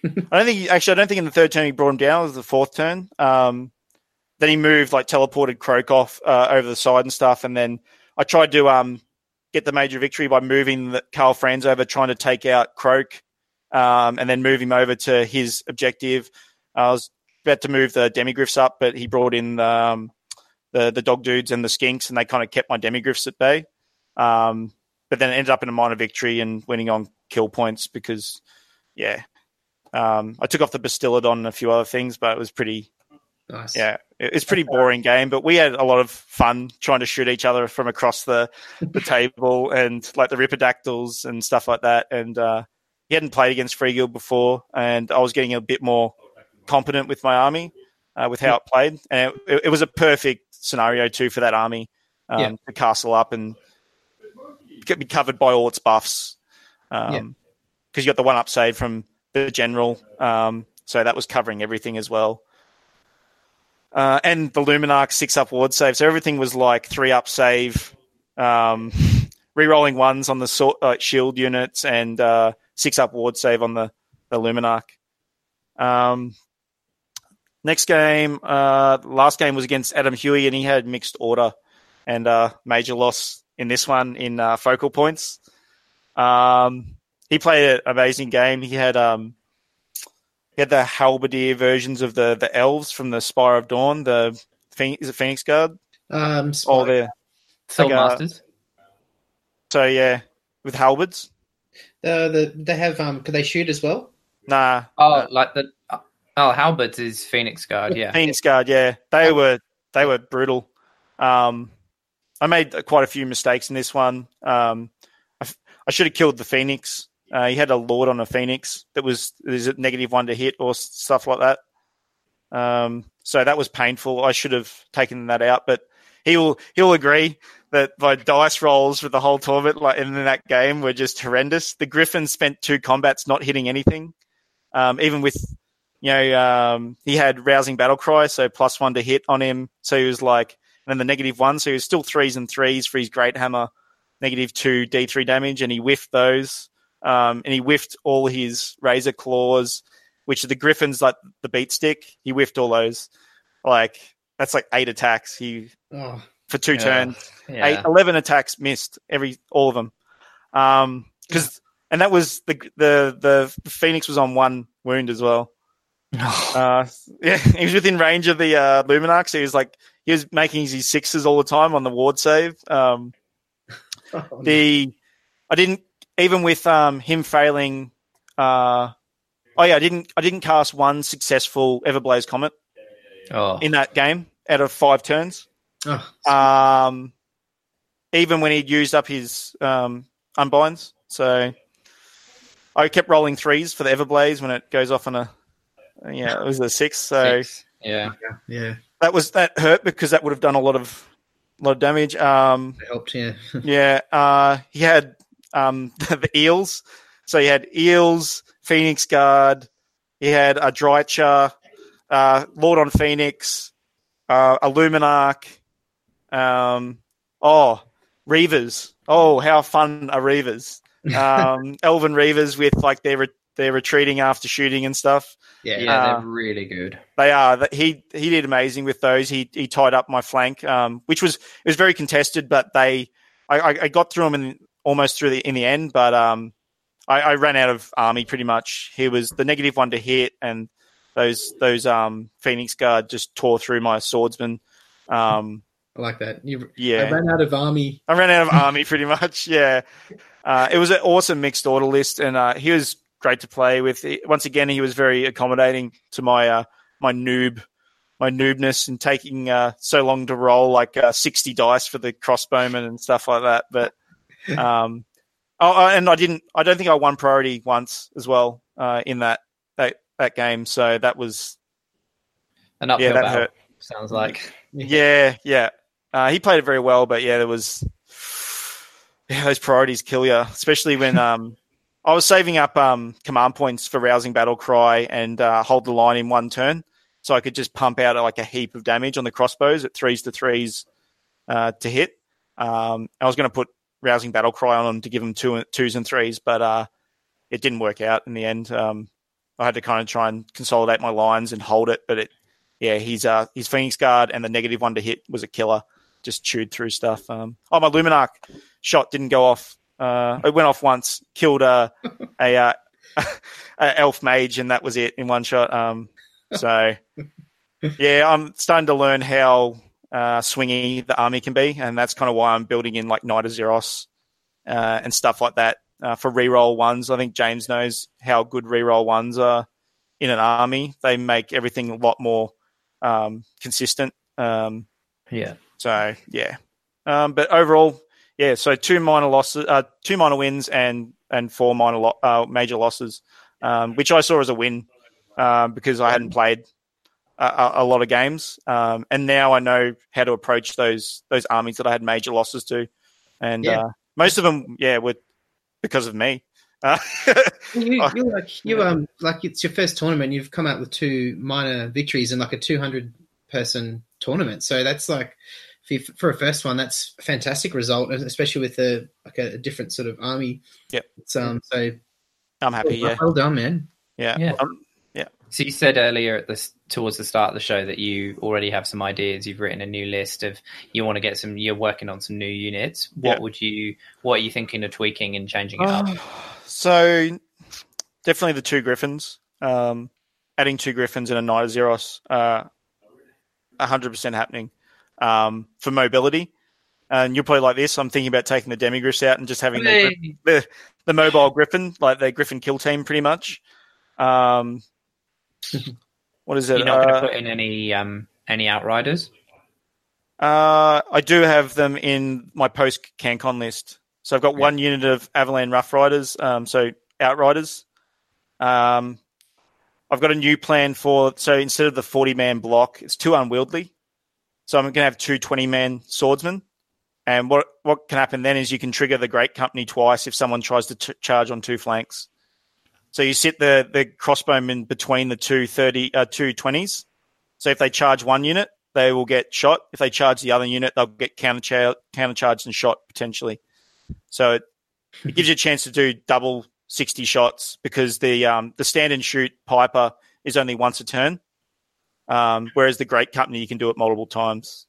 I don't think he, actually I don't think in the third turn he brought him down. It was the fourth turn. Um, then he moved like teleported Kroak off uh, over the side and stuff, and then I tried to um, get the major victory by moving the, Karl Franz over, trying to take out Kroak, um, and then move him over to his objective. I was about to move the demigryphs up, but he brought in um, the the dog dudes and the skinks, and they kind of kept my demigryphs at bay. Um, but then it ended up in a minor victory and winning on kill points because, yeah, um, I took off the Bastiladon and a few other things, but it was pretty Nice. yeah, it's pretty boring game, but we had a lot of fun trying to shoot each other from across the, the [LAUGHS] table and like the Ripperdactyls and stuff like that. And uh, he hadn't played against Free Guild before, and I was getting a bit more competent with my army uh, with how it played, and it, it was a perfect scenario too for that army um, Yeah. to castle up and get be covered by all its buffs. Um, Yeah. because you got the one up save from the general, um, so that was covering everything as well. Uh, and the Luminark six up ward save, so everything was like three up save, um, [LAUGHS] re-rolling ones on the sword, uh, shield units, and uh, six up ward save on the the Luminark. Um, next game, uh, last game was against Adam Huey, and he had mixed order and uh, major loss in this one in uh, focal points. Um, he played an amazing game. He had um, he had the halberdier versions of the the elves from the Spire of Dawn. The Phoenix, is it Phoenix Guard? Um, Oh, there. Soul like, uh, Masters. So yeah, with halberds. the, the, they have um. Could they shoot as well? Nah, Oh, like the oh Halberds is Phoenix Guard. Yeah. Phoenix Guard. Yeah, they were they were brutal. Um, I made quite a few mistakes in this one. Um, I, f- I should have killed the Phoenix. Uh, he had a Lord on a Phoenix that was is it negative one to hit or stuff like that. Um, so that was painful. I should have taken that out, but he'll he'll agree that my dice rolls for the whole tournament, like in that game, were just horrendous. The Griffin spent two combats not hitting anything, um, even with you know um, he had rousing battle cry, so plus one to hit on him. So he was like, and then the negative one, so he was still threes and threes for his great hammer, negative two D three damage, and he whiffed those, um, and he whiffed all his razor claws, which are the Griffins like the beat stick. He whiffed all those, like that's like eight attacks. He Oh, for two Yeah. turns. Yeah. Eight, 11 attacks missed every all of them. Um, because and that was the the the Phoenix was on one wound as well. [LAUGHS] Uh, yeah, [LAUGHS] he was within range of the uh, Luminark. So he was like he was making his sixes all the time on the ward save. Um, [LAUGHS] Oh, the I didn't even with um him failing. Uh, oh yeah, I didn't I didn't cast one successful Everblaze Comet oh. in that game out of five turns. oh, Um, even when he'd used up his um, unbinds. So I kept rolling threes for the Everblaze when it goes off on a yeah, it was a six. So Six. Yeah. yeah, that was that hurt because that would have done a lot of a lot of damage. Um, it helped. Yeah, [LAUGHS] yeah, uh, he had um, [LAUGHS] the eels. So he had eels, Phoenix Guard. He had a Drycha, uh, Lord on Phoenix, uh, a Luminark. Um, oh, Reavers. Oh, how fun are Reavers? [LAUGHS] Um, Elven Reavers with like their re- they're retreating after shooting and stuff. yeah, Yeah, Uh, they're really good. They are. He he did amazing with those. He he tied up my flank, um, which was it was very contested, but they I, I, I got through him in almost through the in the end, but um, I, I ran out of army pretty much. He was the negative one to hit, and those those um Phoenix Guard just tore through my swordsman. Um, I like that. You, yeah, I ran out of army. I ran out of army [LAUGHS] pretty much. Yeah, uh, it was an awesome mixed order list, and uh, he was great to play with. Once again, he was very accommodating to my uh, my noob, my noobness, and taking uh, so long to roll like uh, sixty dice for the crossbowman and stuff like that. But um, oh, oh, and I didn't. I don't think I won priority once as well uh, in that that that game. So that was An uphill yeah, that battle, hurt. sounds like. [LAUGHS] Yeah, yeah. Uh, he played it very well, but yeah, there was yeah, those priorities kill you, especially when um, I was saving up um, command points for rousing battle cry and uh, hold the line in one turn, so I could just pump out like a heap of damage on the crossbows at threes to threes uh, to hit. Um, I was going to put rousing battle cry on them to give them two twos and threes, but uh, it didn't work out in the end. Um, I had to kind of try and consolidate my lines and hold it, but it yeah, he's uh his Phoenix Guard and the negative one to hit was a killer. Just chewed through stuff. Um, oh, my Luminark shot didn't go off. Uh, it went off once, killed uh, a uh, [LAUGHS] a elf mage, and that was it in one shot. Um, so yeah, I'm starting to learn how uh, swingy the army can be, and that's kind of why I'm building in like Knight-Azyros uh, and stuff like that uh, for reroll ones. I think James knows how good reroll ones are in an army. They make everything a lot more um, consistent. Um, Yeah. so yeah, um, but overall, yeah. So two minor losses, uh, two minor wins, and and four minor lo- uh, major losses, um, which I saw as a win um, because I hadn't played a, a, a lot of games, um, and now I know how to approach those those armies that I had major losses to, and Yeah. uh, most of them, yeah, were because of me. Uh, You, you're like you [LAUGHS] um like it's your first tournament. You've come out with two minor victories in like a 200 person tournament. So that's like for, for a first one, that's a fantastic result, especially with a like a, different sort of army. Yep. It's um so I'm happy. Yeah, well done, man. yeah. Yeah. Um, So you said earlier at this towards the start of the show that you already have some ideas. You've written a new list of you want to get some. You're working on some new units. What Yeah. would you? What are you thinking of tweaking and changing it up? So definitely the two griffins. Um, adding two griffins and a Knight-Azyros, uh, hundred percent happening um, for mobility. And you'll probably like this. I'm thinking about taking the demigryphs out and just having the, the the mobile griffin, like the griffin kill team, pretty much. Um, [LAUGHS] what is it? You're not going Uh, to put in any um any outriders. Uh, I do have them in my post CanCon list. So I've got one unit of Averland Rough Riders, um, so Outriders. Um, I've got a new plan for, so instead of the 40 man block, it's too unwieldy. So I'm going to have two 20 man swordsmen. And what, what can happen then is you can trigger the Great Company twice if someone tries to t- charge on two flanks. So you sit the, the crossbowmen between the two 30, uh, two 20s. So if they charge one unit, they will get shot. If they charge the other unit, they'll get counter countercharged and shot potentially. So it, it gives you a chance to do double sixty shots because the um, the stand and shoot piper is only once a turn, um, whereas the great company you can do it multiple times.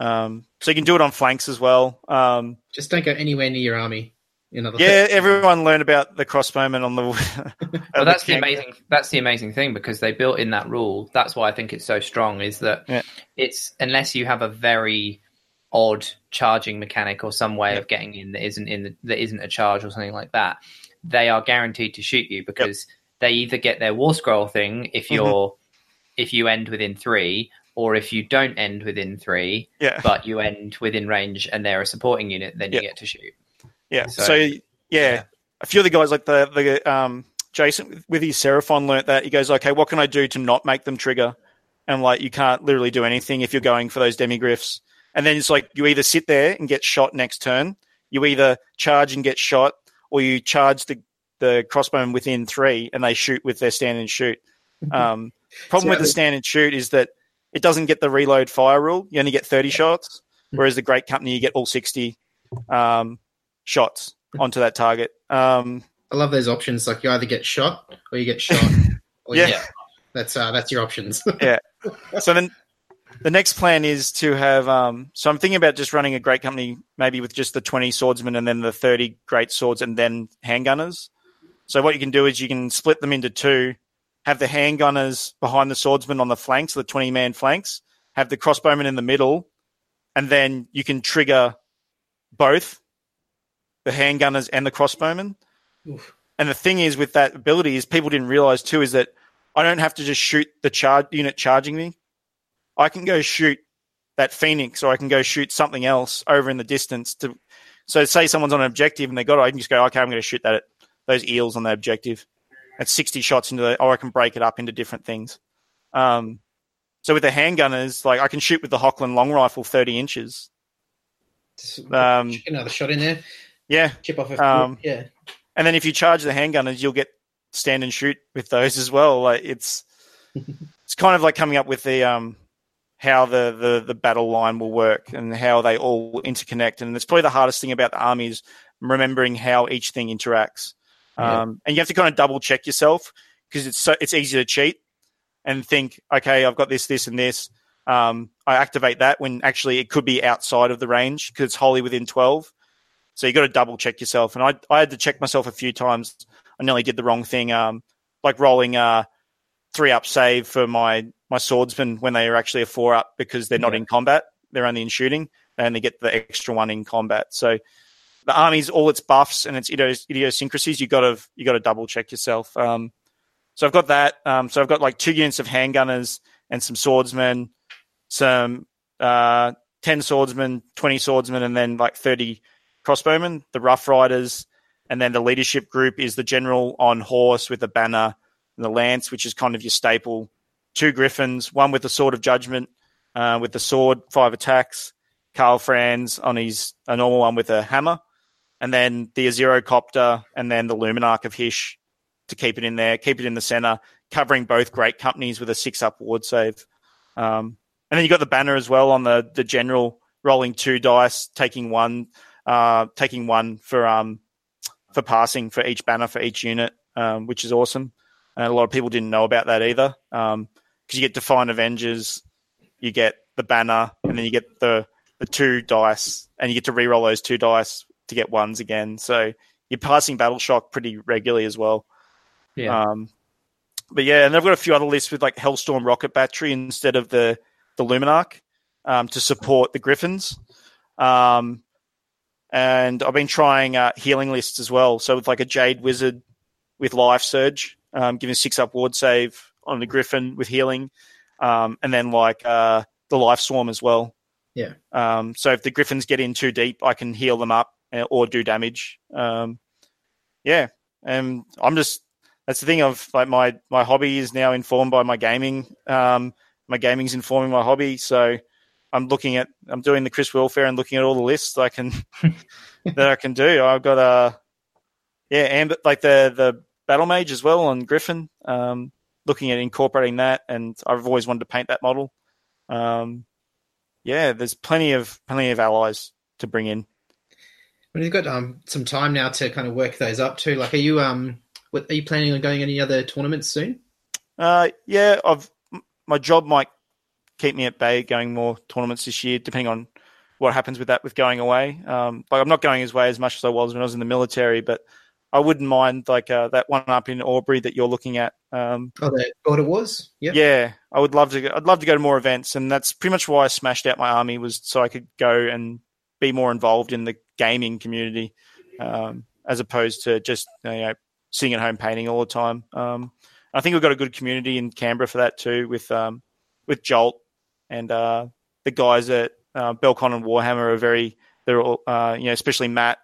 Um, so you can do it on flanks as well. Um, Just don't go anywhere near your army. In other yeah, everyone learned about the crossbowmen on the. [LAUGHS] well, that's the amazing. That's the amazing thing because they built in that rule. That's why I think it's so strong. Is that Yeah. it's unless you have a very odd charging mechanic or some way of getting in that isn't in the, that isn't a charge or something like that, they are guaranteed to shoot you because they either get their war scroll thing if mm-hmm. you're if you end within three, or if you don't end within three, Yeah. but you end within range and they're a supporting unit, then you get to shoot. Yeah. So- So, yeah, yeah. a few of the guys like the the um Jason with- his Seraphon learnt that he goes, okay, what can I do to not make them trigger? And like you can't literally do anything if you're going for those demigryphs. And then it's like you either sit there and get shot next turn, you either charge and get shot, or you charge the the crossbowmen within three and they shoot with their stand and shoot. Um, problem So with the the- stand and shoot is that it doesn't get the reload fire rule. You only get 30 shots, whereas the Great Company, you get all 60 um, shots onto that target. Um, I love those options. Like you either get shot or you get shot. [LAUGHS] Or Yeah. get- that's uh, that's your options. [LAUGHS] Yeah. So then the next plan is to have. Um, so I'm thinking about just running a Great Company, maybe with just the 20 swordsmen and then the 30 great swords and then handgunners. So what you can do is you can split them into two, have the handgunners behind the swordsmen on the flanks, the 20 man flanks, have the crossbowmen in the middle, and then you can trigger both the handgunners and the crossbowmen. Oof. And the thing is with that ability is people didn't realize too is that I don't have to just shoot the charge unit charging me. I can go shoot that phoenix or I can go shoot something else over in the distance to so say someone's on an objective and they got it, I can just go, okay, I'm going to shoot that at those eels on the objective. That's 60 shots into the, or I can break it up into different things. Um, so with the handgunners, like I can shoot with the Hochland long rifle 30 inches. Um, another shot in there. Yeah. Chip off a Um, yeah. And then if you charge the handgunners, you'll get stand and shoot with those as well. Like it's [LAUGHS] it's kind of like coming up with the um how the, the the battle line will work and how they all interconnect. And it's probably the hardest thing about the army is remembering how each thing interacts. Yeah. Um, and you have to kind of double check yourself because it's so it's easy to cheat and think, okay, I've got this, this, and this. Um, I activate that when actually it could be outside of the range because it's wholly within twelve. So you got to double check yourself. And I I had to check myself a few times. I nearly did the wrong thing, um, like rolling a three up save for my my swordsmen when they are actually a four up because they're not Yeah. in combat. They're only in shooting. And they only get the extra one in combat. So the army's all its buffs and its idiosyncrasies. You got to you got to double check yourself. Um, so I've got that. Um, so I've got like two units of handgunners and some swordsmen, some uh, ten swordsmen, twenty swordsmen, and then like thirty crossbowmen. The rough riders, and then the leadership group is the general on horse with the banner and the lance, which is kind of your staple. Two griffins, one with the sword of judgment, uh, with the sword, five attacks. Karl Franz on his a normal one with a hammer, and then the Azero copter, and then the Luminark of Hysh to keep it in there, keep it in the center, covering both great companies with a six up ward save. Um, and then you got the banner as well on the the general rolling two dice, taking one, uh, taking one for um for passing for each banner for each unit, um, which is awesome. And a lot of people didn't know about that either, because you get Defiant Avengers, you get the banner, and then you get the the two dice, and you get to re-roll those two dice to get ones again. So you're passing Battle Shock pretty regularly as well. Yeah. Um, but yeah, and I've got a few other lists with like Helstorm rocket battery instead of the the Luminark um, to support the Griffins. Um, and I've been trying uh, healing lists as well. So with like a Jade Wizard with Life Surge, um, giving six up ward save on the Griffin with healing, um, and then like uh, the Life Swarm as well. Yeah. Um, so if the Griffins get in too deep, I can heal them up uh, or do damage. Um, yeah, and I'm just that's the thing of like my my hobby is now informed by my gaming. Um, my gaming's informing my hobby, so I'm looking at I'm doing the Chris Welfare and looking at all the lists I can [LAUGHS] that I can do. I've got a yeah, and like the the Battle Mage as well on Griffin. Um, looking at incorporating that, and I've always wanted to paint that model. Um, yeah, there's plenty of plenty of allies to bring in. When you've got um some time now to kind of work those up too. Like, are you um what, are you planning on going any other tournaments soon? Uh, yeah, I've my job might keep me at bay going more tournaments this year, depending on what happens with that with going away. Um, like I'm not going his way as much as I was when I was in the military, but I wouldn't mind like uh, that one up in Aubrey that you're looking at. Um, Oh, the God it was. Yep. Yeah, I would love to. Go, I'd love to go to more events, and that's pretty much why I smashed out my army was so I could go and be more involved in the gaming community, um, as opposed to just you know sitting at home painting all the time. Um, I think we've got a good community in Canberra for that too, with um, with Jolt and uh, the guys at uh, Belcon and Warhammer are very. They're all, uh, you know, especially Matt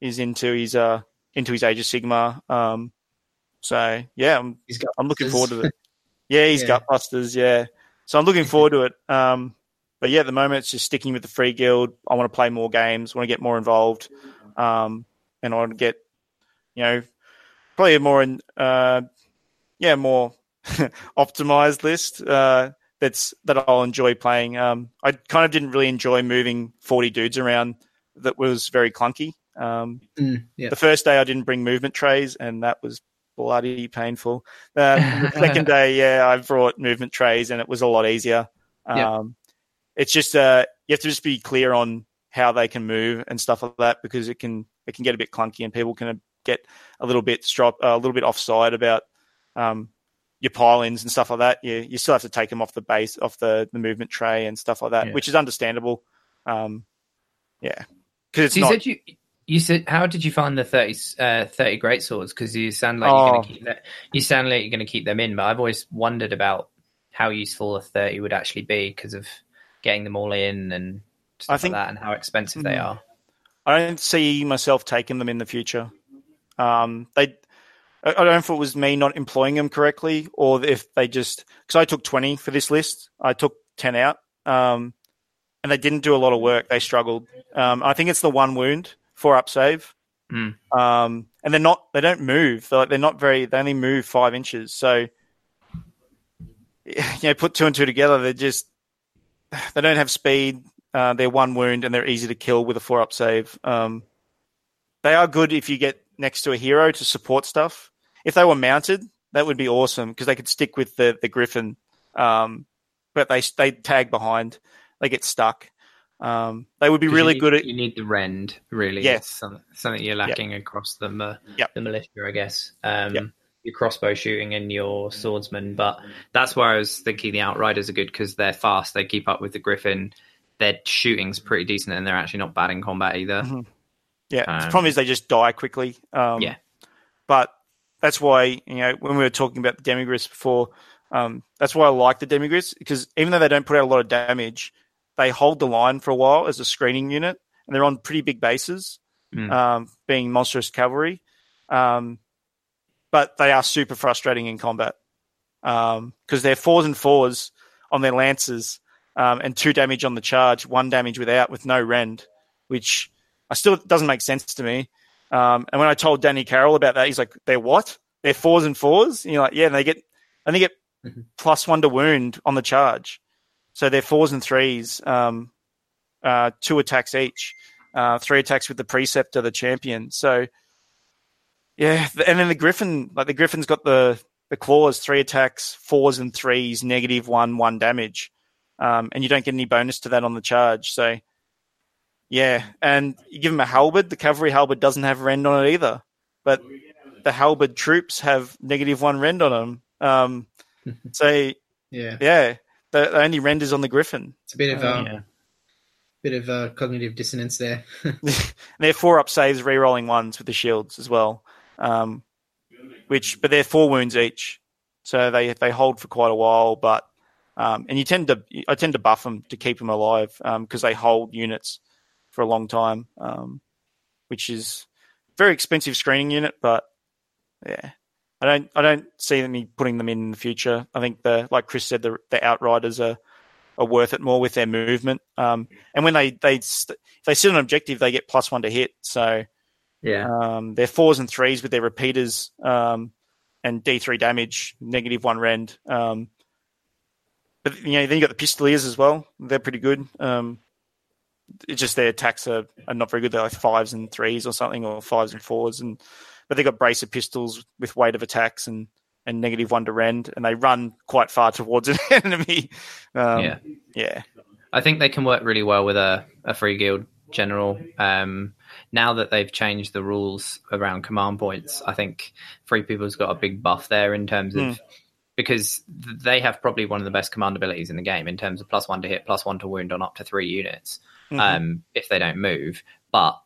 is into his uh, into his Age of Sigmar. Um, so yeah, I'm I'm looking forward to it. [LAUGHS] Yeah, he's Yeah. Gutbusters. Yeah, so I'm looking forward to it. Um, but yeah, at the moment it's just sticking with the free guild. I want to play more games. Want to get more involved, um, and I want to get, you know, probably a more, in- uh, yeah, more [LAUGHS] optimized list. Uh, that's that I'll enjoy playing. Um, I kind of didn't really enjoy moving 40 dudes around. That was very clunky. Um, Mm, yeah. the first day I didn't bring movement trays, and that was bloody painful. Um, [LAUGHS] the second day, yeah, I brought movement trays, and it was a lot easier. Um, Yeah. It's just uh, you have to just be clear on how they can move and stuff like that because it can it can get a bit clunky, and people can get a little bit strop a little bit offside about um, your pile-ins and stuff like that. You you still have to take them off the base off the, the movement tray and stuff like that, Yeah. which is understandable. Um, yeah, because it's So you not. said you you said how did you find the 30, uh, 30 great swords? Because you sound like you're Oh. going to keep that. You sound like you're going to keep them in, but I've always wondered about how useful a thirty would actually be because of getting them all in and stuff I think- like that, and how expensive they Mm. are. I don't see myself taking them in the future. Um, they, I I don't know if it was me not employing them correctly, or if they just because I took twenty for this list, I took ten out, um, and they didn't do a lot of work. They struggled. Um, I think it's the one wound four up save, Hmm. um, and they're not. They don't move. They're, like, they're not very. They only move five inches. So, [SIGHS] you know, put two and two together, they're just [SIGHS] they don't have speed. Uh, they're one wound and they're easy to kill with a four up save. Um, they are good if you get next to a hero to support stuff. If they were mounted, that would be awesome because they could stick with the the griffin. Um, but they they tag behind, they get stuck. Um, they would be really need, good at You need the rend, really. Yes. Some, something you're lacking across the uh, Yep. the militia, I guess. Um, Yep. Your crossbow shooting and your swordsman, but that's where I was thinking the outriders are good because they're fast. They keep up with the griffin. Their shooting's pretty decent, and they're actually not bad in combat either. Mhm. Yeah, the Um, problem is they just die quickly. Um, Yeah. but that's why you know when we were talking about the demigryphs before, um, that's why I like the demigryphs because even though they don't put out a lot of damage, they hold the line for a while as a screening unit, and they're on pretty big bases, Mm. um, being monstrous cavalry. Um, but they are super frustrating in combat because they're fours and fours on their lances um, and two damage on the charge, one damage without with no rend, which I still doesn't make sense to me. Um, and when I told Danny Carroll about that, he's like, "They're what? They're fours and fours?" And you're like, "Yeah." And they get, and they get Mhm. plus one to wound on the charge, so they're fours and threes, um, uh, two attacks each, uh, three attacks with the preceptor, the champion. So, yeah, and then the griffin, like the griffin's got the the claws, three attacks, fours and threes, negative one, one damage, um, and you don't get any bonus to that on the charge. So. Yeah, and you give them a halberd. The cavalry halberd doesn't have rend on it either, but the halberd troops have negative one rend on them. Um, [LAUGHS] so Yeah, yeah, the, the only rend is on the griffin. it's a bit of Uh, um, yeah. bit of uh, cognitive dissonance there. [LAUGHS] [LAUGHS] And they're four up saves, re-rolling ones with the shields as well. Um, which, but they're four wounds each, so they they hold for quite a while. But um, and you tend to I tend to buff them to keep them alive because they hold units for a long time, um, which is very expensive screening unit. But yeah, I don't I don't see me putting them in, in the future. I think the like Chris said, the the outriders are are worth it more with their movement. Um, and when they they st- if they sit on objective, they get plus one to hit. So Yeah. um, they're fours and threes with their repeaters um, and D three damage, negative one rend. Um, but you know, then you got the pistoliers as well. They're pretty good. Um, it's just their attacks are, are not very good. They're like fives and threes or something, or fives and fours, and but they got bracer pistols with weight of attacks and and negative one to rend, and they run quite far [LAUGHS] towards an enemy. Um, Yeah. yeah, I think they can work really well with a, a free guild general. Um, now that they've changed the rules around command points, I think free people's got a big buff there in terms of because they have probably one of the best command abilities in the game in terms of plus one to hit, plus one to wound on up to three units Mhm. um, if they don't move. But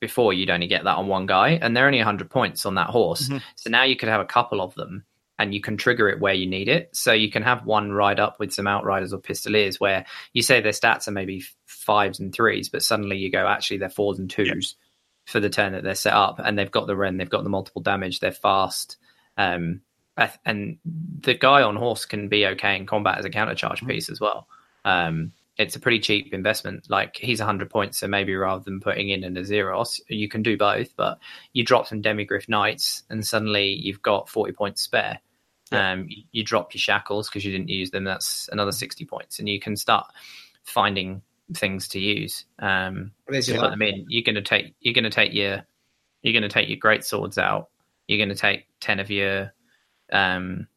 before you'd only get that on one guy, and they're only 100 points on that horse. Mhm. So now you could have a couple of them, and you can trigger it where you need it. So you can have one ride up with some outriders or pistoliers where you say their stats are maybe fives and threes, but suddenly you go, actually, they're fours and twos for the turn that they're set up, and they've got the rend, they've got the multiple damage, they're fast. Um, and the guy on horse can be okay in combat as a countercharge piece as well. Um, it's a pretty cheap investment. Like he's 100 points, so maybe rather than putting in an Azyros, you can do both. But you drop some Demigryph Knights, and suddenly you've got 40 points spare. Um, you, you drop your shackles because you didn't use them. That's another 60 points, and you can start finding things to use. Um, your put them in. You're going to take you're going to take your you're going to take your great swords out. You're going to take 10 of your um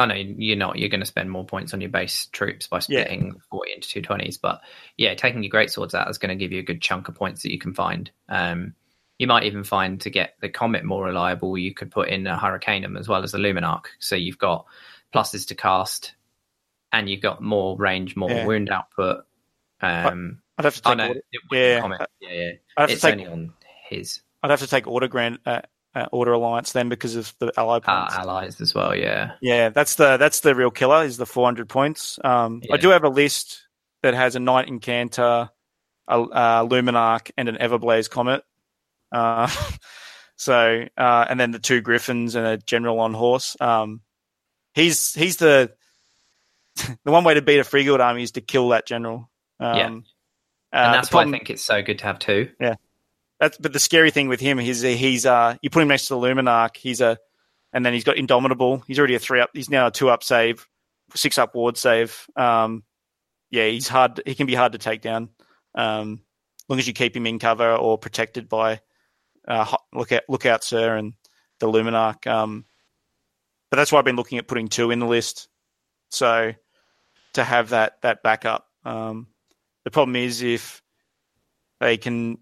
Oh no, you're not. You're going to spend more points on your base troops by Yeah. splitting 40 into two twenties. But yeah, taking your great swords out is going to give you a good chunk of points that you can find. Um, you might even find to get the comet more reliable, you could put in a Hurricanum as well as a Luminark. So you've got pluses to cast, and you've got more range, more Yeah. wound output. Um, I'd have to oh take. no, order, it yeah. yeah, yeah. I'd have to take. only on his I'd have to take grand uh, uh, order alliance then because of the ally uh, points. allies as well. Yeah, Yeah, that's the that's the real killer is the 400 points. Um, I do have a list that has a Knight-Incantor, a, a Luminark, and an Everblaze Comet. Uh, [LAUGHS] so uh, and then the two Griffins and a General on horse. Um, he's he's the [LAUGHS] the one way to beat a free guild army is to kill that general. Um, Yeah. uh, and that's why I think it's so good to have two. That's but the scary thing with him is he's uh you put him next to the Luminark, he's a and then he's got Indomitable. He's already a three up. He's now a two up save, six up ward save. Um, yeah, he's hard. He can be hard to take down. Um, long as you keep him in cover or protected by uh, look out, look sir, and the Luminark. Um, but that's why I've been looking at putting two in the list. So to have that that backup. Um, the problem is if they can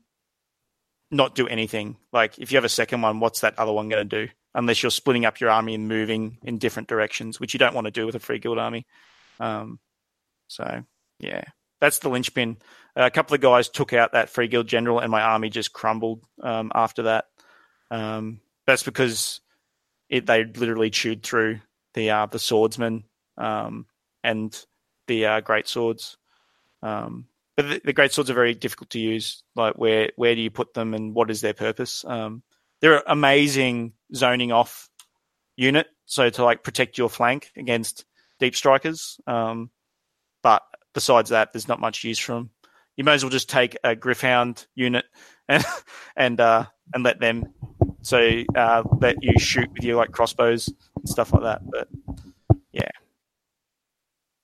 not do anything. Like if you have a second one, what's that other one going to do? Unless you're splitting up your army and moving in different directions, which you don't want to do with a free guild army. Um, so yeah, that's the linchpin. Uh, a couple of guys took out that free guild general, and my army just crumbled um, after that. Um, that's because it they literally chewed through the uh, the swordsman um, and the uh, great swords. Um, but the, the great swords are very difficult to use. Like where where do you put them and what is their purpose? Um, they're amazing zoning off unit, so to like protect your flank against deep strikers. Um, but besides that, there's not much use for them. You may as well just take a Gryph-hound unit [LAUGHS] and and uh, and let them so uh, let you shoot with your like crossbows and stuff like that. But yeah,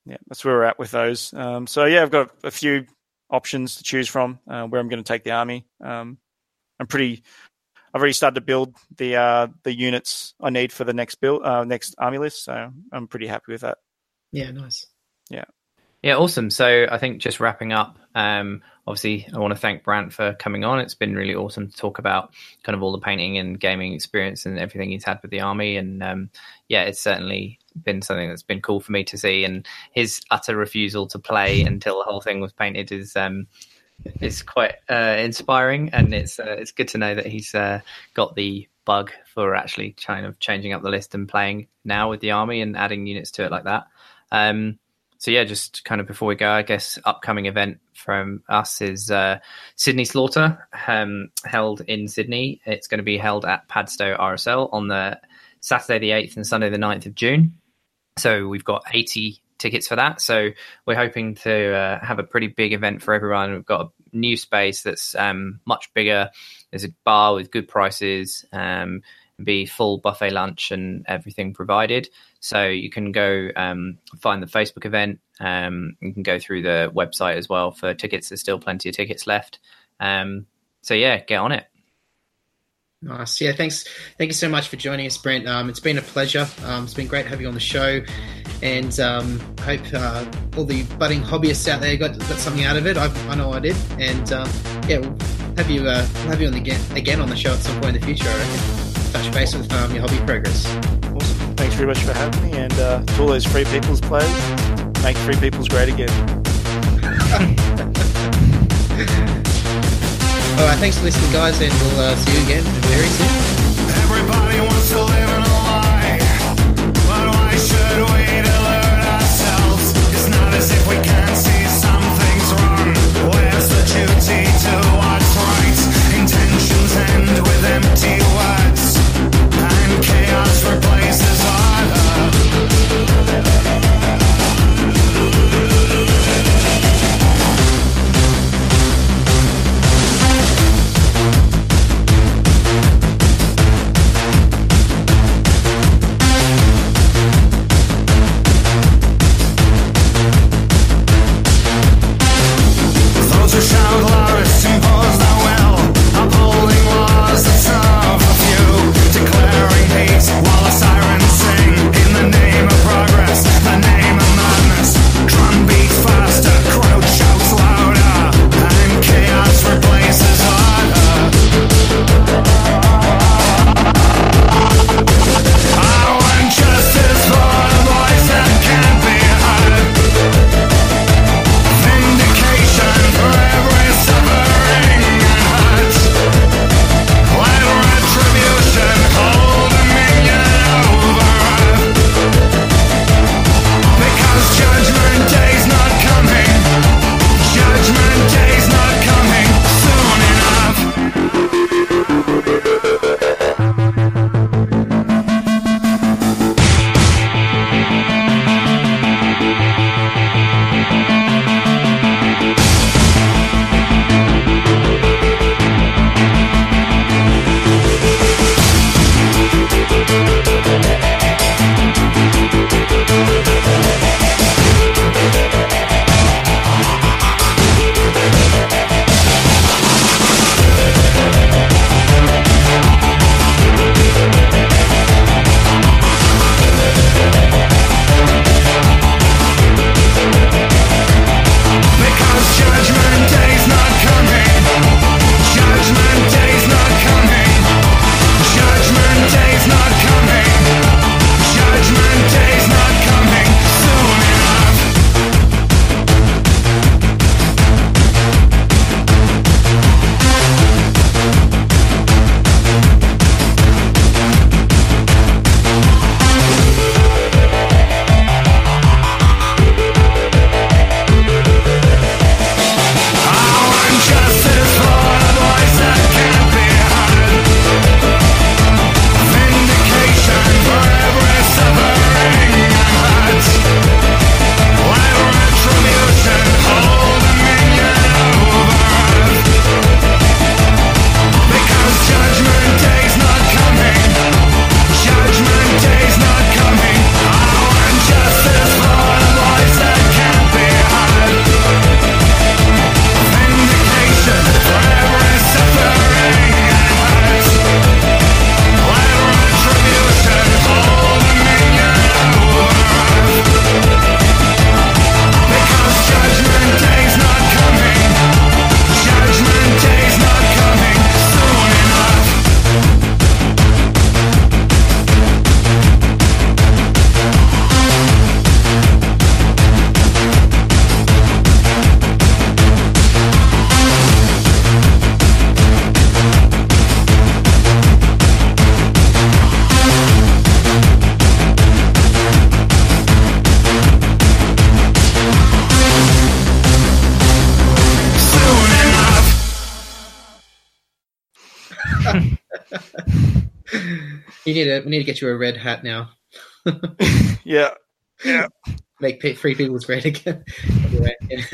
yeah, that's where we're at with those. Um, so yeah, I've got a few options to choose from uh, where I'm going to take the army. Um, I'm pretty. I've already started to build the uh, the units I need for the next build uh, next army list, so I'm pretty happy with that. Yeah, nice. Yeah, Yeah, awesome. So I think just wrapping up, um, obviously I want to thank Brant for coming on. It's been really awesome to talk about kind of all the painting and gaming experience and everything he's had with the army. And um, yeah, it's certainly been something that's been cool for me to see. And his utter refusal to play until the whole thing was painted is um, is quite uh, inspiring. And it's uh, it's good to know that he's uh, got the bug for actually kind of changing up the list and playing now with the army and adding units to it like that. Um, so yeah, just kind of before we go, I guess upcoming event from us is uh, Sydney Slaughter, um, held in Sydney. It's going to be held at Padstow RSL on the Saturday the eighth and Sunday the 9th of June. So we've got eighty tickets for that. So we're hoping to uh, have a pretty big event for everyone. We've got a new space that's um, much bigger. There's a bar with good prices. Um, be full buffet lunch and everything provided. So you can go um, find the Facebook event. Um, you can go through the website as well for tickets. There's still plenty of tickets left. Um, so yeah, get on it. Nice. Yeah, thanks. Thank you so much for joining us, Brent. Um, it's been a pleasure. Um, it's been great having you on the show, and um, hope uh, all the budding hobbyists out there got got something out of it. I, I know I did, and um, yeah, we'll have you uh, we'll have you on the, again again on the show at some point in the future. I reckon. Touch base with um, your hobby progress. Awesome. Thanks very much for having me, and uh, to all those Free People's players, make Free People's great again. [LAUGHS] All right, thanks for listening, guys, and we'll uh, see you again very soon. We need to get you a red hat now. [LAUGHS] Yeah. [LAUGHS] Yeah. Make free people's red again. [LAUGHS] Anyway, yeah.